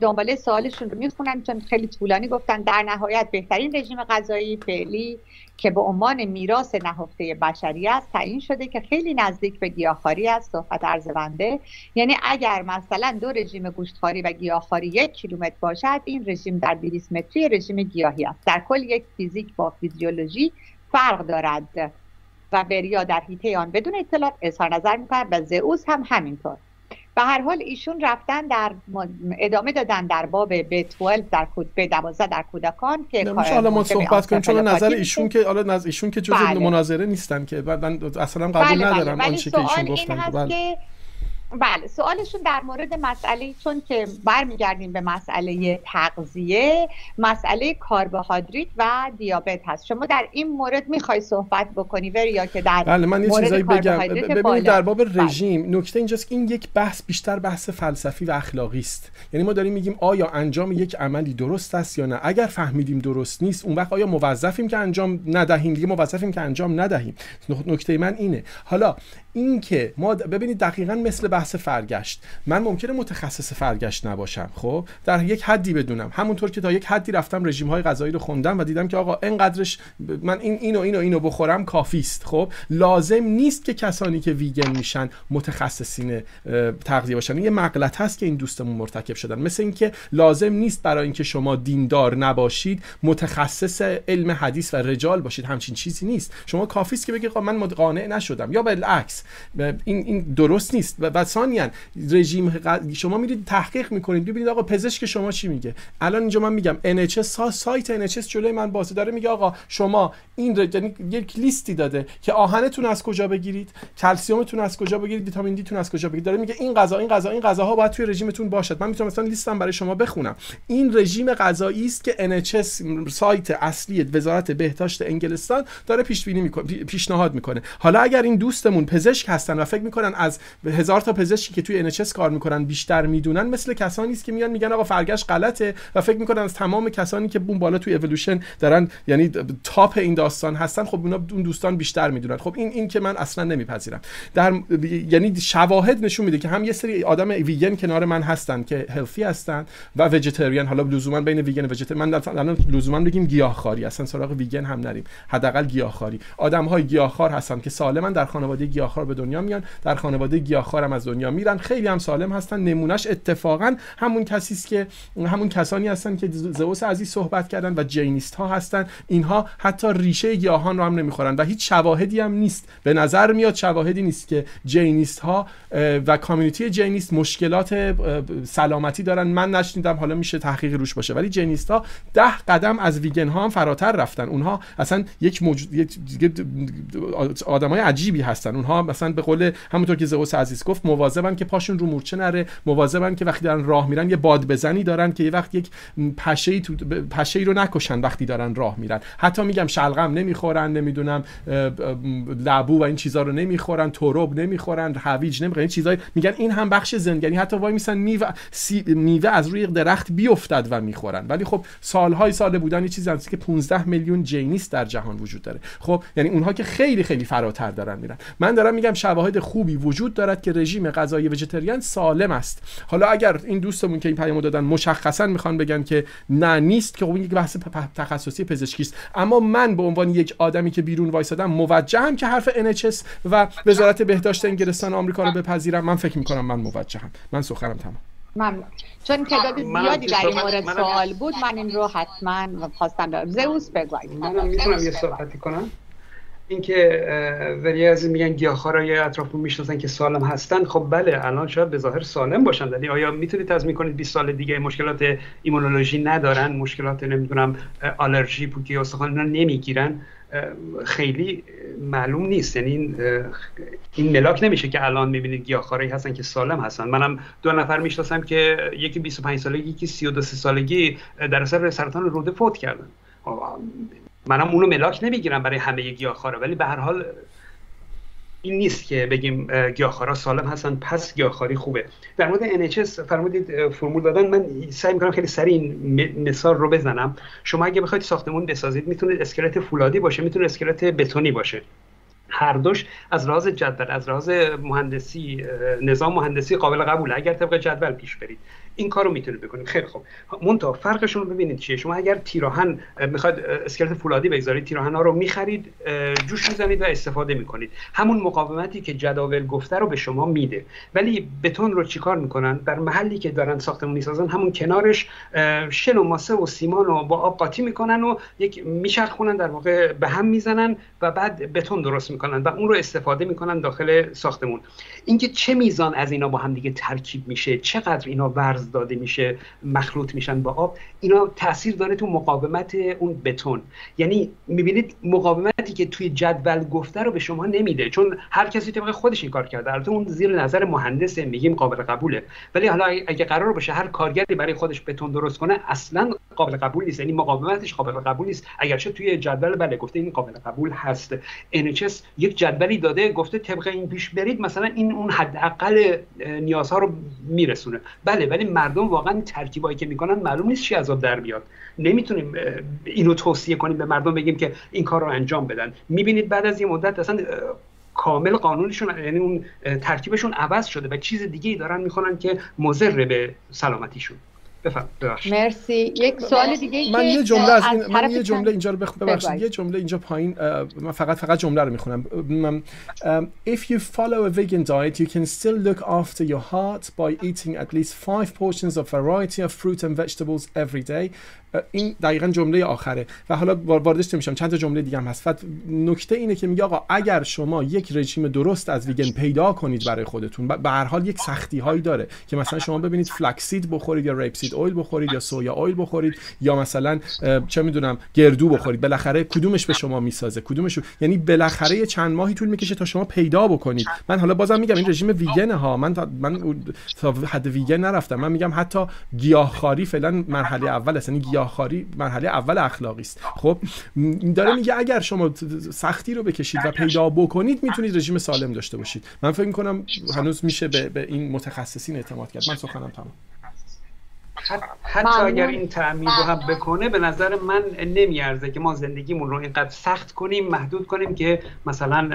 دنباله سوالشون رو می‌خونم چون خیلی طولانی گفتن. در نهایت بهترین رژیم غذایی فعلی که به عنوان میراث نهفته بشری است تعیین شده که خیلی نزدیک به گیاهخواری است صحبت ارزونده. یعنی اگر مثلا دو رژیم گوشتخواری و گیاهخواری یک کیلومتر باشد این رژیم در 200 متری رژیم گیاهی است. در کل یک فیزیک با فیزیولوژی فرق دارد و بریا در حیطه آن بدون اطلاع اظهار نظر می‌کند و زئوس هم همینطور. به هر حال ایشون رفتن در ادامه دادن در باب ب 12 در کود ب 12 در کودکان که حالا ما صحبت کنیم چون نظر ایشون که حالا نظر ایشون که جزء بله. مناظره نیستن که من اصلا قبول بله ندارم بله. آنچه که ایشون گفتن بله. بله سوالشون در مورد مسئله چون که برمیگردیم به مسئله تغذیه مسئله کربوهیدرات و دیابت هست. شما در این مورد می‌خوای صحبت بکنی وری یا که در بله من یه چیزایی بگم. ببینید در باب بله. رژیم نکته اینجاست که این یک بحث بیشتر بحث فلسفی و اخلاقی است. یعنی ما داریم میگیم آیا انجام یک عملی درست است یا نه؟ اگر فهمیدیم درست نیست اون وقت آیا موظفیم که انجام ندهیم؟ دیگه موظفیم که انجام ندهیم. نکته من اینه. حالا اینکه ما ببینید دقیقا مثل بحث فرگشت. من ممکنه متخصص فرگشت نباشم خب؟ در یک حدی بدونم. همونطور که تا یک حدی رفتم رژیم های غذایی رو خوندم و دیدم که آقا اینقدرش من این اینو اینو اینو بخورم کافی است خب؟ لازم نیست که کسانی که ویگن میشن متخصصین تغذیه باشن. یه مغلط هست که این دوستمون مرتکب شدن. مثل اینکه لازم نیست برای اینکه شما دیندار نباشید متخصص علم حدیث و رجال باشید. همچین چیزی نیست. شما کافی است که بگید من قانع نشدم. یا بالعکس این این درست نیست. و, و ثانیا رژیم شما میرید تحقیق می‌کنید. ببینید آقا پزشک شما چی میگه؟ الان اینجا من میگم NHS سا سایت NHS جلوی من بازه. داره میگه آقا شما این. یعنی یک لیستی داده که آهنتون از کجا بگیرید کلسیومتون از کجا بگیرید ویتامین دی تون از کجا بگیرید. داره میگه این غذا این غذا این غذاها باید توی رژیمتون باشد. من می‌تونم مثلا لیستم برای شما بخونم. این رژیم غذایی است که NHS سایت اصلی وزارت بهداشت انگلستان داره پیش بینی می‌کنه پیشنهاد می‌کنه. حالا اگر این دوستمون پزشک هستن و فکر می‌کنن از هزار تا پزشکی که توی NHS کار می‌کنن بیشتر می‌دونن مثل کسانی است که میان میگن آقا فرگشت غلطه و فکر می‌کنن از تمام کسانی که اون بالا توی اِوولوشن دارن یعنی top این داستان هستن خب اونا اون دوستان بیشتر می‌دونن. خب این این که من اصلا نمیپذیرم. در یعنی شواهد نشون میده که هم یه سری آدم ویگن کنار من هستن که healthy هستن و vegetarian حالا لزوما بین ویگن و من الان لزوما بگیم گیاهخواری اصلا سراغ ویگن هم نریم. حداقل گیاهخواری. آدم های گیاهخوار هستن که سالمن در خانواده گیاهخوار به دنیا میان در خانواده گیاهخوار هم از دنیا میرن. خیلی هم سالم هستن نمونهش اتفاقا همون کسی است که همون کسانی هستن که زئوس عزیز صحبت کردن و جینیست ها هستن. اینها حتی ریشه گیاهان رو هم نمی‌خورن و هیچ شواهدی هم نیست. به نظر میاد شواهدی نیست که جینیست ها و کامیونیتی جینیست مشکلات سلامتی دارن. من نشنیدم حالا میشه تحقیق روش باشه. ولی جینیست ها ده قدم از ویگن ها هم فراتر رفتن. اونها اصلا یک موجود یک آدمای عجیبی هستن. اونها مثلا به قول همونطور که زئوس عزیز گفت مواظبن که پاشون رو مورچه نره مواظبن که وقتی دارن راه میرن یه باد بزنی دارن که یه وقت یک پشه تو پشه رو نکشن وقتی دارن راه میرن. حتی میگم شلغم نمی‌خورن نمی‌دونم لبو و این چیزا رو نمی‌خورن تروب نمی‌خورن هویج نمی‌خورن این چیزای میگن این هم بخش زندگی حتی وای میسن میوه میوه از روی درخت بیافتد و می‌خورن. ولی خب سالهای سال بودن یه چیزی که 15 میلیون جینیست در جهان وجود داره. خب یعنی اونها که خیلی خیلی فراتر دارن میرن. من دارم میگم شواهد خوبی وجود دارد که رژیم غذایی وجتریان سالم است. حالا اگر این دوستمون که این پیامو دادن مشخصا می‌خوان بگن که نه نیست که خب این یک بحث تخصصی پزشکی است. اما من به عنوان یک آدمی که بیرون وایسادم موجهم که حرف NHS و وزارت بهداشت انگلستان آمریکا رو بپذیرم. من فکر می‌کنم من موجهم من سخنم تمام. ممنون. چون تعداد زیادی در این مورد سوال بود من این رو حتما خواستم دارم زئوس بگوید من می‌تونم یه صحبتی کنم؟ اینکه ولی این میگن گیاهخوارا یا اطرافمون می‌شناسن که سالم هستن خب بله الان شاید به ظاهر سالم باشن ولی آیا می‌تونید تضمین کنید 20 سال دیگه مشکلات ایمونولوژی ندارن مشکلات نمی‌دونم آلرژی پوکی استخوان اینا نمی‌گیرن؟ خیلی معلوم نیست. یعنی این ملاک نمیشه که الان می‌بینید گیاهخواری هستن که سالم هستن. منم دو نفر می‌شناسم که یکی 25 سالگی یکی 32 سالگی در اثر سرطان روده فوت کردن. منم اونو ملاک نمی‌گیرم برای همه گیاهخوارا ولی به هر حال این نیست که بگیم گیاهخوارا سالم هستن پس گیاهخواری خوبه. در مورد NHS فرمودید فرمول دادن. من سعی می‌کنم خیلی سریع این مثال رو بزنم. شما اگه بخواید ساختمون بسازید می‌تونه اسکلت فولادی باشه می‌تونه اسکلت بتونی باشه. هر دوش از لحاظ جدول از لحاظ مهندسی نظام مهندسی قابل قبوله. اگر طبق جدول پیش برید. این کارو می‌تونید بکنید خیلی خوب. مونتا فرقشون رو ببینید چیه. شما اگر تیراهن می‌خواد اسکلت فولادی بگذارید تیراهن ها رو می‌خرید جوش می‌زنید و استفاده می‌کنید. همون مقاومتی که جداول گفته رو به شما میده. ولی بتون رو چیکار می‌کنن؟ در محلی که دارن ساختمون می‌سازن همون کنارش شن و ماسه و سیمان رو با آب قاطی می‌کنن و یک میچرخونن در واقع به هم می‌زنن و بعد بتون درست می‌کنن و اون رو استفاده می‌کنن داخل ساختمون. اینکه چه میزان از اینا با هم دیگه ترکیب میشه چقدر اینا ورز داده میشه مخلوط میشن با آب اینا تاثیر داره تو مقاومت اون بتون. یعنی می‌بینید مقاومتی که توی جدول گفته رو به شما نمیده چون هر کسی طبق خودش این کار کرده. البته اون زیر نظر مهندس میگیم قابل قبوله. ولی حالا اگه قرار باشه هر کارگری برای خودش بتون درست کنه اصلا قابل قبول نیست. یعنی مقاومتش قابل قبول نیست. اگرچه توی جدول بله گفته این قابل قبول هست. NHS یک جدولی داده گفته طبق این پیش برید مثلا این اون حداقل نیازها رو میرسونه. بله ولی مردم واقعا ترکیبایی که می‌کنن معلوم نیست چی عذاب در بیاد نمی‌تونیم اینو توصیه کنیم به مردم بگیم که این کار رو انجام بدن. می‌بینید بعد از یه مدت اصلا کامل قانونشون یعنی اون ترکیبشون عوض شده و چیز دیگه ای دارن می‌خونن که مضر به سلامتیشون. مرسی یک سوال دیگه من یه جمله از این من یه جمله اینجا رو بخ... ببخشید یه جمله اینجا پایین من فقط فقط جمله رو می‌خونم if you follow a vegan diet you can still look after your heart by eating at least five portions of variety of fruit and vegetables every day این دقیقا جمله آخره. و حالا واردش نمیشم. چند تا جمله دیگه هم هست. نکته اینه که میگه آقا اگر شما یک رژیم درست از ویگن پیدا کنید برای خودتون به هر حال یک سختی هایی داره که مثلا شما ببینید فلکسید بخورید یا ریپسید اویل بخورید یا سویا اویل بخورید یا مثلا چه می‌دونم گردو بخورید. بالاخره کدومش به شما می‌سازه؟ کدومش یعنی بالاخره چند ماهی طول می‌کشه تا شما پیدا بکنید. من حالا بازم میگم این رژیم ویگن ها. من تا من تا حد ویگن نرفتم. من میگم حتی گیاهخواری فعلا مرحله اول است. یعنی گیاهخواری مرحله اول اخلاقی است. خب داره میگه اگر شما سختی رو بکشید و پیدا بکنید می‌تونید رژیم سالم داشته باشید. من فکر می‌کنم هنوز میشه به, به این متخصصین اعتماد کرد. من سخنم تمام. حتی اگر این تعمیر رو هم بکنه به نظر من نمیارزه که ما زندگیمون رو اینقدر سخت کنیم محدود کنیم که مثلا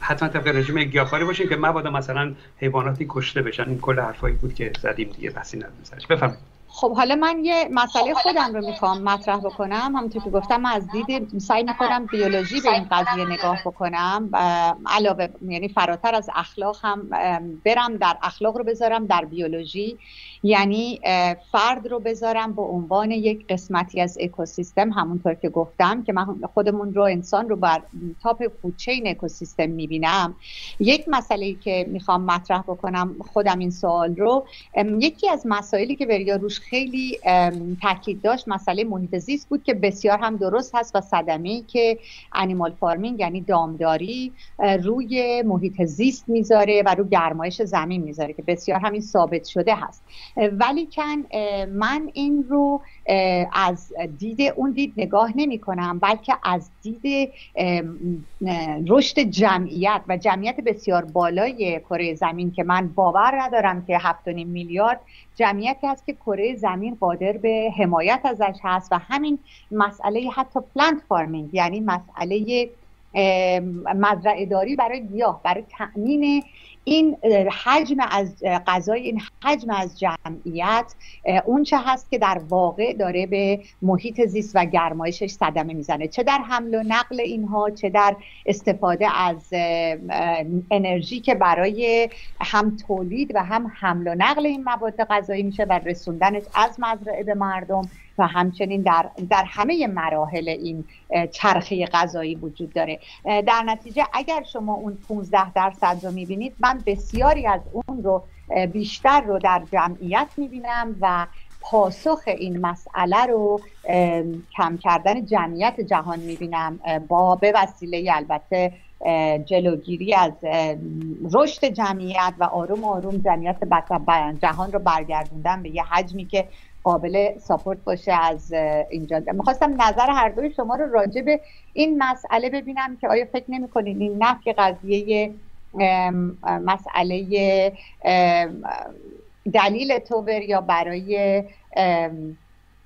حتما طبق رژیم گیاهخواری باشیم که مبادا مثلا حیواناتی کشته بشن. این کل حرفایی بود که زدیم دیگه بحثی نداریم بفرمایید. خب حالا من یه مسئله خودم رو می‌خوام مطرح بکنم. همونطور که گفتم من از دید سعی می‌کنم بیولوژی به این قضیه نگاه بکنم علاوه یعنی فراتر از اخلاق هم برم در اخلاق رو بذارم در بیولوژی. یعنی فرد رو بذارم به عنوان یک قسمتی از اکوسیستم همونطور که گفتم که من خودمون رو انسان رو بر تاپ فودچین اکوسیستم می‌بینم. یک مسئله که می‌خوام مطرح بکنم خودم این سوال رو یکی از مسائلی که بریا روش خیلی تاکید داشت مسئله محیط زیست بود که بسیار هم درست هست و صدمه که انیمال فارمینگ یعنی دامداری روی محیط زیست می‌ذاره و روی گرمایش زمین می‌ذاره که بسیار همین ثابت شده هست. ولی کن من این رو از دید اون دید نگاه نمی کنم بلکه از دید رشد جمعیت و جمعیت بسیار بالای کره زمین که من باور ندارم که 7.5 میلیارد جمعیتی هست که کره زمین قادر به حمایت ازش هست و همین مسئله حتی پلانت فارمینگ یعنی مسئله مزرعه داری برای گیاه برای تأمین این حجم از غذای این حجم از جمعیت اون چه هست که در واقع داره به محیط زیست و گرمایشش صدمه می‌زنه. چه در حمل و نقل اینها چه در استفاده از انرژی که برای هم تولید و هم حمل و نقل این مواد غذایی میشه و رسوندنش از مزرعه به مردم. و همچنین در, در همه مراحل این چرخه غذایی وجود داره. در نتیجه اگر شما اون 15 درصد رو می‌بینید من بسیاری از اون رو بیشتر رو در جمعیت می‌بینم و پاسخ این مسئله رو کم کردن جمعیت جهان می‌بینم. با به وسیله البته جلوگیری از رشد جمعیت و آروم آروم جمعیت جهان رو برگردوندن به یه حجمی که قابل ساپورت باشه از اینجا. می‌خواستم نظر هر دوی شما رو راجع به این مسئله ببینم که آیا فکر نمی‌کنید این نفی قضیه مسئله دلیل توبر یا برای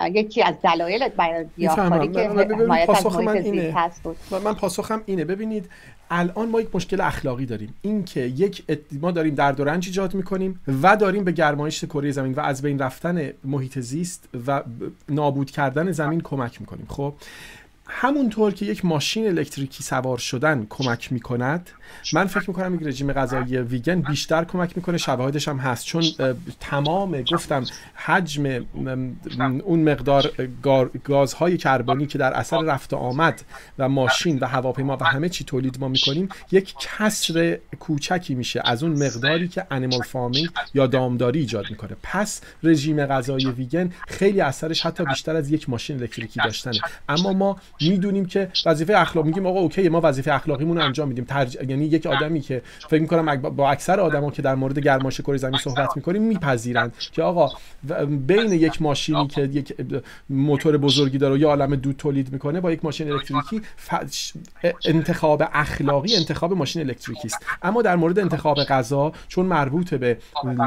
یکی از دلایل گیاهخواری که حمایت از محیط هست بود. من پاسخم اینه. ببینید الان ما یک مشکل اخلاقی داریم. اینکه یک ما داریم درد و رنج ایجاد می‌کنیم و داریم به گرمایش کره زمین و از بین رفتن محیط زیست و نابود کردن زمین کمک می‌کنیم. خب؟ همونطور که یک ماشین الکتریکی سوار شدن کمک می‌کند من فکر می‌کنم یک رژیم غذایی ویگن بیشتر کمک می‌کنه شواهدش هم هست. چون تمام گفتم حجم اون مقدار گازهای کربنی که در اثر رفت آمد و ماشین و هواپیما و همه چی تولید ما می‌کنیم یک کسر کوچکی میشه از اون مقداری که animal farming یا دامداری ایجاد می‌کنه. پس رژیم غذایی ویگن خیلی اثرش حتی بیشتر از یک ماشین الکتریکی داشتنه. اما ما می‌دونیم که وظیفه اخلاق میگیم آقا okay ما وظیفه اخلاقیمون رو انجام میدیم. ترج... یعنی یک آدمی که فکر می‌کنم با اکثر آدما که در مورد گرمایش کره زمین صحبت می‌کنیم میپذیرند که آقا بین یک ماشینی که یک موتور بزرگی داره و یه عالم دود تولید می‌کنه با یک ماشین الکتریکی انتخاب اخلاقی انتخاب ماشین الکتریکی است. اما در مورد انتخاب غذا چون مربوط به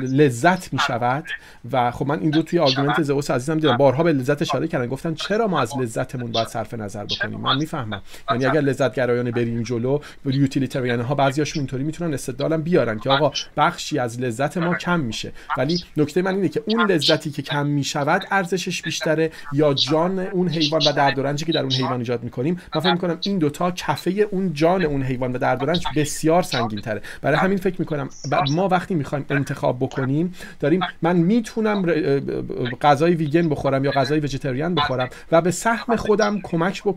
لذت می‌شود و خب من این رو توی argument زئوس عزیزم دیدم بارها به لذت اشاره کردن گفتن چرا ما از لذتمون باید صرف نظر بکنیم. من می‌فهمم. یعنی اگر لذت گرایانه بریم جلو یوتیلیتریان ها بعضیاشون اینطوری می‌تونن استدلالم بیارن که آقا بخشی از لذت ما کم میشه. ولی نکته من اینه که اون لذتی که کم می‌شود ارزشش بیشتره یا جان اون حیوان و درد و رنجی که در اون حیوان ایجاد می‌کنیم. من فکر می‌کنم این دوتا کفه اون جان اون حیوان و درد و رنج بسیار سنگین تره برای همین فکر می‌کنم ما وقتی می‌خوایم انتخاب بکنیم داریم من می‌تونم غذای ویگن بخورم یا غذای وجیتریان بخورم و به سهم خودم کمک بکنم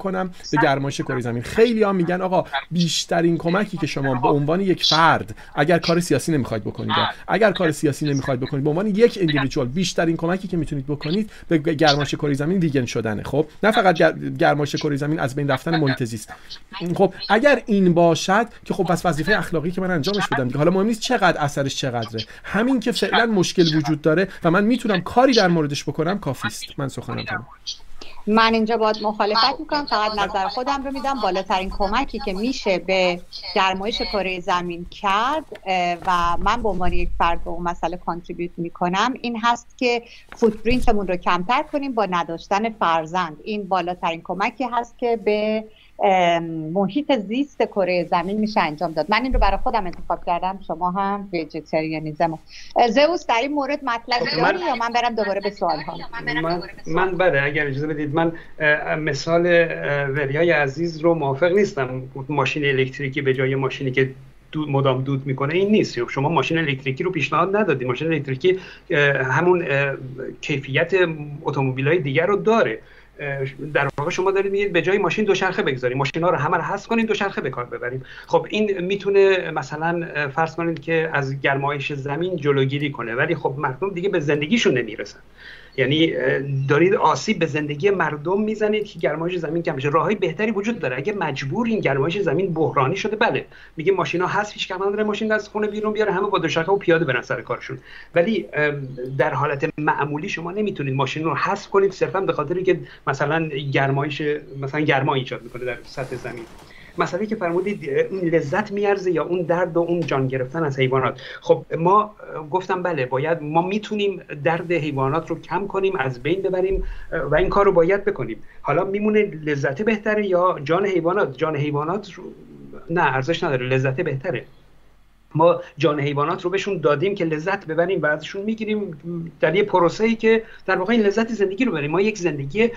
به گرمایش کره زمین. خیلی ها میگن آقا بیشترین کمکی که شما به عنوان یک فرد اگر کار سیاسی نمی‌خواید بکنید اگر کار سیاسی نمی‌خواید بکنید به عنوان یک بیشتر بیشترین کمکی که می‌تونید بکنید به گرمایش کره زمین ویگن شدنه. خب؟ نه فقط گرمایش کره زمین از بین رفتن محیط خب اگر این باشد که خب پس وظیفه اخلاقی که من انجامش بدم حالا مهم نیست چقدر اثرش چقدره. همین که فعلا مشکل وجود داره و من می‌تونم کاری در موردش بکنم کافی است. من سخنم تمام. من اینجا باید مخالفت می‌کنم فقط نظر خودم رو میدم. بالاترین کمکی که میشه به گرمایش کره زمین کرد و من به عنوان یک فرد به اون مسئله کانتریبیوت می‌کنم این هست که فوتپرینتمون رو کمتر کنیم با نداشتن فرزند. این بالاترین کمکی هست که به محیط زیست کره زمین میشه انجام داد. من این رو برای خودم انتخاب کردم. شما هم ویژیتریانیزم زئوس در این مورد مطلب خب، داری یا من برم دوباره به سوال ها؟ من, من بله اگر اجازه بدید من مثال وریای عزیز رو موافق نیستم. ماشین الکتریکی به جای ماشینی که دود مدام دود می‌کنه این نیست. شما ماشین الکتریکی رو پیشنهاد ندادید ماشین الکتریکی همون کیفیت اتومبیل های دیگر رو داره. در واقع شما دارید میگید به جای ماشین دوچرخه بگذاریم. ماشین ها رو همه رو حذف کنید دوچرخه به کار ببریم. خب این می‌تونه مثلا فرض کنید که از گرمایش زمین جلوگیری کنه. ولی خب مردم دیگه به زندگیشون نمی‌رسن. یعنی دارید آسیب به زندگی مردم می‌زنید که گرمایش زمین کم بشه راههای بهتری وجود داره. اگه مجبور این گرمایش زمین بحرانی شده بله. میگه ماشینا هست هیچ کم نداره ماشین از خونه بیرون بیاره همه با دوچرخه و پیاده برن سر کارشون. ولی در حالت معمولی شما نمی‌تونید ماشین رو حذف کنید صرفا به خاطر که مثلا گرمایش مثلا گرما ایجاد می‌کنه در سطح زمین. مسئله که فرمودید اون لذت میارزه یا اون درد و اون جان گرفتن از حیوانات؟ خب ما گفتم بله باید ما می‌تونیم درد حیوانات رو کم کنیم از بین ببریم و این کار رو باید بکنیم. حالا میمونه لذت بهتره یا جان حیوانات؟ جان حیوانات رو... نه ارزش نداره لذت بهتره. ما جان حیوانات رو بهشون دادیم که لذت ببریم و ازشون می‌گیریم در یه پروسه ای که در واقع این لذت زندگی رو بریم. ما یک زندگی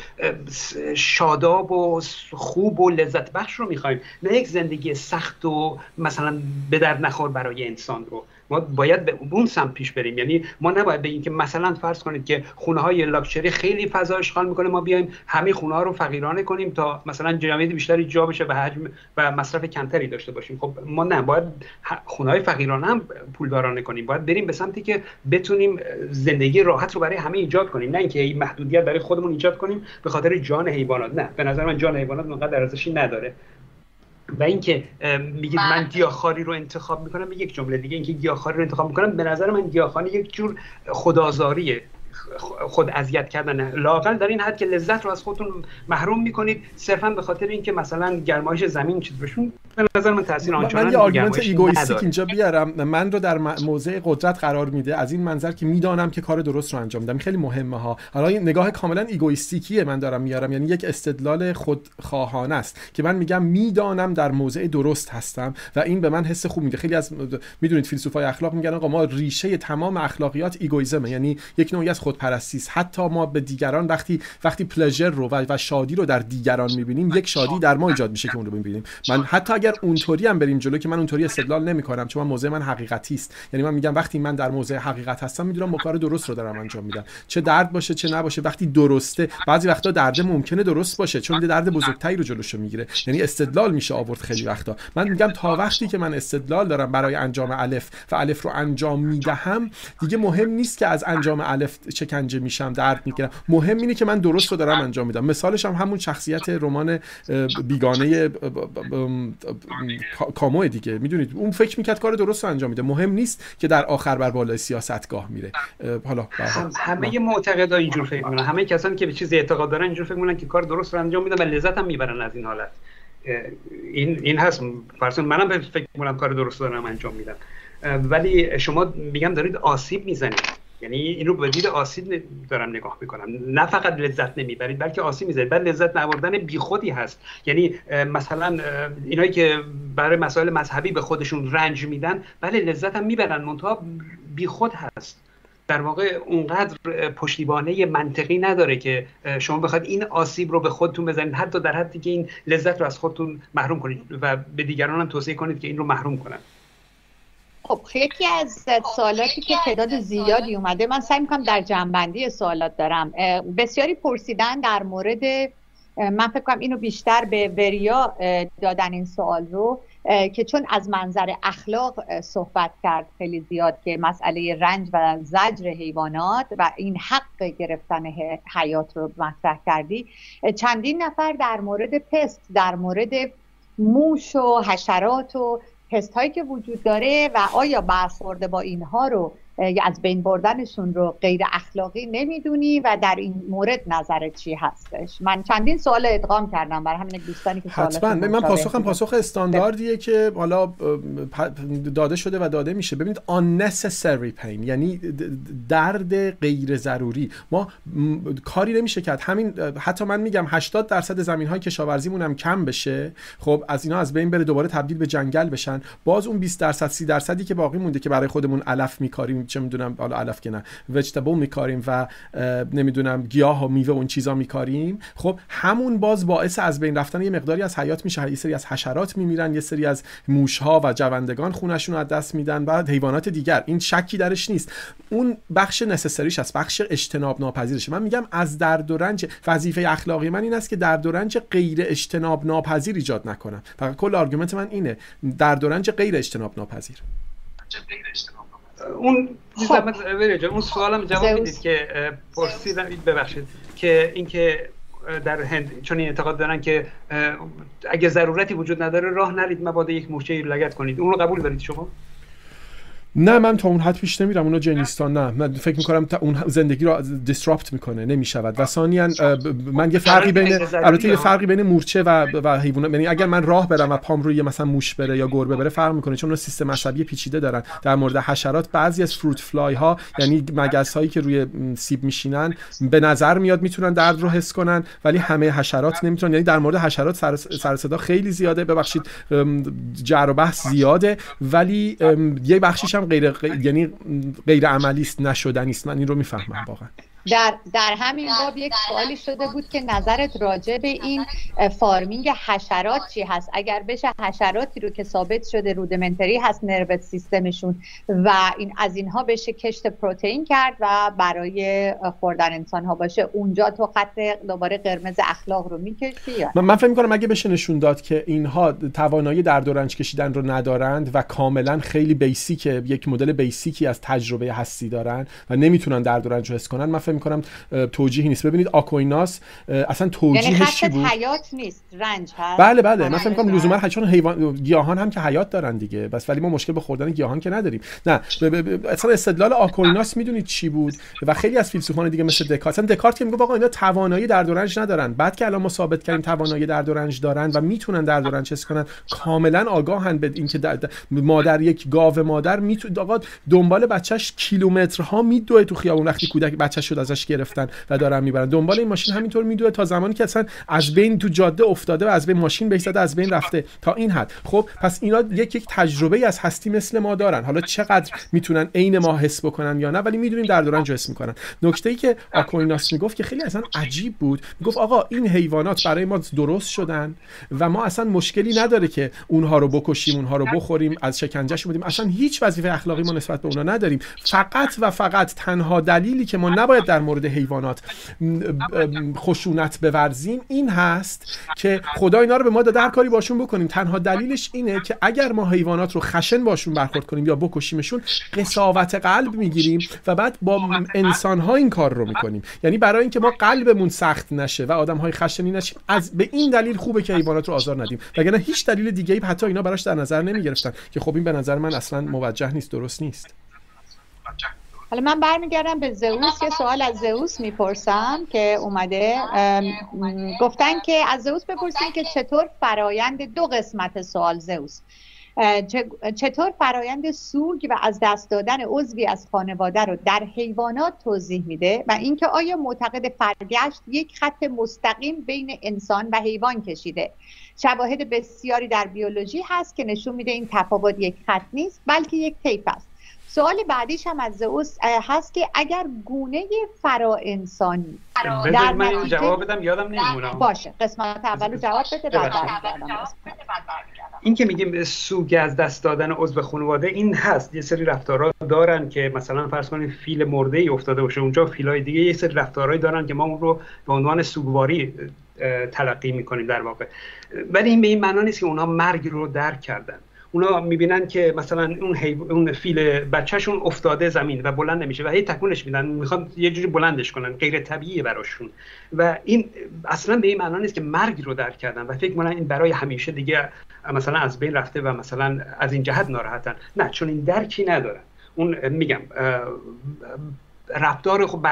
شاداب و خوب و لذت بخش رو می‌خوایم. نه یک زندگی سخت و مثلا به در نخور برای انسان رو. ما باید به اون سمت پیش بریم. یعنی ما نباید بگیم که مثلا فرض کنید که خونه های لاکچری خیلی فضا اشغال می‌کنه ما بیایم همه خونه ها رو فقیرانه کنیم تا مثلا جمعیت بیشتری جا بشه و حجم و مصرف کمتری داشته باشیم. خب ما نه باید خونه های فقیرانه هم پولدارانه کنیم. باید بریم به سمتی که بتونیم زندگی راحت رو برای همه ایجاد کنیم. نه اینکه این محدودیت برای خودمون ایجاد کنیم به خاطر جان حیوانات. نه به نظر من جان حیوانات اونقدر ارزشی نداره. و اینکه میگید من. گیاهخواری رو انتخاب می‌کنم یک جمله دیگه اینکه گیاهخواری رو انتخاب می‌کنم به نظر من گیاهخواری یک جور خودآزاریه خود اذیت کردن لااقل در این حد که لذت رو از خودتون محروم می‌کنید. صرفا به خاطر اینکه مثلا گرمایش زمین چیز بهشون به نظر من تاثیر آنچنان من یه argument egoistic اینجا بیارم. من رو در موضع قدرت قرار میده. از این منظر که می‌دانم که کار درست رو انجام میدم. خیلی مهمه ها. حالا این نگاه کاملا egoistic یه من دارم میارم. یعنی یک استدلال خودخواهانه است که من میگم می‌دانم در موضع درست هستم و این به من حس خوب میده. خیلی از می‌دونید فیلسوفای اخلاق میگن آقا ما ریشه تمام اخلاقیات ایگویزمه یعنی یک نوعی از خودپرستی است حتی ما به دیگران وقتی وقتی پلژر رو و, شادی رو در دیگران می‌بینیم یک شادی در ما ایجاد میشه که اون رو ببینیم من حتی اگر اونطوری هم بریم جلو که من اونطوری استدلال نمی‌کنم چون من موضع من حقیقتی است. یعنی من میگم وقتی من در موضع حقیقت هستم می‌دونم کار درست رو دارم انجام میدم. چه درد باشه چه نباشه وقتی درسته بعضی وقتا درد ممکنه درست باشه چون درد بزرگتری رو جلوشو می‌گیره. یعنی استدلال میشه آورد خیلی وقتا. من میگم تا وقتی که من استدلال دارم برای انجام الف و الف رو انجام می‌دهم دیگه مهم نیست که از انجام الف چکنجه میشم درد می‌گیرم. مهم اینه که من درست رو دارم انجام میدم. مثالش هم همون شخصیت رمان بیگانه کامو دیگه. می‌دونید؟ اون فکر می‌کرد کار درست رو انجام میده. مهم نیست که در آخر بر بالای سیاستگاه میره. حالا همه معتقدا اینجور فکر می‌کنن. همه کسانی که به چیزی اعتقاد دارن اینجور فکر می‌کنن که کار درست رو انجام میدن و لذت هم می‌برن از این حالت. این این هست. فرض منم فکر می‌کنم کار درست دارم انجام میدم. ولی شما میگم دارید آسیب می‌زنید. یعنی این رو به دید آسیب دارم نگاه می‌کنم. نه فقط لذت نمی‌برید بلکه آسیب می‌زنید. بعد لذت نبردن بیخودی هست. یعنی مثلا اینایی که برای مسائل مذهبی به خودشون رنج میدن بله لذت هم می‌برن. منتها بیخود هست. در واقع اونقدر پشتیبانه منطقی نداره که شما بخواد این آسیب رو به خودتون بزنید. حتی در حدی که این لذت رو از خودتون محروم کنید و به دیگران هم توصیه کنید که این رو محروم کنن. خب یکی از سوالاتی که تعداد زیادی اومده من سعی می‌کنم در جنبندی سوالات دارم. بسیاری پرسیدن در مورد من فکر کنم اینو بیشتر به وریا دادن این سوال رو که چون از منظر اخلاق صحبت کرد خیلی زیاد که مسئله رنج و زجر حیوانات و این حق گرفتن حیات رو مطرح کردی. چندین نفر در مورد پست در مورد موش و حشرات و پست هایی که وجود داره و آیا برخورده با اینها رو یا از بین بردنشون رو غیر اخلاقی نمی‌دونی و در این مورد نظرت چی هستش؟ من چندین سوال ادغام کردم برای همین دوستانی که حتما. من پاسخم پاسخ استانداردیه که حالا داده شده و داده میشه. ببینید unnecessary pain یعنی درد غیر ضروری ما کاری نمیشه کرد. همین حتی من میگم 80 درصد زمین های کشاورزیمون هم کم بشه. خب از اینا از بین بره دوباره تبدیل به جنگل بشن. باز اون 20 درصد 30 درصدی که باقی مونده که برای خودمون علف میکاریم چه می‌دونم حالا علف که نه vegetable میکاریم و نمی‌دونم گیاه و میوه اون چیزا میکاریم. خب همون باز باعث از بین رفتن یه مقداری از حیات میشه. یه سری از حشرات میمیرن یه سری از موشها و جوندگان خونشون رو از دست میدن و حیوانات دیگر. این شکی درش نیست. اون بخش necessary ش است بخش اجتناب ناپذیرشه من میگم از درد و رنج وظیفه اخلاقی من این است که درد و رنج غیر اجتناب ناپذیر ایجاد نکنم. فقط کل argument من اینه. درد و رنج غیر اجتناب ناپذیر اون خب. اون سوالم جواب می‌دید که پرسیدم ببخشید که اینکه در هند چون این اعتقاد دارن که اگه ضرورتی وجود نداره راه نرید مبادا یک موشه لگت کنید. اون رو قبول دارید شما؟ نه من تا اون حد پیش نمیرم اونو جنیستان نه. من فکر می‌کنم تا اون زندگی رو دیسراپت می‌کنه نمی‌شود. و ثانیا من یه فرقی بین البته یه فرقی بین مورچه و و حیوانات یعنی اگر من راه برم و پام روی مثلا موش بره یا گربه بره فرق می‌کنه. چون اون سیستم عصبی پیچیده دارن. در مورد حشرات بعضی از فروت فلای ها یعنی مگس هایی که روی سیب میشینن به نظر میاد می‌تونن درد رو حس کنن ولی همه حشرات نمی‌تونن. یعنی در مورد حشرات سر, سر صدا خیلی زیاده. ببخشید جر و بحث زیاده. ولی یه بخشیش هم غیر, غیر یعنی غیر عملی است نشدنی است من این رو می‌فهمم واقعا. در, در همین باب یک سوالی شده بود که نظرت راجع به این فارمینگ حشرات چی هست؟ اگر بشه حشراتی رو که ثابت شده رودمنتری هست نروت سیستمشون و این از اینها بشه کشت پروتئین کرد و برای خوردن انسان ها باشه اونجا تو خط دوباره قرمز اخلاق رو می‌کشی من, من فکر می‌کنم اگه بشه نشون داد که اینها توانایی درد و رنج کشیدن رو ندارند و کاملا خیلی بیسیک یک مدل بیسیکی از تجربه هستی دارن و نمی‌تونن درد و رنج رو حس کنن من فکر می‌کنم توجیهی نیست. ببینید آکویناس اصلا توجیهش یعنی چی بود؟ حیات نیست رنج هست. بله بله. من فکر می‌کنم لزوما چون حیوان گیاهان هم که حیات دارن دیگه. بس ولی ما مشکل به خوردن گیاهان که نداریم. نه اصلا استدلال آکویناس می‌دونید چی بود؟ و خیلی از فیلسوفان دیگه مثل دکارت اصلا دکارت که میگه آقا اینا توانایی درد و رنج ندارن. بعد که الان ما ثابت کردیم توانایی درد و رنج دارن و می‌تونن درد و رنج حس کنن کاملا آگاهن به اینکه مادر یک گاو مادر می‌تونه آقا دنبال بچهش کیلومترها میدوه تو خیابون. وقتی کودک بچه‌ش ازش گرفتن و دارن می‌برن. دنبال این ماشین همینطور میدوه تا زمانی که اصلا از بین تو جاده افتاده و از بین ماشین بهش از بین رفته تا این حد. خب پس اینا یک یک تجربه از هستی مثل ما دارن. حالا چقدر می‌تونن عین ما حس بکنن یا نه ولی می‌دونیم در دوران حس می‌کنن. نکته ای که آکویناس می‌گفت که خیلی اصلا عجیب بود می‌گفت آقا این حیوانات برای ما درست شدن و ما اصلا مشکلی نداره که اونها رو بکشیم اونها رو بخوریم از شکنجهش بودیم اصلا هیچ وظیفه اخلاقی ما نسبت به اونا نداریم. فقط و فقط تنها دلیلی که ما نباید در مورد حیوانات خشونت بورزیم. این هست که خدا اینا رو به ما داده هر کاری باشون بکنیم. تنها دلیلش اینه که اگر ما حیوانات رو خشن باشون برخورد کنیم یا بکشیمشون قساوت قلب می‌گیریم و بعد با انسان ها این کار رو می‌کنیم. یعنی برای اینکه ما قلبمون سخت نشه و آدم های خشنی نشیم از به این دلیل خوبه که حیوانات رو آزار ندیم. وگرنه هیچ دلیل دیگه ای حتی اینا براش در نظر نمی‌گرفتن. که خب این به نظر من اصلا موجه نیست درست نیست. حالا من برمیگردم به زئوس. یه سوال از زئوس می‌پرسم که اومده گفتن که از زئوس بپرسیم که چطور فرایند دو قسمت سوال زئوس؟ چطور فرایند سوگ و از دست دادن عضوی از خانواده رو در حیوانات توضیح میده و اینکه آیا معتقد فرگشت یک خط مستقیم بین انسان و حیوان کشیده؟ شواهد بسیاری در بیولوژی هست که نشون میده این تفاوت یک خط نیست بلکه یک طیف است. سوال بعدیش هم از زئوس هست که اگر گونه فرا انسانی در من جواب بدم یادم نمیمونم. باشه قسمت اول جواب بده بعد این که میگیم سوگ از دست دادن عضو خانواده این هست. یه سری رفتارها دارن که مثلا فرض کنید فیل مرده ای افتاده باشه اونجا فیلای دیگه یه سری رفتارهایی دارن که ما اون رو به عنوان سوگواری تلقی می‌کنیم در واقع. ولی این به این معنا نیست که اونها مرگ رو درک کردن. اونا می‌بینن که مثلا اون, اون فیل بچهشون افتاده زمین و بلند نمیشه و هی تکونش میدن. می‌خوان یه جوری بلندش کنن غیر طبیعیه براشون. و این اصلا به این معنا نیست که مرگ رو درک کردن و فکر می‌کنن این برای همیشه دیگه مثلا از بین رفته و مثلا از این جهت ناراحتن. نه چون این درکی ندارن اون میگم رفتار خب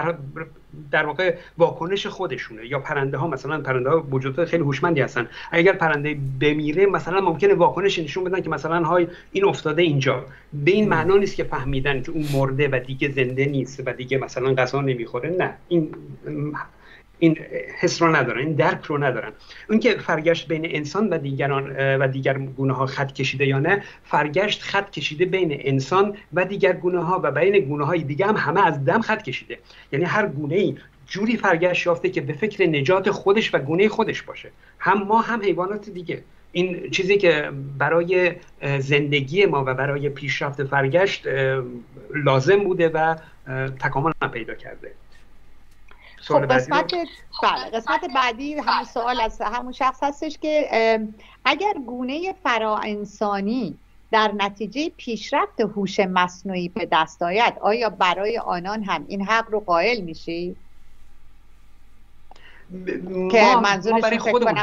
در واقع واکنش خودشونه. یا پرنده ها مثلا پرنده ها وجودات خیلی هوشمندی هستن. اگر پرنده بمیره مثلا ممکنه واکنش نشون بدن که مثلا های این افتاده اینجا. به این معنا نیست که فهمیدن که اون مرده و دیگه زنده نیست و دیگه مثلا غذا نمی‌خوره. نه. این این حس رو ندارن این درک رو ندارن. اون که فرگشت بین انسان و دیگران و دیگر گونه ها خط کشیده یا نه فرگشت خط کشیده بین انسان و دیگر گونه ها و بین گونه های دیگه هم همه از دم خط کشیده. یعنی هر گونه ای جوری فرگشت یافته که به فکر نجات خودش و گونه خودش باشه. هم ما هم حیوانات دیگه. این چیزی که برای زندگی ما و برای پیشرفت فرگشت لازم بوده و تکامل پیدا کرده. خب قسمت بله قسمت بعدی همون سوال از همون شخص هستش که اگر گونه فرا انسانی در نتیجه پیشرفت هوش مصنوعی به دست آید آیا برای آنان هم این حق رو قائل میشی؟ که منظورش برای خودمون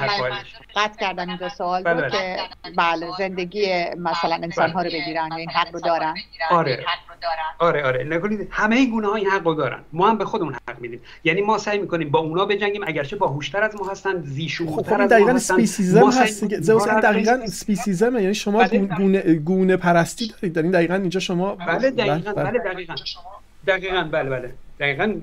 قطع کردن اینجا سوال بود بله. که بله زندگی مثلا انسان ها رو بگیرن این حق رو دارن. آره. آره آره. نگولید همه گونه ها این حق رو دارن. ما هم به خودمون حق میدیم. یعنی ما سعی می‌کنیم با اونا بجنگیم. اگرچه باهوشتر از ما هستن زیشورتر خب از ما هستن دقیقاً هست زئوس دقیقاً سپیسیزم یعنی شما بله. گونه گونه پرستی دارید. در این دقیقاً اینجا شما بله دقیقاً بله, بله دقیقاً. دقیقاً بله بله. دقیقاً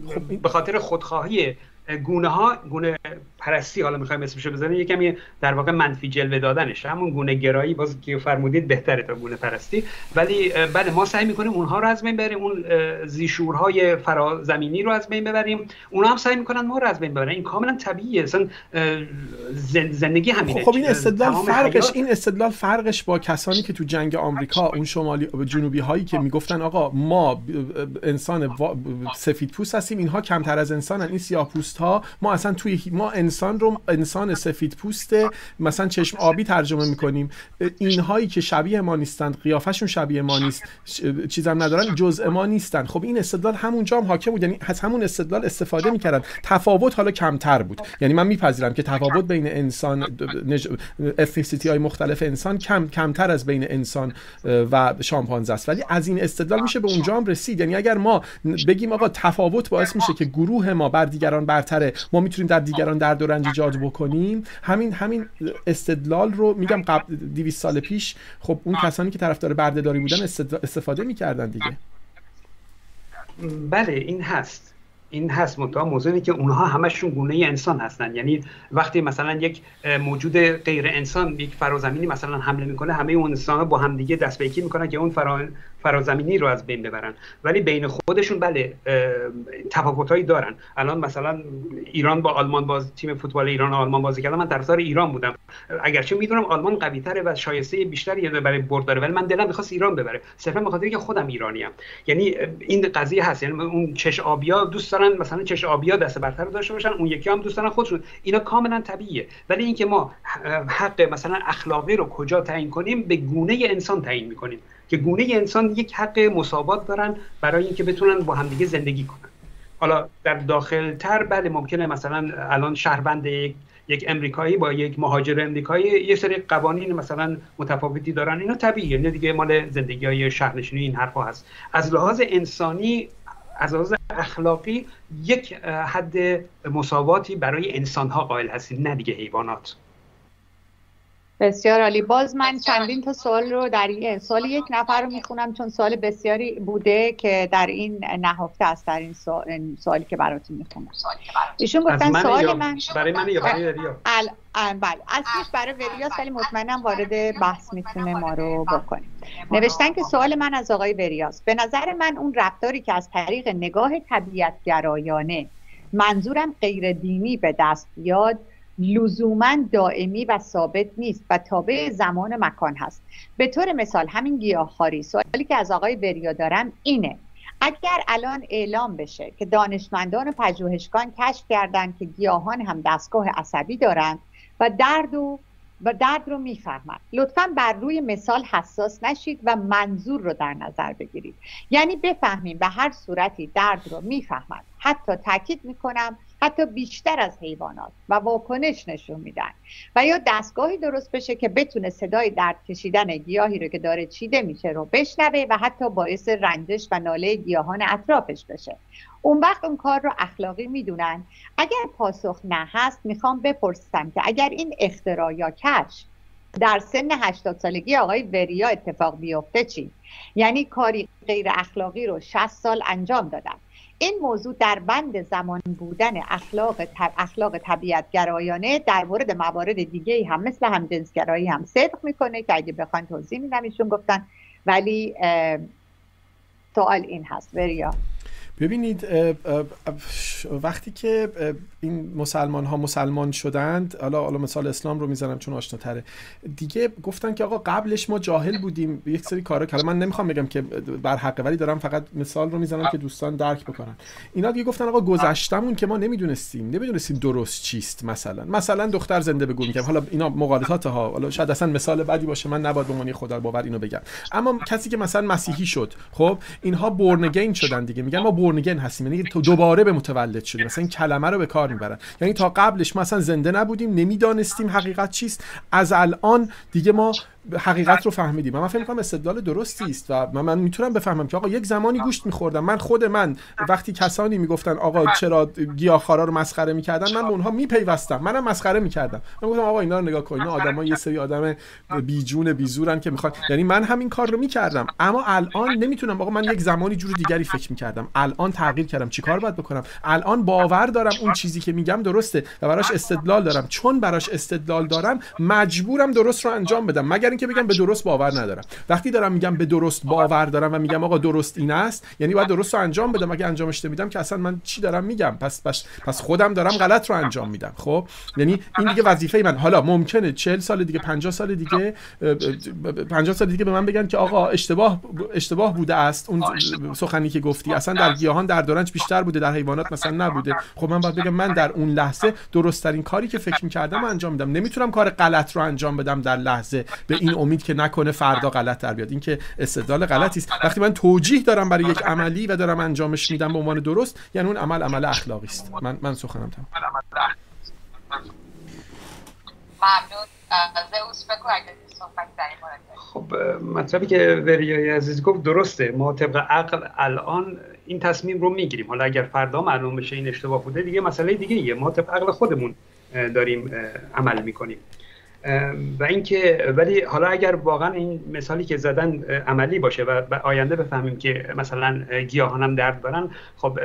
به خاطر خودخواهی گونه ها گونه پرستی حالا می‌خوایم اسمش بزنیم یه کمی در واقع منفی جلوه دادنش همون گونه گرایی باز که فرمودید بهتره تا گونه پرستی. ولی بله ما سعی می‌کنیم اونها رو از بین ببریم اون زیشورهای فرازمینی رو از بین ببریم. اونها هم سعی می‌کنن ما رو از بین ببرن. این کاملا طبیعیه. اصلا زندگی همینه. خب این استدلال فرقش این استدلال فرقش با کسانی که تو جنگ آمریکا اون شمالی جنوبی هایی که می‌گفتن آقا ما انسان سفید پوست هستیم اینها کمتر از انسانن این سیاه پوست ها ما اصلا توی ما انسان رو انسان سفید پوست مثلا چشم آبی ترجمه می‌کنیم. اینهایی که شبیه ما نیستند قیافشون شبیه ما نیست. چیزم ندارن جزء ما نیستن. خب این استدلال همونجا هم حاکم بود. یعنی از همون استدلال استفاده می‌کردن. تفاوت حالا کمتر بود. یعنی من میپذیرم که تفاوت بین انسان نج... های مختلف انسان کم کمتر از بین انسان و شامپانزه است. ولی از این استدلال میشه به اونجا هم رسید. یعنی اگر ما بگیم آقا تفاوت باعث میشه که گروه ما بر دیگران برتره. ما می‌تونیم در دیگران درد و رنج ایجاد بکنیم. همین همین استدلال رو میگم قبل 200 سال پیش خب اون کسانی که طرفدار بردهداری بودن استفاده می‌کردن دیگه. بله این هست. این هست منتها موضوعی که اونها همشون گونه انسان هستن. یعنی وقتی مثلا یک موجود غیر انسان یک فرازمینی مثلا حمله می‌کنه همه اون انسان با همدیگه دست به یکی می‌کنن که اون فرا... فرازمینی رو از بین ببرن. ولی بین خودشون بله تفاوتایی دارن. الان مثلا ایران با آلمان باز تیم فوتبال ایران و آلمان بازی کردن. من طرفدار ایران بودم. اگرچه می‌دونم آلمان قوی تره و شایسته بیشتری برای برد داره ولی من دلم می‌خواست ایران ببره. صرفا به خاطر که خودم ام یعنی این قضیه هست. یعنی اون چش آبیا دوست دارن مثلا چش آبیا دست برتر داشته باشن اون یکی هم دوست دارن خودشون. اینا کاملا طبیعیه. ولی اینکه ما حق مثلا اخلاقی رو کجا تعیین کنیم به گونه انسان تعیین می‌کنیم. که گونه انسان یک حق مساوات دارن برای اینکه بتونن با همدیگه زندگی کنن. حالا در داخل تر بله ممکنه مثلا الان شهروند یک یک امریکایی با یک مهاجر امریکایی یه سری قوانین مثلا متفاوتی دارن. اینا طبیعیه. نه دیگه مال زندگی های شهرنشینی این حرفا هست. از لحاظ انسانی از لحاظ اخلاقی یک حد مساواتی برای انسان ها قائل هستیم نه دیگه حیوانات. بسیار عالی. باز من چندین تا سوال رو در این سوال یک نفر رو می‌خونم چون سوال بسیاری بوده که در این نهفته است در این سوال سوالی که براتون می‌خونم. ایشون گفتن سوال من برای من یا برای بله. اصلیش برای وریاس ولی مطمئنم وارد بحث می‌تونه ما رو بکنیم. نوشتن که سوال من از آقای وریاس به نظر من اون رفتاری که از طریق نگاه طبیعت گرایانه منظورم غیر دینی به دست بیاد لزوما دائمی و ثابت نیست و تابع زمان و مکان هست. به طور مثال همین گیاهخواری. سوالی که از آقای وریا دارم اینه. اگر الان اعلام بشه که دانشمندان و پژوهشگان کشف کردند که گیاهان هم دستگاه عصبی دارند و درد و و درد رو می‌فهمند. لطفا بر روی مثال حساس نشید و منظور رو در نظر بگیرید. یعنی بفهمیم به هر صورتی درد رو می‌فهمند. حتی تاکید می‌کنم حتی بیشتر از حیوانات و واکنش نشون میدن. و یا دستگاهی درست بشه که بتونه صدای درد کشیدن گیاهی رو که داره چیده میشه رو بشنوه و حتی باعث رنجش و ناله گیاهان اطرافش بشه. اون وقت اون کار رو اخلاقی می‌دونن. اگر پاسخ نه هست می‌خوام بپرسم که اگر این اختراع یا کش در سن 80 سالگی آقای وریا اتفاق بیفته چی؟ یعنی کاری غیر اخلاقی رو 60 سال انجام دادن. این موضوع در بند زمان بودن اخلاق طب... اخلاق طبیعت گرایانه در مورد موارد دیگه هم مثل همجنسگرایی هم صدق می‌کنه که اگه بخواین توضیح میدم ایشون گفتن. ولی سوال این هست. وریا ببینید وقتی که این مسلمان ها مسلمان شدند حالا حالا مثال اسلام رو می‌زنم چون آشناتره دیگه گفتن که آقا قبلش ما جاهل بودیم. یک سری کارا که من نمی‌خوام بگم که بر حقه ولی دارم فقط مثال رو می‌زنم که دوستان درک بکنن. اینا دیگه گفتن آقا گذشتمون که ما نمی‌دونستیم. نمی‌دونستیم درست چیست مثلا. مثلا دختر زنده بگو میگم حالا اینا مقالطات ها. حالا شاید اصلا مثال بدی باشه. من نباید به عنوان خدا باور اینو بگم. اما کسی که مثلا مسیحی شد خب اینها بورنگین شدن دیگه. میگن ما بورنگین هستیم. یعنی تو دوباره به متولد شدیم. مثلا این کلمه رو به کار می‌برن. یعنی تا قبلش ما اصلا زنده نبودیم نمی‌دانستیم حقیقت چیست. از الان دیگه ما حقیقت رو فهمیدیم. من فکر می‌کنم استدلال درستی است و من, من می‌تونم بفهمم که آقا یک زمانی گوشت میخوردم. من خود من وقتی کسانی می‌گفتن آقا چرا گیاهخوارا رو مسخره می‌کردن من به اونها میپیوستم. منم مسخره می‌کردم. من گفتم آقا اینا رو نگاه کن. اینا آدما یه سری آدم بیجون بیزورن که می‌خوان. یعنی من همین کار رو می‌کردم. اما الان نمی‌تونم. آقا من یک زمانی جور دیگری فکر می‌کردم. الان تغییر کردم. چیکار باید بکنم؟ الان باور دارم اون چیزی که میگم درسته و براش استدلال دارم. چون براش استدلال دارم مجبورم درست رو انجام بدم. مگر اینکه بگم به درست باور ندارم. وقتی دارم میگم به درست باور دارم و میگم آقا درست این است یعنی باید درست رو انجام بدم. اگه انجامش نمیدم که اصلا من چی دارم میگم؟ پس پس, پس خودم دارم غلط رو انجام میدم خب؟ یعنی این دیگه وظیفه من. حالا ممکنه 40 سال دیگه 50 سال دیگه 50 سال دیگه به من بگن که آقا اشتباه اشتباه بوده است. اون سخنی که گفتی. اصلا در گیاهان در دورنج بیشتر بوده در حیوانات مثلا نبوده. خب من باید بگم من در اون لحظه درست ترین کاری که فکر می‌کردم انجام میدم. نمی‌تونم کار غلط رو انجام بدم در لحظه. به این امید که نکنه فردا غلط در بیاد. این که استدلال غلطی است. وقتی من توجیه دارم برای یک عملی و دارم انجامش میدم به عنوان درست یعنی اون عمل عمل اخلاقی است. من من سخنم تمام. خب مطلبی که وریای عزیز گفت درسته. ما طبق عقل الان این تصمیم رو می‌گیریم. حالا اگر فردا معلوم بشه این اشتباه بوده دیگه مسئله دیگه ایه ما طبق عقل خودمون داریم عمل می‌کنیم. و اینکه ولی حالا اگر واقعا این مثالی که زدن عملی باشه و آینده بفهمیم که مثلا گیاهان هم درد دارن خب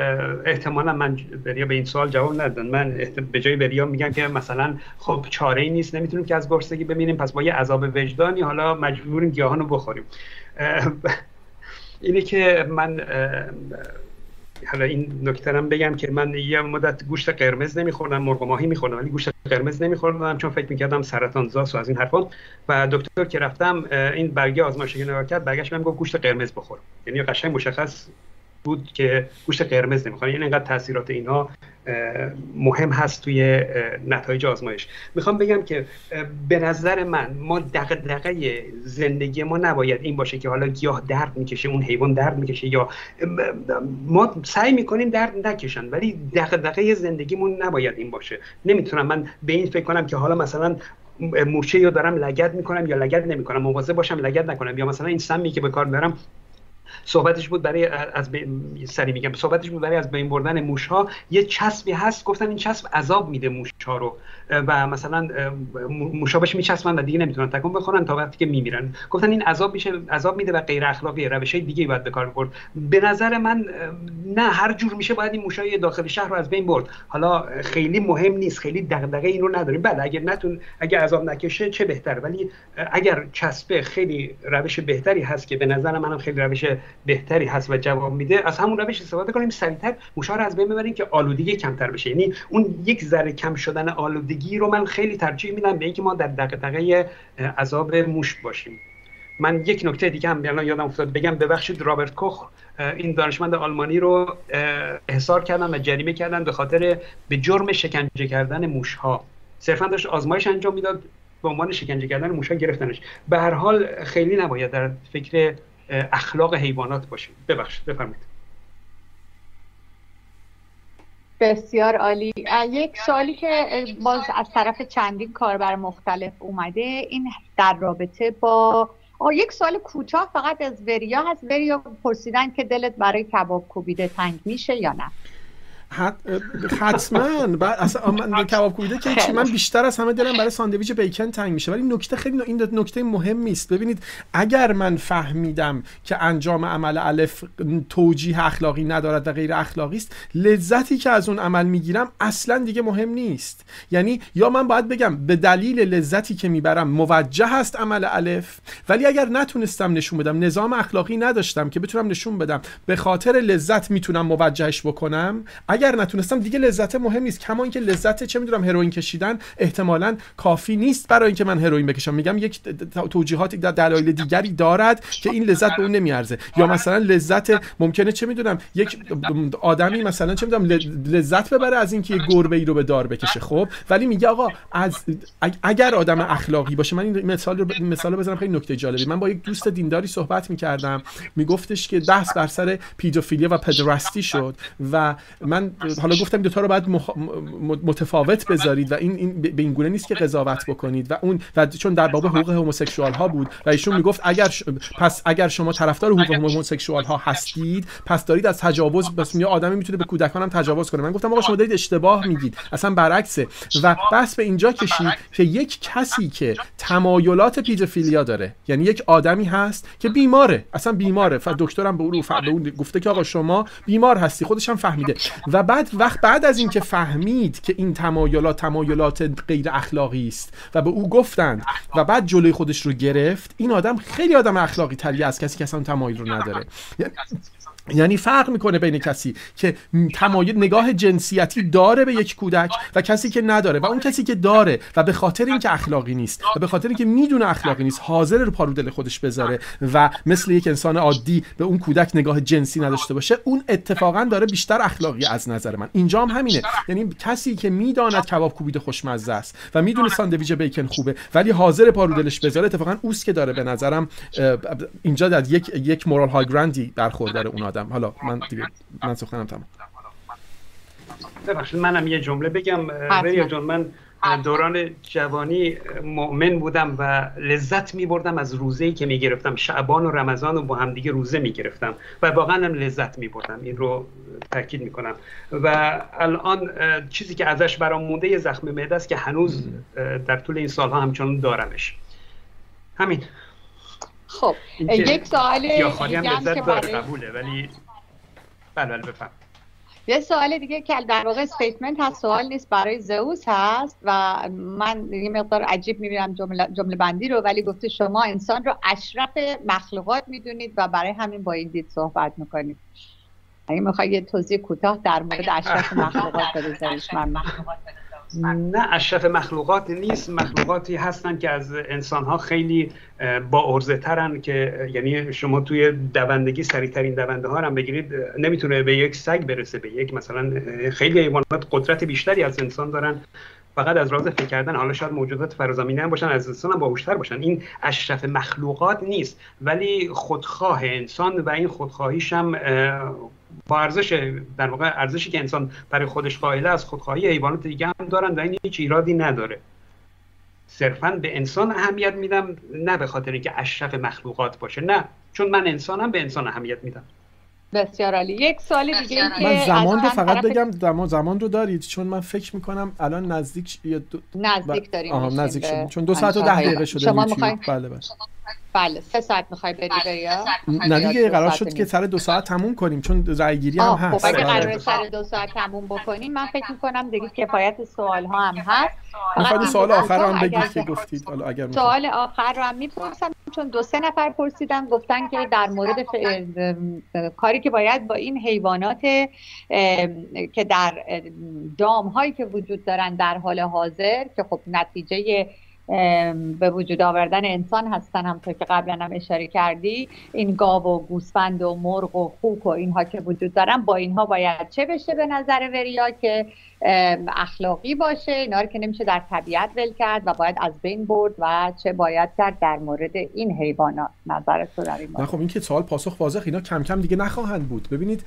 احتمالا من بریا به این سوال جواب ندادن من به جای بریا میگم که مثلا خب چاره ای نیست نمی‌تونیم که از گرسنگی بمیریم پس با یه عذاب وجدانی حالا مجبوریم گیاهان رو بخوریم اینه که من حالا این نکته بگم که من یه مدت گوشت قرمز نمیخوردم مرغ ماهی میخوردم ولی گوشت قرمز نمیخوردم چون فکر می‌کردم سرطان زاس و از این حرفا و دکتر که رفتم این برگه آزمایشی نگاه کرد برگشت بهم گفت گوشت قرمز بخور. یعنی قشنگ مشخص بود که گوشت قرمز نمی‌خوان یعنی اینقدر تاثیرات اینها مهم هست توی نتایج آزمایش. می‌خوام بگم که به نظر من ما دغدغه زندگی ما نباید این باشه که حالا گیاه درد می‌کشه اون حیوان درد می‌کشه یا ما سعی می‌کنیم درد نکشن ولی دغدغه زندگیمون نباید این باشه. نمی‌تونم من به این فکر کنم که حالا مثلا مورچه یا دارم لگد می‌کنم یا لگد نمی‌کنم مواظب باشم لگد نکنم یا مثلا این سمی که به کار برم صحبتش بود برای از سری میگم صحبتش بود برای از بین بردن موش ها یه چسبی هست گفتن این چسب عذاب میده موش ها رو و مثلا موشا بهش میچسبن و دیگه نمی‌تونن تکون بخورن تا وقتی که میمیرن. گفتن این عذاب میشه عذاب میده و غیر اخلاقی روش های دیگه باید به کار برد. به نظر من نه هر جور میشه باید این موشای داخل شهر رو از بین برد. حالا خیلی مهم نیست خیلی دغدغه این رو نداریم بله اگر نتون اگر عذاب نکشه چه بهتر؟ ولی اگر چسبه خیلی روش بهتری هست که به نظر منم خیلی روش بهتری هست و جواب میده از همون روش استفاده کنیم سریعتر موشا رو از بین ببریم که آلودگی کمتر بشه. یعنی اون یک ذره کم شدن آلودگی رو من خیلی ترجیح میدم به اینکه ما در دغدغه عذاب موش باشیم. من یک نکته دیگه هم الان یادم افتاد. بگم ببخشید رابرت کوخ این دانشمند آلمانی رو احضار کردن و جریمه کردن به خاطر به جرم شکنجه کردن موش ها صرفا داشت آزمایش انجام می‌داد به عنوان شکنجه کردن موش ها گرفتنش. به هر حال خیلی نباید در فکر اخلاق حیوانات باشیم. ببخشید بفرمایید. بسیار عالی. یک سوالی که باز از طرف چندین کاربر مختلف اومده این در رابطه با یک سوال کوتاه فقط از وریا هست. وریا پرسیدن که دلت برای کباب کوبیده تنگ میشه یا نه؟ حتما. بعد اصلا من کباب کوبیده که چی من بیشتر از همه دلم برای ساندویچ بیکن تنگ میشه. ولی نکته خیلی این نکته مهمی است ببینید اگر من فهمیدم که انجام عمل الف توجیه اخلاقی ندارد و غیر اخلاقی است لذتی که از اون عمل می‌گیرم اصلا دیگه مهم نیست. یعنی یا من باید بگم به دلیل لذتی که می‌برم موجه هست عمل الف ولی اگر نتونستم نشون بدم نظام اخلاقی نداشتم که بتونم نشون بدم به خاطر لذت می‌تونم موجهش بکنم اگر نتونستم دیگه لذت مهم نیست. کما اینکه لذت چه می‌دونم هروئین کشیدن احتمالا کافی نیست برای اینکه من هروئین بکشم. میگم یک توجیهات در دلایل دیگری دارد که این لذت به اون نمیارزه. یا مثلا لذت ممکنه چه می‌دونم یک آدمی مثلا چه می‌دونم لذت ببره از اینکه یه گربه ای رو به دار بکشه خب؟ ولی میگه آقا از اگر آدم اخلاقی باشه من این مثال رو مثال رو بزنم خیلی نکته جالبی. من با یک دوست دینداری صحبت می‌کردم. میگفتش که بحث بر سر پیدوفیلیا و پدراستی شد و من حالا گفتم دو تا رو باید متفاوت بذارید و این, این به این گونه نیست که قضاوت بکنید. و اون و چون در باب حقوق هموسکسوال ها بود و ایشون می‌گفت اگر پس اگر شما طرفدار حقوق هموسکسوال ها هستید پس دارید از تجاوز بس یه آدمی می‌تونه به کودکان هم تجاوز کنه. من گفتم آقا شما دارید اشتباه میگید. اصلا برعکسه. و بس به اینجا کشید که یک کسی که تمایلات پیدوفیلیا داره یعنی یک آدمی هست که بیماره. اصلا بیماره. و دکترم به اون به اون گفته که آقا شما بیمار هستی. خودش هم فهمیده. و بعد وقت بعد از اینکه فهمید که این تمایلات تمایلات غیر اخلاقی است و به او گفتند و بعد جلوی خودش رو گرفت این آدم خیلی آدم اخلاقی تری از کسی که اصلا تمایل رو نداره. یعنی فرق می‌کنه بین کسی که تمایل نگاه جنسیتی داره به یک کودک و کسی که نداره و اون کسی که داره و به خاطر اینکه اخلاقی نیست و به خاطر اینکه می‌دونه اخلاقی نیست حاضر رو پارو دل خودش بذاره و مثل یک انسان عادی به اون کودک نگاه جنسی نداشته باشه اون اتفاقا داره بیشتر اخلاقی از نظر من. اینجا هم همینه. یعنی کسی که می‌داند کباب کوبیده خوشمزه است و می‌دونه ساندویچ بیکن خوبه ولی حاضر پارو دلش بذاره اتفاقا اوست که داره به نظرم اینجا در یک یک مورال های گراندی برخوردار اون آدم حالا من دیگه من سخنم تمام ببخشید منم یه جمله بگم. وریا جان من دوران جوانی مؤمن بودم و لذت می بردم از روزه ای که می گرفتم شعبان و رمضان و با هم دیگه روزه می گرفتم و واقعا هم لذت می بردم این رو تاکید می کنم و الان چیزی که ازش برام مونده یه زخم معده است که هنوز در طول این سالها همچنان دارمش. همین. خب یک سوال یا خالی هم لذت داره قبوله ولی بله بله بفهم. یه سوال دیگه که در واقع استیتمنت هست سوال نیست برای زئوس هست و من یه مقدار عجیب می‌بینم جمله, جمله بندی رو ولی گفته شما انسان رو اشرف مخلوقات می‌دونید و برای همین با این دید صحبت می‌کنید. اگه می‌خوای یه توضیح کوتاه در مورد اشرف مخلوقات بده من نه اشرف مخلوقات نیست. مخلوقاتی هستن که از انسان ها خیلی با ارزه ترن که یعنی شما توی دوندگی سریعترین دونده ها هم بگیرید نمی‌تونه به یک سگ برسه به یک مثلا خیلی حیوانات قدرت بیشتری از انسان دارن. فقط از راز فکر کردن حالا شاید موجودات فرازمینه هم باشن از انسان هم باهوشتر باشن. این اشرف مخلوقات نیست. ولی خودخواه انسان و این خودخواهیش هم با ارزش در واقع ارزشی که انسان برای خودش قائل از خودخواهی حیوانات دیگه هم دارن و این هیچ ایرادی نداره. صرفا به انسان اهمیت میدم نه به خاطر اینکه اشرف مخلوقات باشه نه. چون من انسانم به انسان اهمیت میدم. بسیار عالی. یک سال دیگه من زمان رو فقط بگم زمان زمان رو دارید چون من فکر می‌کنم الان نزدیک دو... نزدیک داریم آها نزدیک شد چون دو ساعت و ده دقیقه شده شما می‌خواین بله بله. بله سه ساعت می‌خوای بری بریا نه دیگه قرار شد که سر دو ساعت تموم کنیم چون رای گیری هم هست خب اگه قرار سر دو ساعت تموم بکنیم من فکر می‌کنم دیگه کفایت سوال ها هم هست. می‌خواید سوال آخر هم بگید که گفتید حالا اگر سوال آخر رو هم می‌پرسم چون دو سه نفر پرسیدن گفتن که در مورد کاری که باید با این حیوانات که در دام هایی که وجود دارن در حال حاضر که خب نتیجه به وجود آوردن انسان هستن همطور که قبلا هم اشاره کردی. این گاو و گوسفند و مرغ و خوک و اینها که وجود دارن با اینها باید چه بشه به نظر وریا که اخلاقی باشه اینا رو که نمیشه در طبیعت ول کرد و باید از بین برد و چه باید کرد در مورد این حیوانات. نظر تو در این خب این که سوال پاسخ واضح اینا کم کم دیگه نخواهند بود. ببینید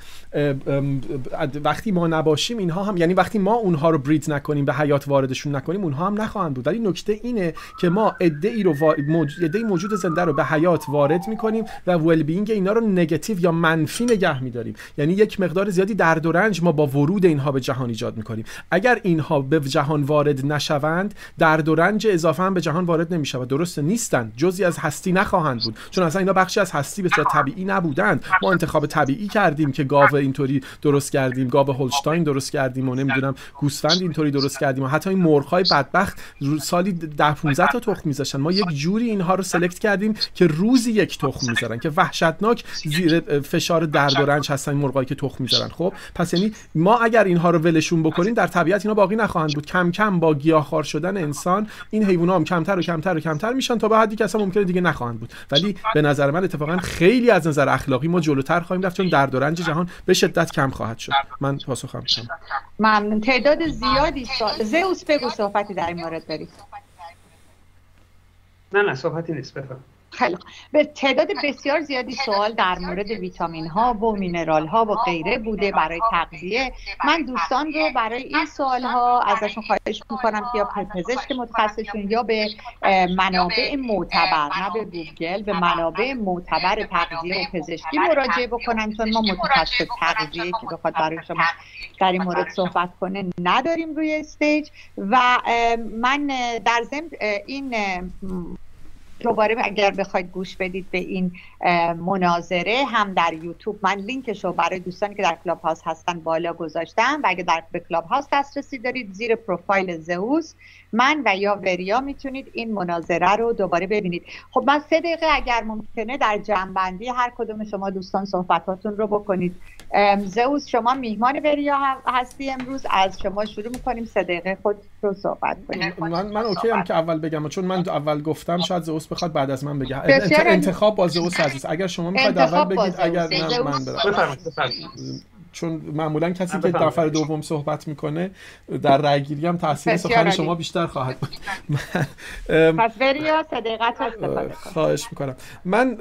وقتی ما نباشیم اینها هم یعنی وقتی ما اونها رو برید نکنیم به حیات واردشون نکنیم اونها هم نخواهند بود. ولی نکته اینه که ما عده ای رو موج... موجود زنده رو به حیات وارد می‌کنیم و ول بینگ اینا رو نگاتیو یا منفی نگه میداریم. یعنی یک مقدار زیادی درد و رنج ما با ورود اینها به جهان ایجاد می‌کنیم. اگر اینها به جهان وارد نشوند درد و رنج اضافه هم به جهان وارد نمی‌شود. درست نیستند جزی از هستی نخواهند بود. چون اصلا اینا بخشی از هستی به صورت طبیعی نبودند. ما انتخاب طبیعی کردیم که گاو اینطوری درست کردیم. گاو هولشتاین درست کردیم و نمی‌دونم گوسفند اینطوری درست کردیم و حتی این مرغ‌های بدبخت سالی 10 15 تا تخم میذاشتن. ما یک جوری اینها رو سلکت کردیم که روزی یک تخم می‌ذارن که وحشتناک زیر فشار درد و رنج هستن مرغایی که تخم می‌ذارن. خب پس یعنی ما اگر اینها رو ولشون بکنیم در طبیعت اینا باقی نخواهند بود. کم کم با گیاهخوار شدن انسان این حیونا هم کمتر و کمتر و کمتر میشن تا به حدی که اصلا ممکنه دیگه نخواهند بود. ولی به نظر من اتفاقا خیلی از نظر اخلاقی ما جلوتر خواهیم رفت چون درد و رنج جهان به شدت کم خواهد شد. من پاسخم ممنون. تعداد زیادی سوال زئوس بگو صحبتی در این مورد داری. نه نه صحبتی نیست بفهم خیلی به تعداد بسیار زیادی سوال در مورد ویتامین ها و مینرال ها و غیره بوده برای تغذیه. من دوستان رو برای این سوال ها ازشون خواهش می‌کنم که یا پزشک متخصصشون یا به منابع معتبر نه به گوگل به منابع معتبر تغذیه و پزشکی مراجعه بکنن چون ما متخصص تغذیه که بخواد برای شما در این مورد صحبت کنه نداریم روی stage و من در ضمن این دوباره اگر بخواید گوش بدید به این مناظره هم در یوتیوب. من لینکش رو برای دوستانی که در کلاب هاوس هستن بالا گذاشتم و اگر در به کلاب هاوس دسترسی دارید زیر پروفایل زئوس من و یا وریا می‌تونید این مناظره رو دوباره ببینید. خب من سه دقیقه اگر ممکنه در جمع‌بندی هر کدوم شما دوستان صحبتاتون رو بکنید. زئوس شما میهمان وریا هستی امروز. از شما شروع می‌کنیم. سه دقیقه خود رو صحبت کنیم. من من اوکی هم که اول بگم. چون من اول گفتم شاید زئوس بخواد بعد از من بگه. انتخاب با زئوس عزیز. اگر شما می‌خواید اول بگید اگر من برم. چون معمولا کسی که نفر دوم صحبت می‌کنه در رأیگیری هم تاثیر سخن شما بیشتر خواهد بود. پس وریا صدقت استفاده خواهش می‌کنم. من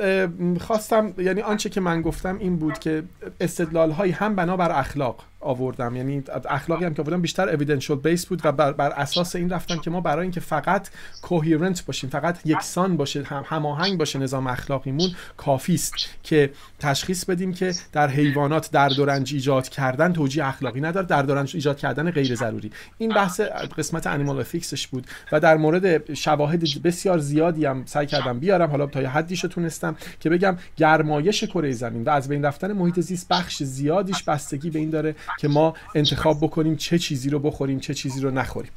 خواستم یعنی آنچه که من گفتم این بود که استدلال هایی هم بنا بر اخلاق آوردم. یعنی اخلاقی هم که آوردم بیشتر اویدنشال بیس بود و بر, بر اساس این رفتم که ما برای اینکه فقط کوهیرنت باشیم فقط یکسان باشه هم هماهنگ باشه نظام اخلاقیمون کافی است که تشخیص بدیم که در حیوانات درد و رنج ایجاد کردن توجیه اخلاقی نداره درد و رنج ایجاد کردن غیر ضروری. این بحث قسمت انیمال افیکسش بود و در مورد شواهد بسیار زیادی هم سعی کردم بیارم. حالا تا حدیش تونستم که بگم گرمایش کره زمین و از بین رفتن محیط زیست بخش زیادیش بستگی به این داره که ما انتخاب بکنیم چه چیزی رو بخوریم چه چیزی رو نخوریم.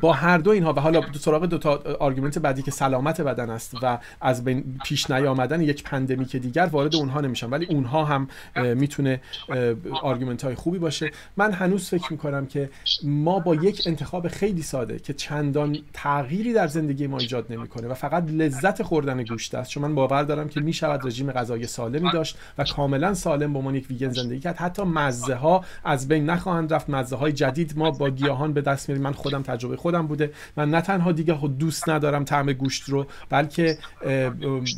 با هر دو اینها و حالا دو سراغ دو تا argument بعدی که سلامت بدن است و از بین پیش نیامدن یک pandemic دیگر وارد اونها نمیشم ولی اونها هم می‌تونه argument های خوبی باشه. من هنوز فکر می‌کنم که ما با یک انتخاب خیلی ساده که چندان تغییری در زندگی ما ایجاد نمی‌کنه و فقط لذت خوردن گوشت است. چون من باور دارم که می‌شود رژیم غذایی سالمی داشت و کاملا سالم با من یک ویگن زندگی کرد. حتی مزه ها از بین نخواهند رفت. مزه های جدید ما با گیاهان به دست میاریم من خودم تجربه خودم بوده من نه تنها دیگه دوست ندارم طعم گوشت رو بلکه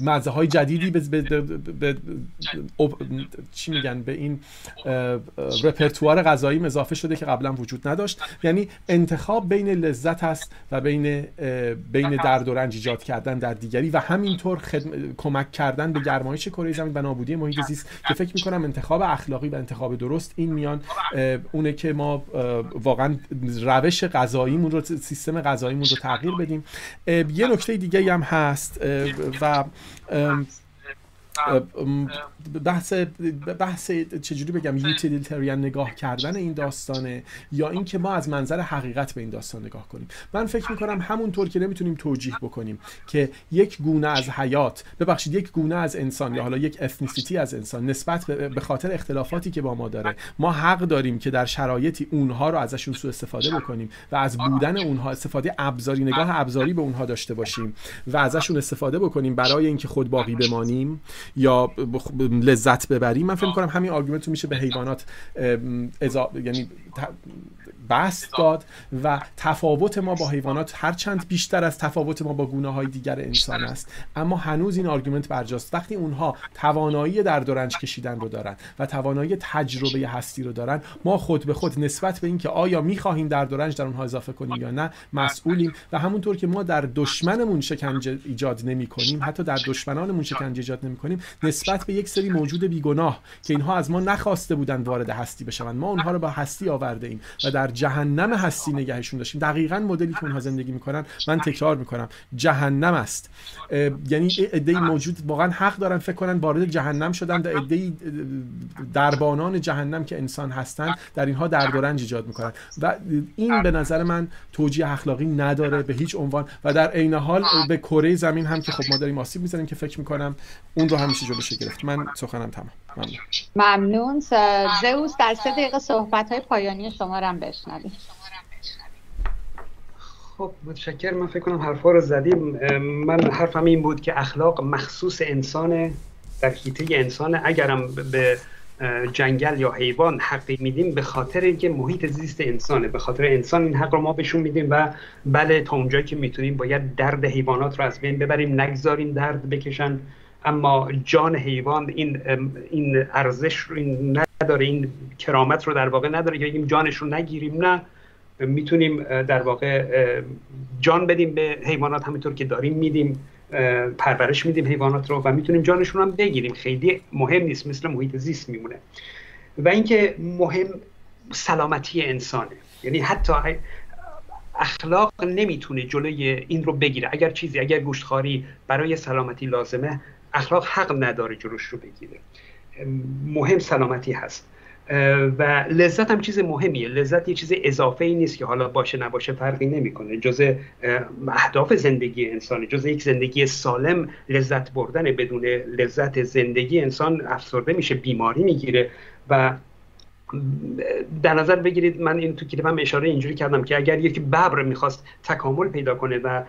مزه های جدیدی به, چی میگن؟ به این رپرتوار غذایی اضافه شده که قبلا وجود نداشت. یعنی انتخاب بین لذت است و بین بین درد و رنج ایجاد کردن در دیگری و همینطور خدم... کمک کردن به گرمایش کره زمین و نابودی محیط زیست که فکر می‌کنم انتخاب اخلاقی و انتخاب درست این میان اونه که ما واقعا روش غذاییمون رو سیستم غذاییمون رو تغییر بدیم. یه نکته دیگه هم هست و بحث بحث چجوری بگم یوتیلیتریان نگاه کردن این داستانه یا اینکه ما از منظر حقیقت به این داستان نگاه کنیم. من فکر می‌کنم همونطور که نمی‌تونیم توجیه بکنیم که یک گونه از حیات ببخشید یک گونه از انسان یا حالا یک افنیسیتی از انسان نسبت به خاطر اختلافاتی که با ما داره ما حق داریم که در شرایطی اونها رو ازشون سوء استفاده بکنیم و از بودن اونها استفاده ابزاری نگاه ابزاری به اونها داشته باشیم و ازشون استفاده بکنیم برای اینکه خود باقی بمانیم. یا لذت ببریم. من فکر می‌کنم همین argument میشه به حیوانات یعنی بسط داد و تفاوت ما با حیوانات هرچند بیشتر از تفاوت ما با گونه های دیگر انسان است. اما هنوز این argument برجاست. وقتی اونها توانایی درد و رنج کشیدن رو دارن و توانایی تجربه هستی رو دارن ما خود به خود نسبت به اینکه آیا می‌خواهیم درد و رنج در اونها اضافه کنیم یا نه مسئولیم و همونطور که ما در دشمنمون شکنجه ایجاد نمی کنیم حتی در دشمنانمون شکنجه ایجاد نمی کنیم نسبت به یک سری موجود بیگناه که اینها از ما نخواسته بودن وارد هستی بشوند. ما اونها رو به هستی آورده ایم و در جهنم هستی نگهشون داشتیم. دقیقا مدلی که اونها زندگی می‌کنن من تکرار می‌کنم. جهنم است. یعنی ایده موجود واقعا حق دارن فکر کنن وارد جهنم شدن و ایده دربانان جهنم که انسان هستن در اینها درد و رنج ایجاد می‌کنن. و این به نظر من توجیه اخلاقی نداره به هیچ عنوان. و در عین حال به کره زمین هم که خب ما داریم آسیب می‌زنیم که فکر می‌کنم اون رو همیشه جلوش گرفت. من سخنم تمام. ممنون. ممنون. زئوس در سه دقیقه صحبت های پایانی شما رو هم بشنویم. خب متشکر من فکر کنم حرفا رو زدیم. من حرفم این بود که اخلاق مخصوص انسان در حیطه انسان اگرم به جنگل یا حیوان حقی میدیم به خاطر اینکه محیط زیست انسانه. به خاطر انسان این حق رو ما بهشون میدیم و بله تا اونجایی که می‌تونیم باید درد حیوانات رو از بین ببریم نگذاریم درد بکشن. اما جان حیوان این این ارزش رو این نداره. این کرامت رو در واقع نداره. که بگیم جانش رو نگیریم نه. می‌تونیم در واقع جان بدیم به حیوانات. همینطور که داریم میدیم پرورش میدیم حیوانات رو و می‌تونیم جانشون هم بگیریم. خیلی مهم نیست. مثل محیط زیست میمونه. و اینکه مهم سلامتی انسانه. یعنی حتی اخلاق نمی‌تونه جلوی این رو بگیره. اگر چیزی اگر گوشتخواری برای سلامتی لازمه اخلاق حق نداره جلوش رو بگیره. مهم سلامتی هست. و لذت هم چیز مهمیه. لذت یه چیز اضافه ای نیست که حالا باشه نباشه فرقی نمی‌کنه. جز اهداف زندگی انسانی جز یک زندگی سالم لذت بردن بدون لذت زندگی انسان افسرده میشه بیماری می‌گیره. و در نظر بگیرید من این تو کتابم اشاره اینجوری کردم که اگر یک ببر می‌خواست تکامل پیدا کنه و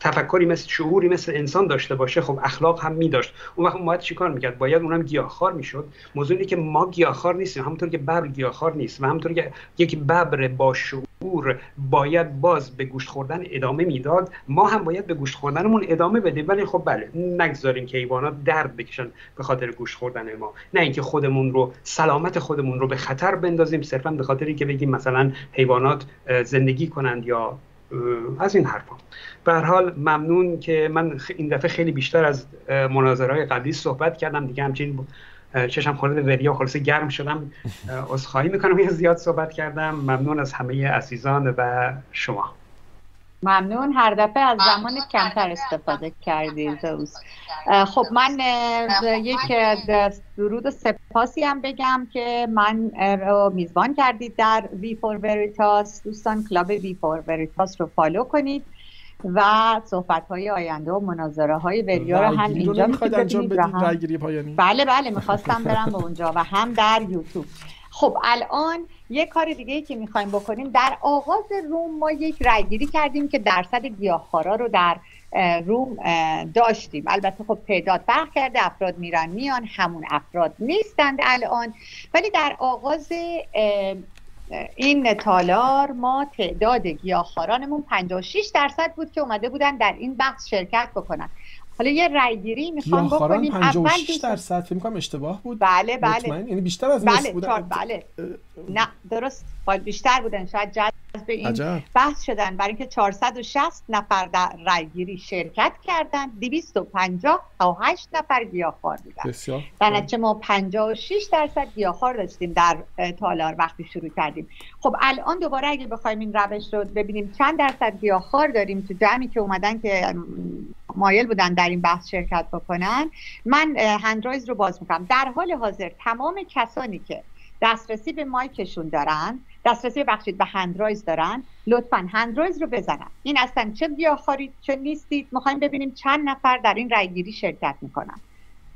تفکری مثل شعوری مثل انسان داشته باشه خب اخلاق هم میداشت. اون وقت باید چیکار می‌کرد؟ باید اونم گیاهخوار می‌شد. موضوعی که ما گیاهخوار نیستیم همونطور که ببر گیاهخوار نیست و همونطور که یک ببر با شعور باید باز به گوشت خوردن ادامه می‌داد ما هم باید به گوشت خوردنمون ادامه بدیم. ولی خب بله نگذاریم که حیوانات درد بکشن به خاطر گوشت خوردن ما. نه اینکه خودمون رو سلامت خودمون رو به خطر بندازیم صرفا به خاطری که بگیم مثلا حیوانات زندگی کنند یا از این حرفا. به حال ممنون که من این دفعه خیلی بیشتر از مناظرهای قبلی صحبت کردم. دیگه همچنین چشم خورده وریا خلاصه گرم شدم. عذرخواهی می‌کنم یه زیاد صحبت کردم. ممنون از همه عزیزان و شما. ممنون. هر دفعه از زمان کمتر استفاده کردی زوز خب من یک درود سپاسی هم بگم که من رو میزبان کردید در V for Veritas دوستان کلاب V for Veritas رو follow کنید و صحبت های آینده و مناظره های وریا رو هم اینجا می‌خواید انجام بدید پایانی. بله بله می‌خواستم برم به اونجا و هم در یوتیوب. خب الان یه کار دیگه ای که می‌خوایم بکنیم در آغاز room ما یک رأیگیری کردیم که درصد گیاهخوارا رو در room داشتیم. البته خب تعداد فرق کرده افراد میرن میان همون افراد نیستند الان. ولی در آغاز این تالار ما تعداد گیاهخوارانمون 56 درصد بود که اومده بودن در این بحث شرکت بکنن. حالا یه رأیگیری می‌خوام بکنیم. اول درصد فکر می‌کنم اشتباه بود. بله بله. یعنی بیشتر از بله بودن بله. نه درست. بیشتر بودن. شاید جذب این بحث شدن. برای اینکه 460 نفر در رأیگیری شرکت کردن 250 تا 8 نفر گیاهخوار بودن. در نتیجه ما 56 درصد گیاهخوار داشتیم در تالار وقتی شروع کردیم. خب الان دوباره اگه بخوایم این روش رو ببینیم چند درصد گیاهخوار داریم تو جمعی که اومدن که مایل بودن در این بحث شرکت بکنن. من hand raise رو باز می‌کنم. در حال حاضر تمام کسانی که دسترسی به mic شون دارن دسترسی بخشید به hand raise دارن لطفا hand raise رو بزنن. این اصلا چه گیاهخواری چه نیستید می‌خوایم ببینیم چند نفر در این رأیگیری شرکت می‌کنن.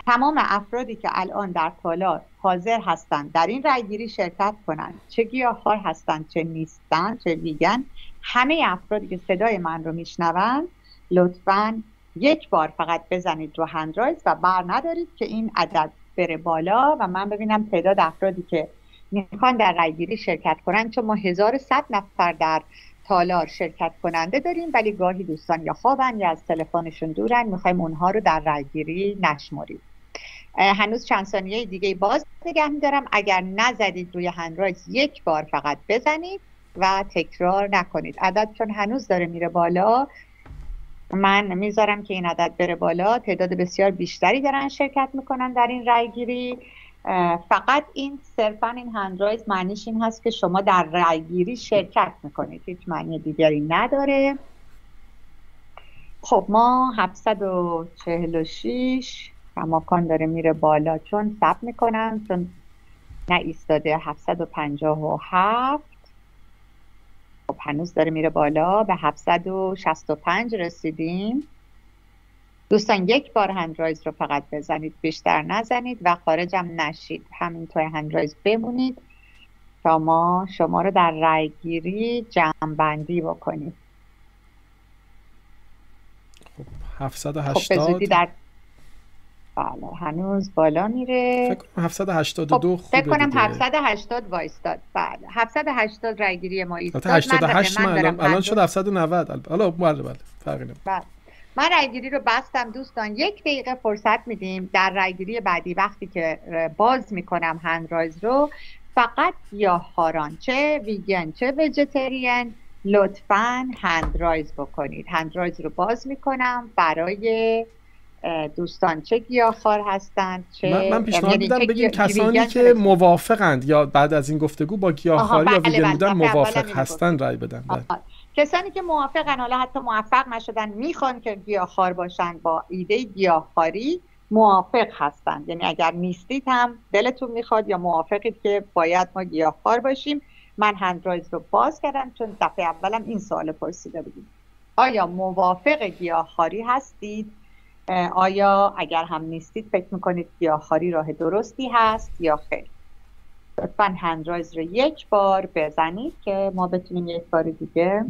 تمام افرادی که الان در تالار حاضر هستند در این رأیگیری شرکت کنند چه گیاهخوار هستند چه نیستن چه ویگن همه افرادی که صدای من رو میشنوند لطفا یک بار فقط بزنید رو هندرایز و بر ندارید که این عدد بره بالا و من ببینم تعداد افرادی که می‌خوان در رأیگیری شرکت کنن. چون ما 1100 نفر در تالار شرکت کننده داریم ولی گاهی دوستان یا خوابن یا از تلفنشون دورن. می‌خوایم اونها رو در رأیگیری نشمریم. هنوز چند ثانیه دیگه باز نگه میدارم. اگر نزدید روی هندرایز یک بار فقط بزنید و تکرار نکنید. عدد چون هنوز داره میره بالا من می‌ذارم که این عدد بره بالا. تعداد بسیار بیشتری دارن شرکت می‌کنن در این رای گیری فقط این صرفا این هندرایز معنیش این هست که شما در رای گیری شرکت می‌کنید. هیچ معنی دیگری نداره. خب ما 746 کماکان داره میره بالا چون سب می‌کنم چون نه ایستاده 757 خب هنوز داره میره بالا به 765 رسیدیم. دوستان یک بار هندرایز رو فقط بزنید بیشتر نزنید و خارجم نشید. همین توی هندرایز بمونید تا ما شما رو در رای گیری جمع بندی بکنید خب 780 خب در بله هنوز بالا میره. فکر کنم 782 خب فکر کنم 780 وایستاد. بله 780 رای گیری ما ایستاد. 88 من الان, الان شد 790 حالا بله بله فرقی نمی‌کنه. بله. من رایگیری رو بستم دوستان. یک دقیقه فرصت میدیم در رایگیری بعدی. وقتی که باز می‌کنم هندرایز رو فقط گیاهخواران چه ویگن چه ویژیتریان لطفا هندرایز بکنید. هندرایز رو باز می‌کنم. برای دوستان چه گیاهخوار هستند چه من, من پیشنهاد میدم یعنی بگیم کسانی که موافقند یا بعد از این گفتگو با گیاهخواری یا بله ویگن بله بودن بله موافق هستن رای بدن. بله. کسانی که موافقن حالا حتی موفق نشدن می‌خوان که گیاهخوار باشن با ایده گیاهخواری موافق هستند یعنی اگر نیستید هم دلتون می‌خواد یا موافقید که باید ما گیاهخوار باشیم من هندرایز رو باز کردم چون دفعه اولم این سوال پرسیده بودیم. آیا موافق گیاهخواری هستید؟ آیا اگر هم نیستید فکر می‌کنید گیاهخواری راه درستی هست یا خیر؟ لطفا هندرایز رو یک بار بزنید که ما بتونیم یک بار دیگه.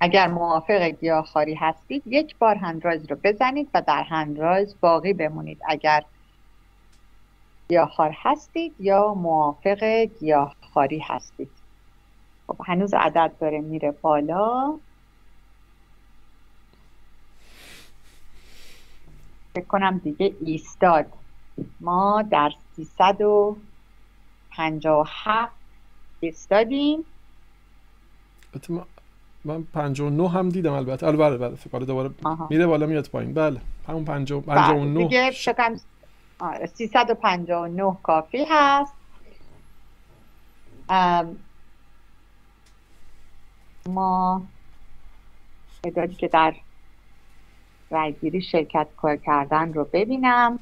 اگر موافق گیاهخواری هستید یک بار هندرایز رو بزنید و در هندرایز باقی بمونید. اگر گیاهخوار هستید یا موافق گیاهخواری هستید. خب هنوز عدد داره میره بالا. فکر کنم دیگه ایستاد. ما در 357 ایستادیم. من 59 هم دیدم البته. البته بله فکر دوباره میره بالا میاد پایین. بله همون 59 دیگه فکر 359 کافی هست. ما تعدادی که در رایگیری شرکت کار کردن رو ببینم.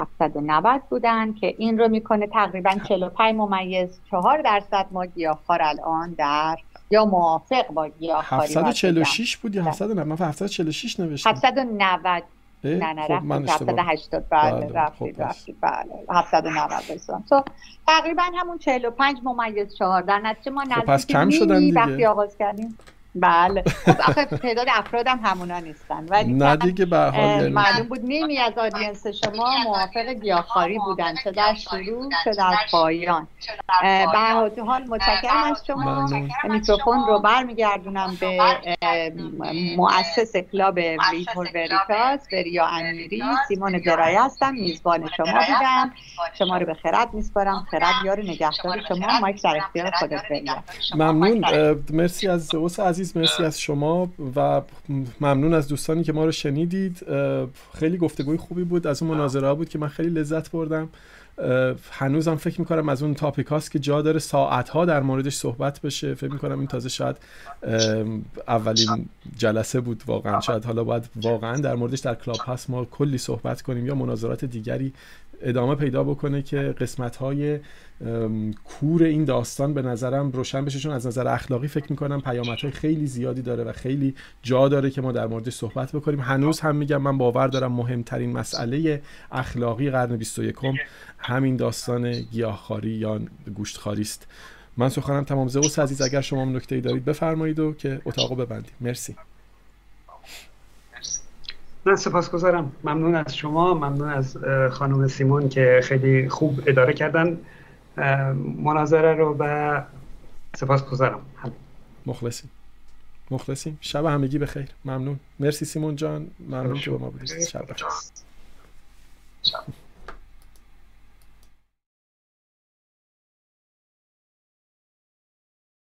790 بودن که این رو می‌کنه تقریبا 45 ممیز 4 درصد ما گیاهخوار الان در یا موافق با گیاهخواری 746 بود یا 790 من 746 نوشتم. 790 نه نه خب من 780 بله رفتید رفتید. بله 790 رسیدم تو تقریبا همون 45 ممیز 4 در نتیجه ما نزدیک پس کم شدن دیگه. وقتی آغاز کردیم. بله. خب آخه تعداد افرادم همونا نیستن. ولی نه دیگه به حال معلوم بود نیمی از audience شما موافق گیاهخواری بودن. چه در شروع چه در پایان. به حال متشکرم از شما. میکروفون رو برمیگردونم به مؤسس کلاب V for Veritas وریا امیری سیمون درای هستم میزبان شما بودم. شما رو به خرد میسپارم. خرد یار نگهدار شما mic در اختیار خودت ممنون. مرسی از زوس عزیز. عزیز مرسی از شما و ممنون از دوستانی که ما رو شنیدید. خیلی گفتگوی خوبی بود از اون مناظره بود که من خیلی لذت بردم. هنوزم فکر می‌کنم از اون تاپیک هاست که جا داره ساعت ها در موردش صحبت بشه. فکر می‌کنم این تازه شاید اولین جلسه بود واقعا. شاید حالا باید واقعا در موردش در کلاب هست ما کلی صحبت کنیم یا مناظرات دیگری ادامه پیدا بکنه که قسمت های کور این داستان به نظرم روشن بشه. چون از نظر اخلاقی فکر می‌کنم پیامت های خیلی زیادی داره و خیلی جا داره که ما در موردش صحبت بکنیم. هنوز هم میگم من باور دارم مهمترین مسئله اخلاقی قرن 21 همین داستان گیاهخواری یا گوشتخواری است. من سخنم تمام. زئوس عزیز اگر شما نکته ای دارید بفرمایید و که اتاقو ببندیم. مرسی. من سپاسگزارم. ممنون از شما ممنون از خانم سیمون که خیلی خوب اداره کردن مناظره رو و سپاسگزارم. مخلصیم. مخلصیم. شب همگی بخیر. ممنون. مرسی سیمون جان. ممنون که با ما بودید. شب بخیر.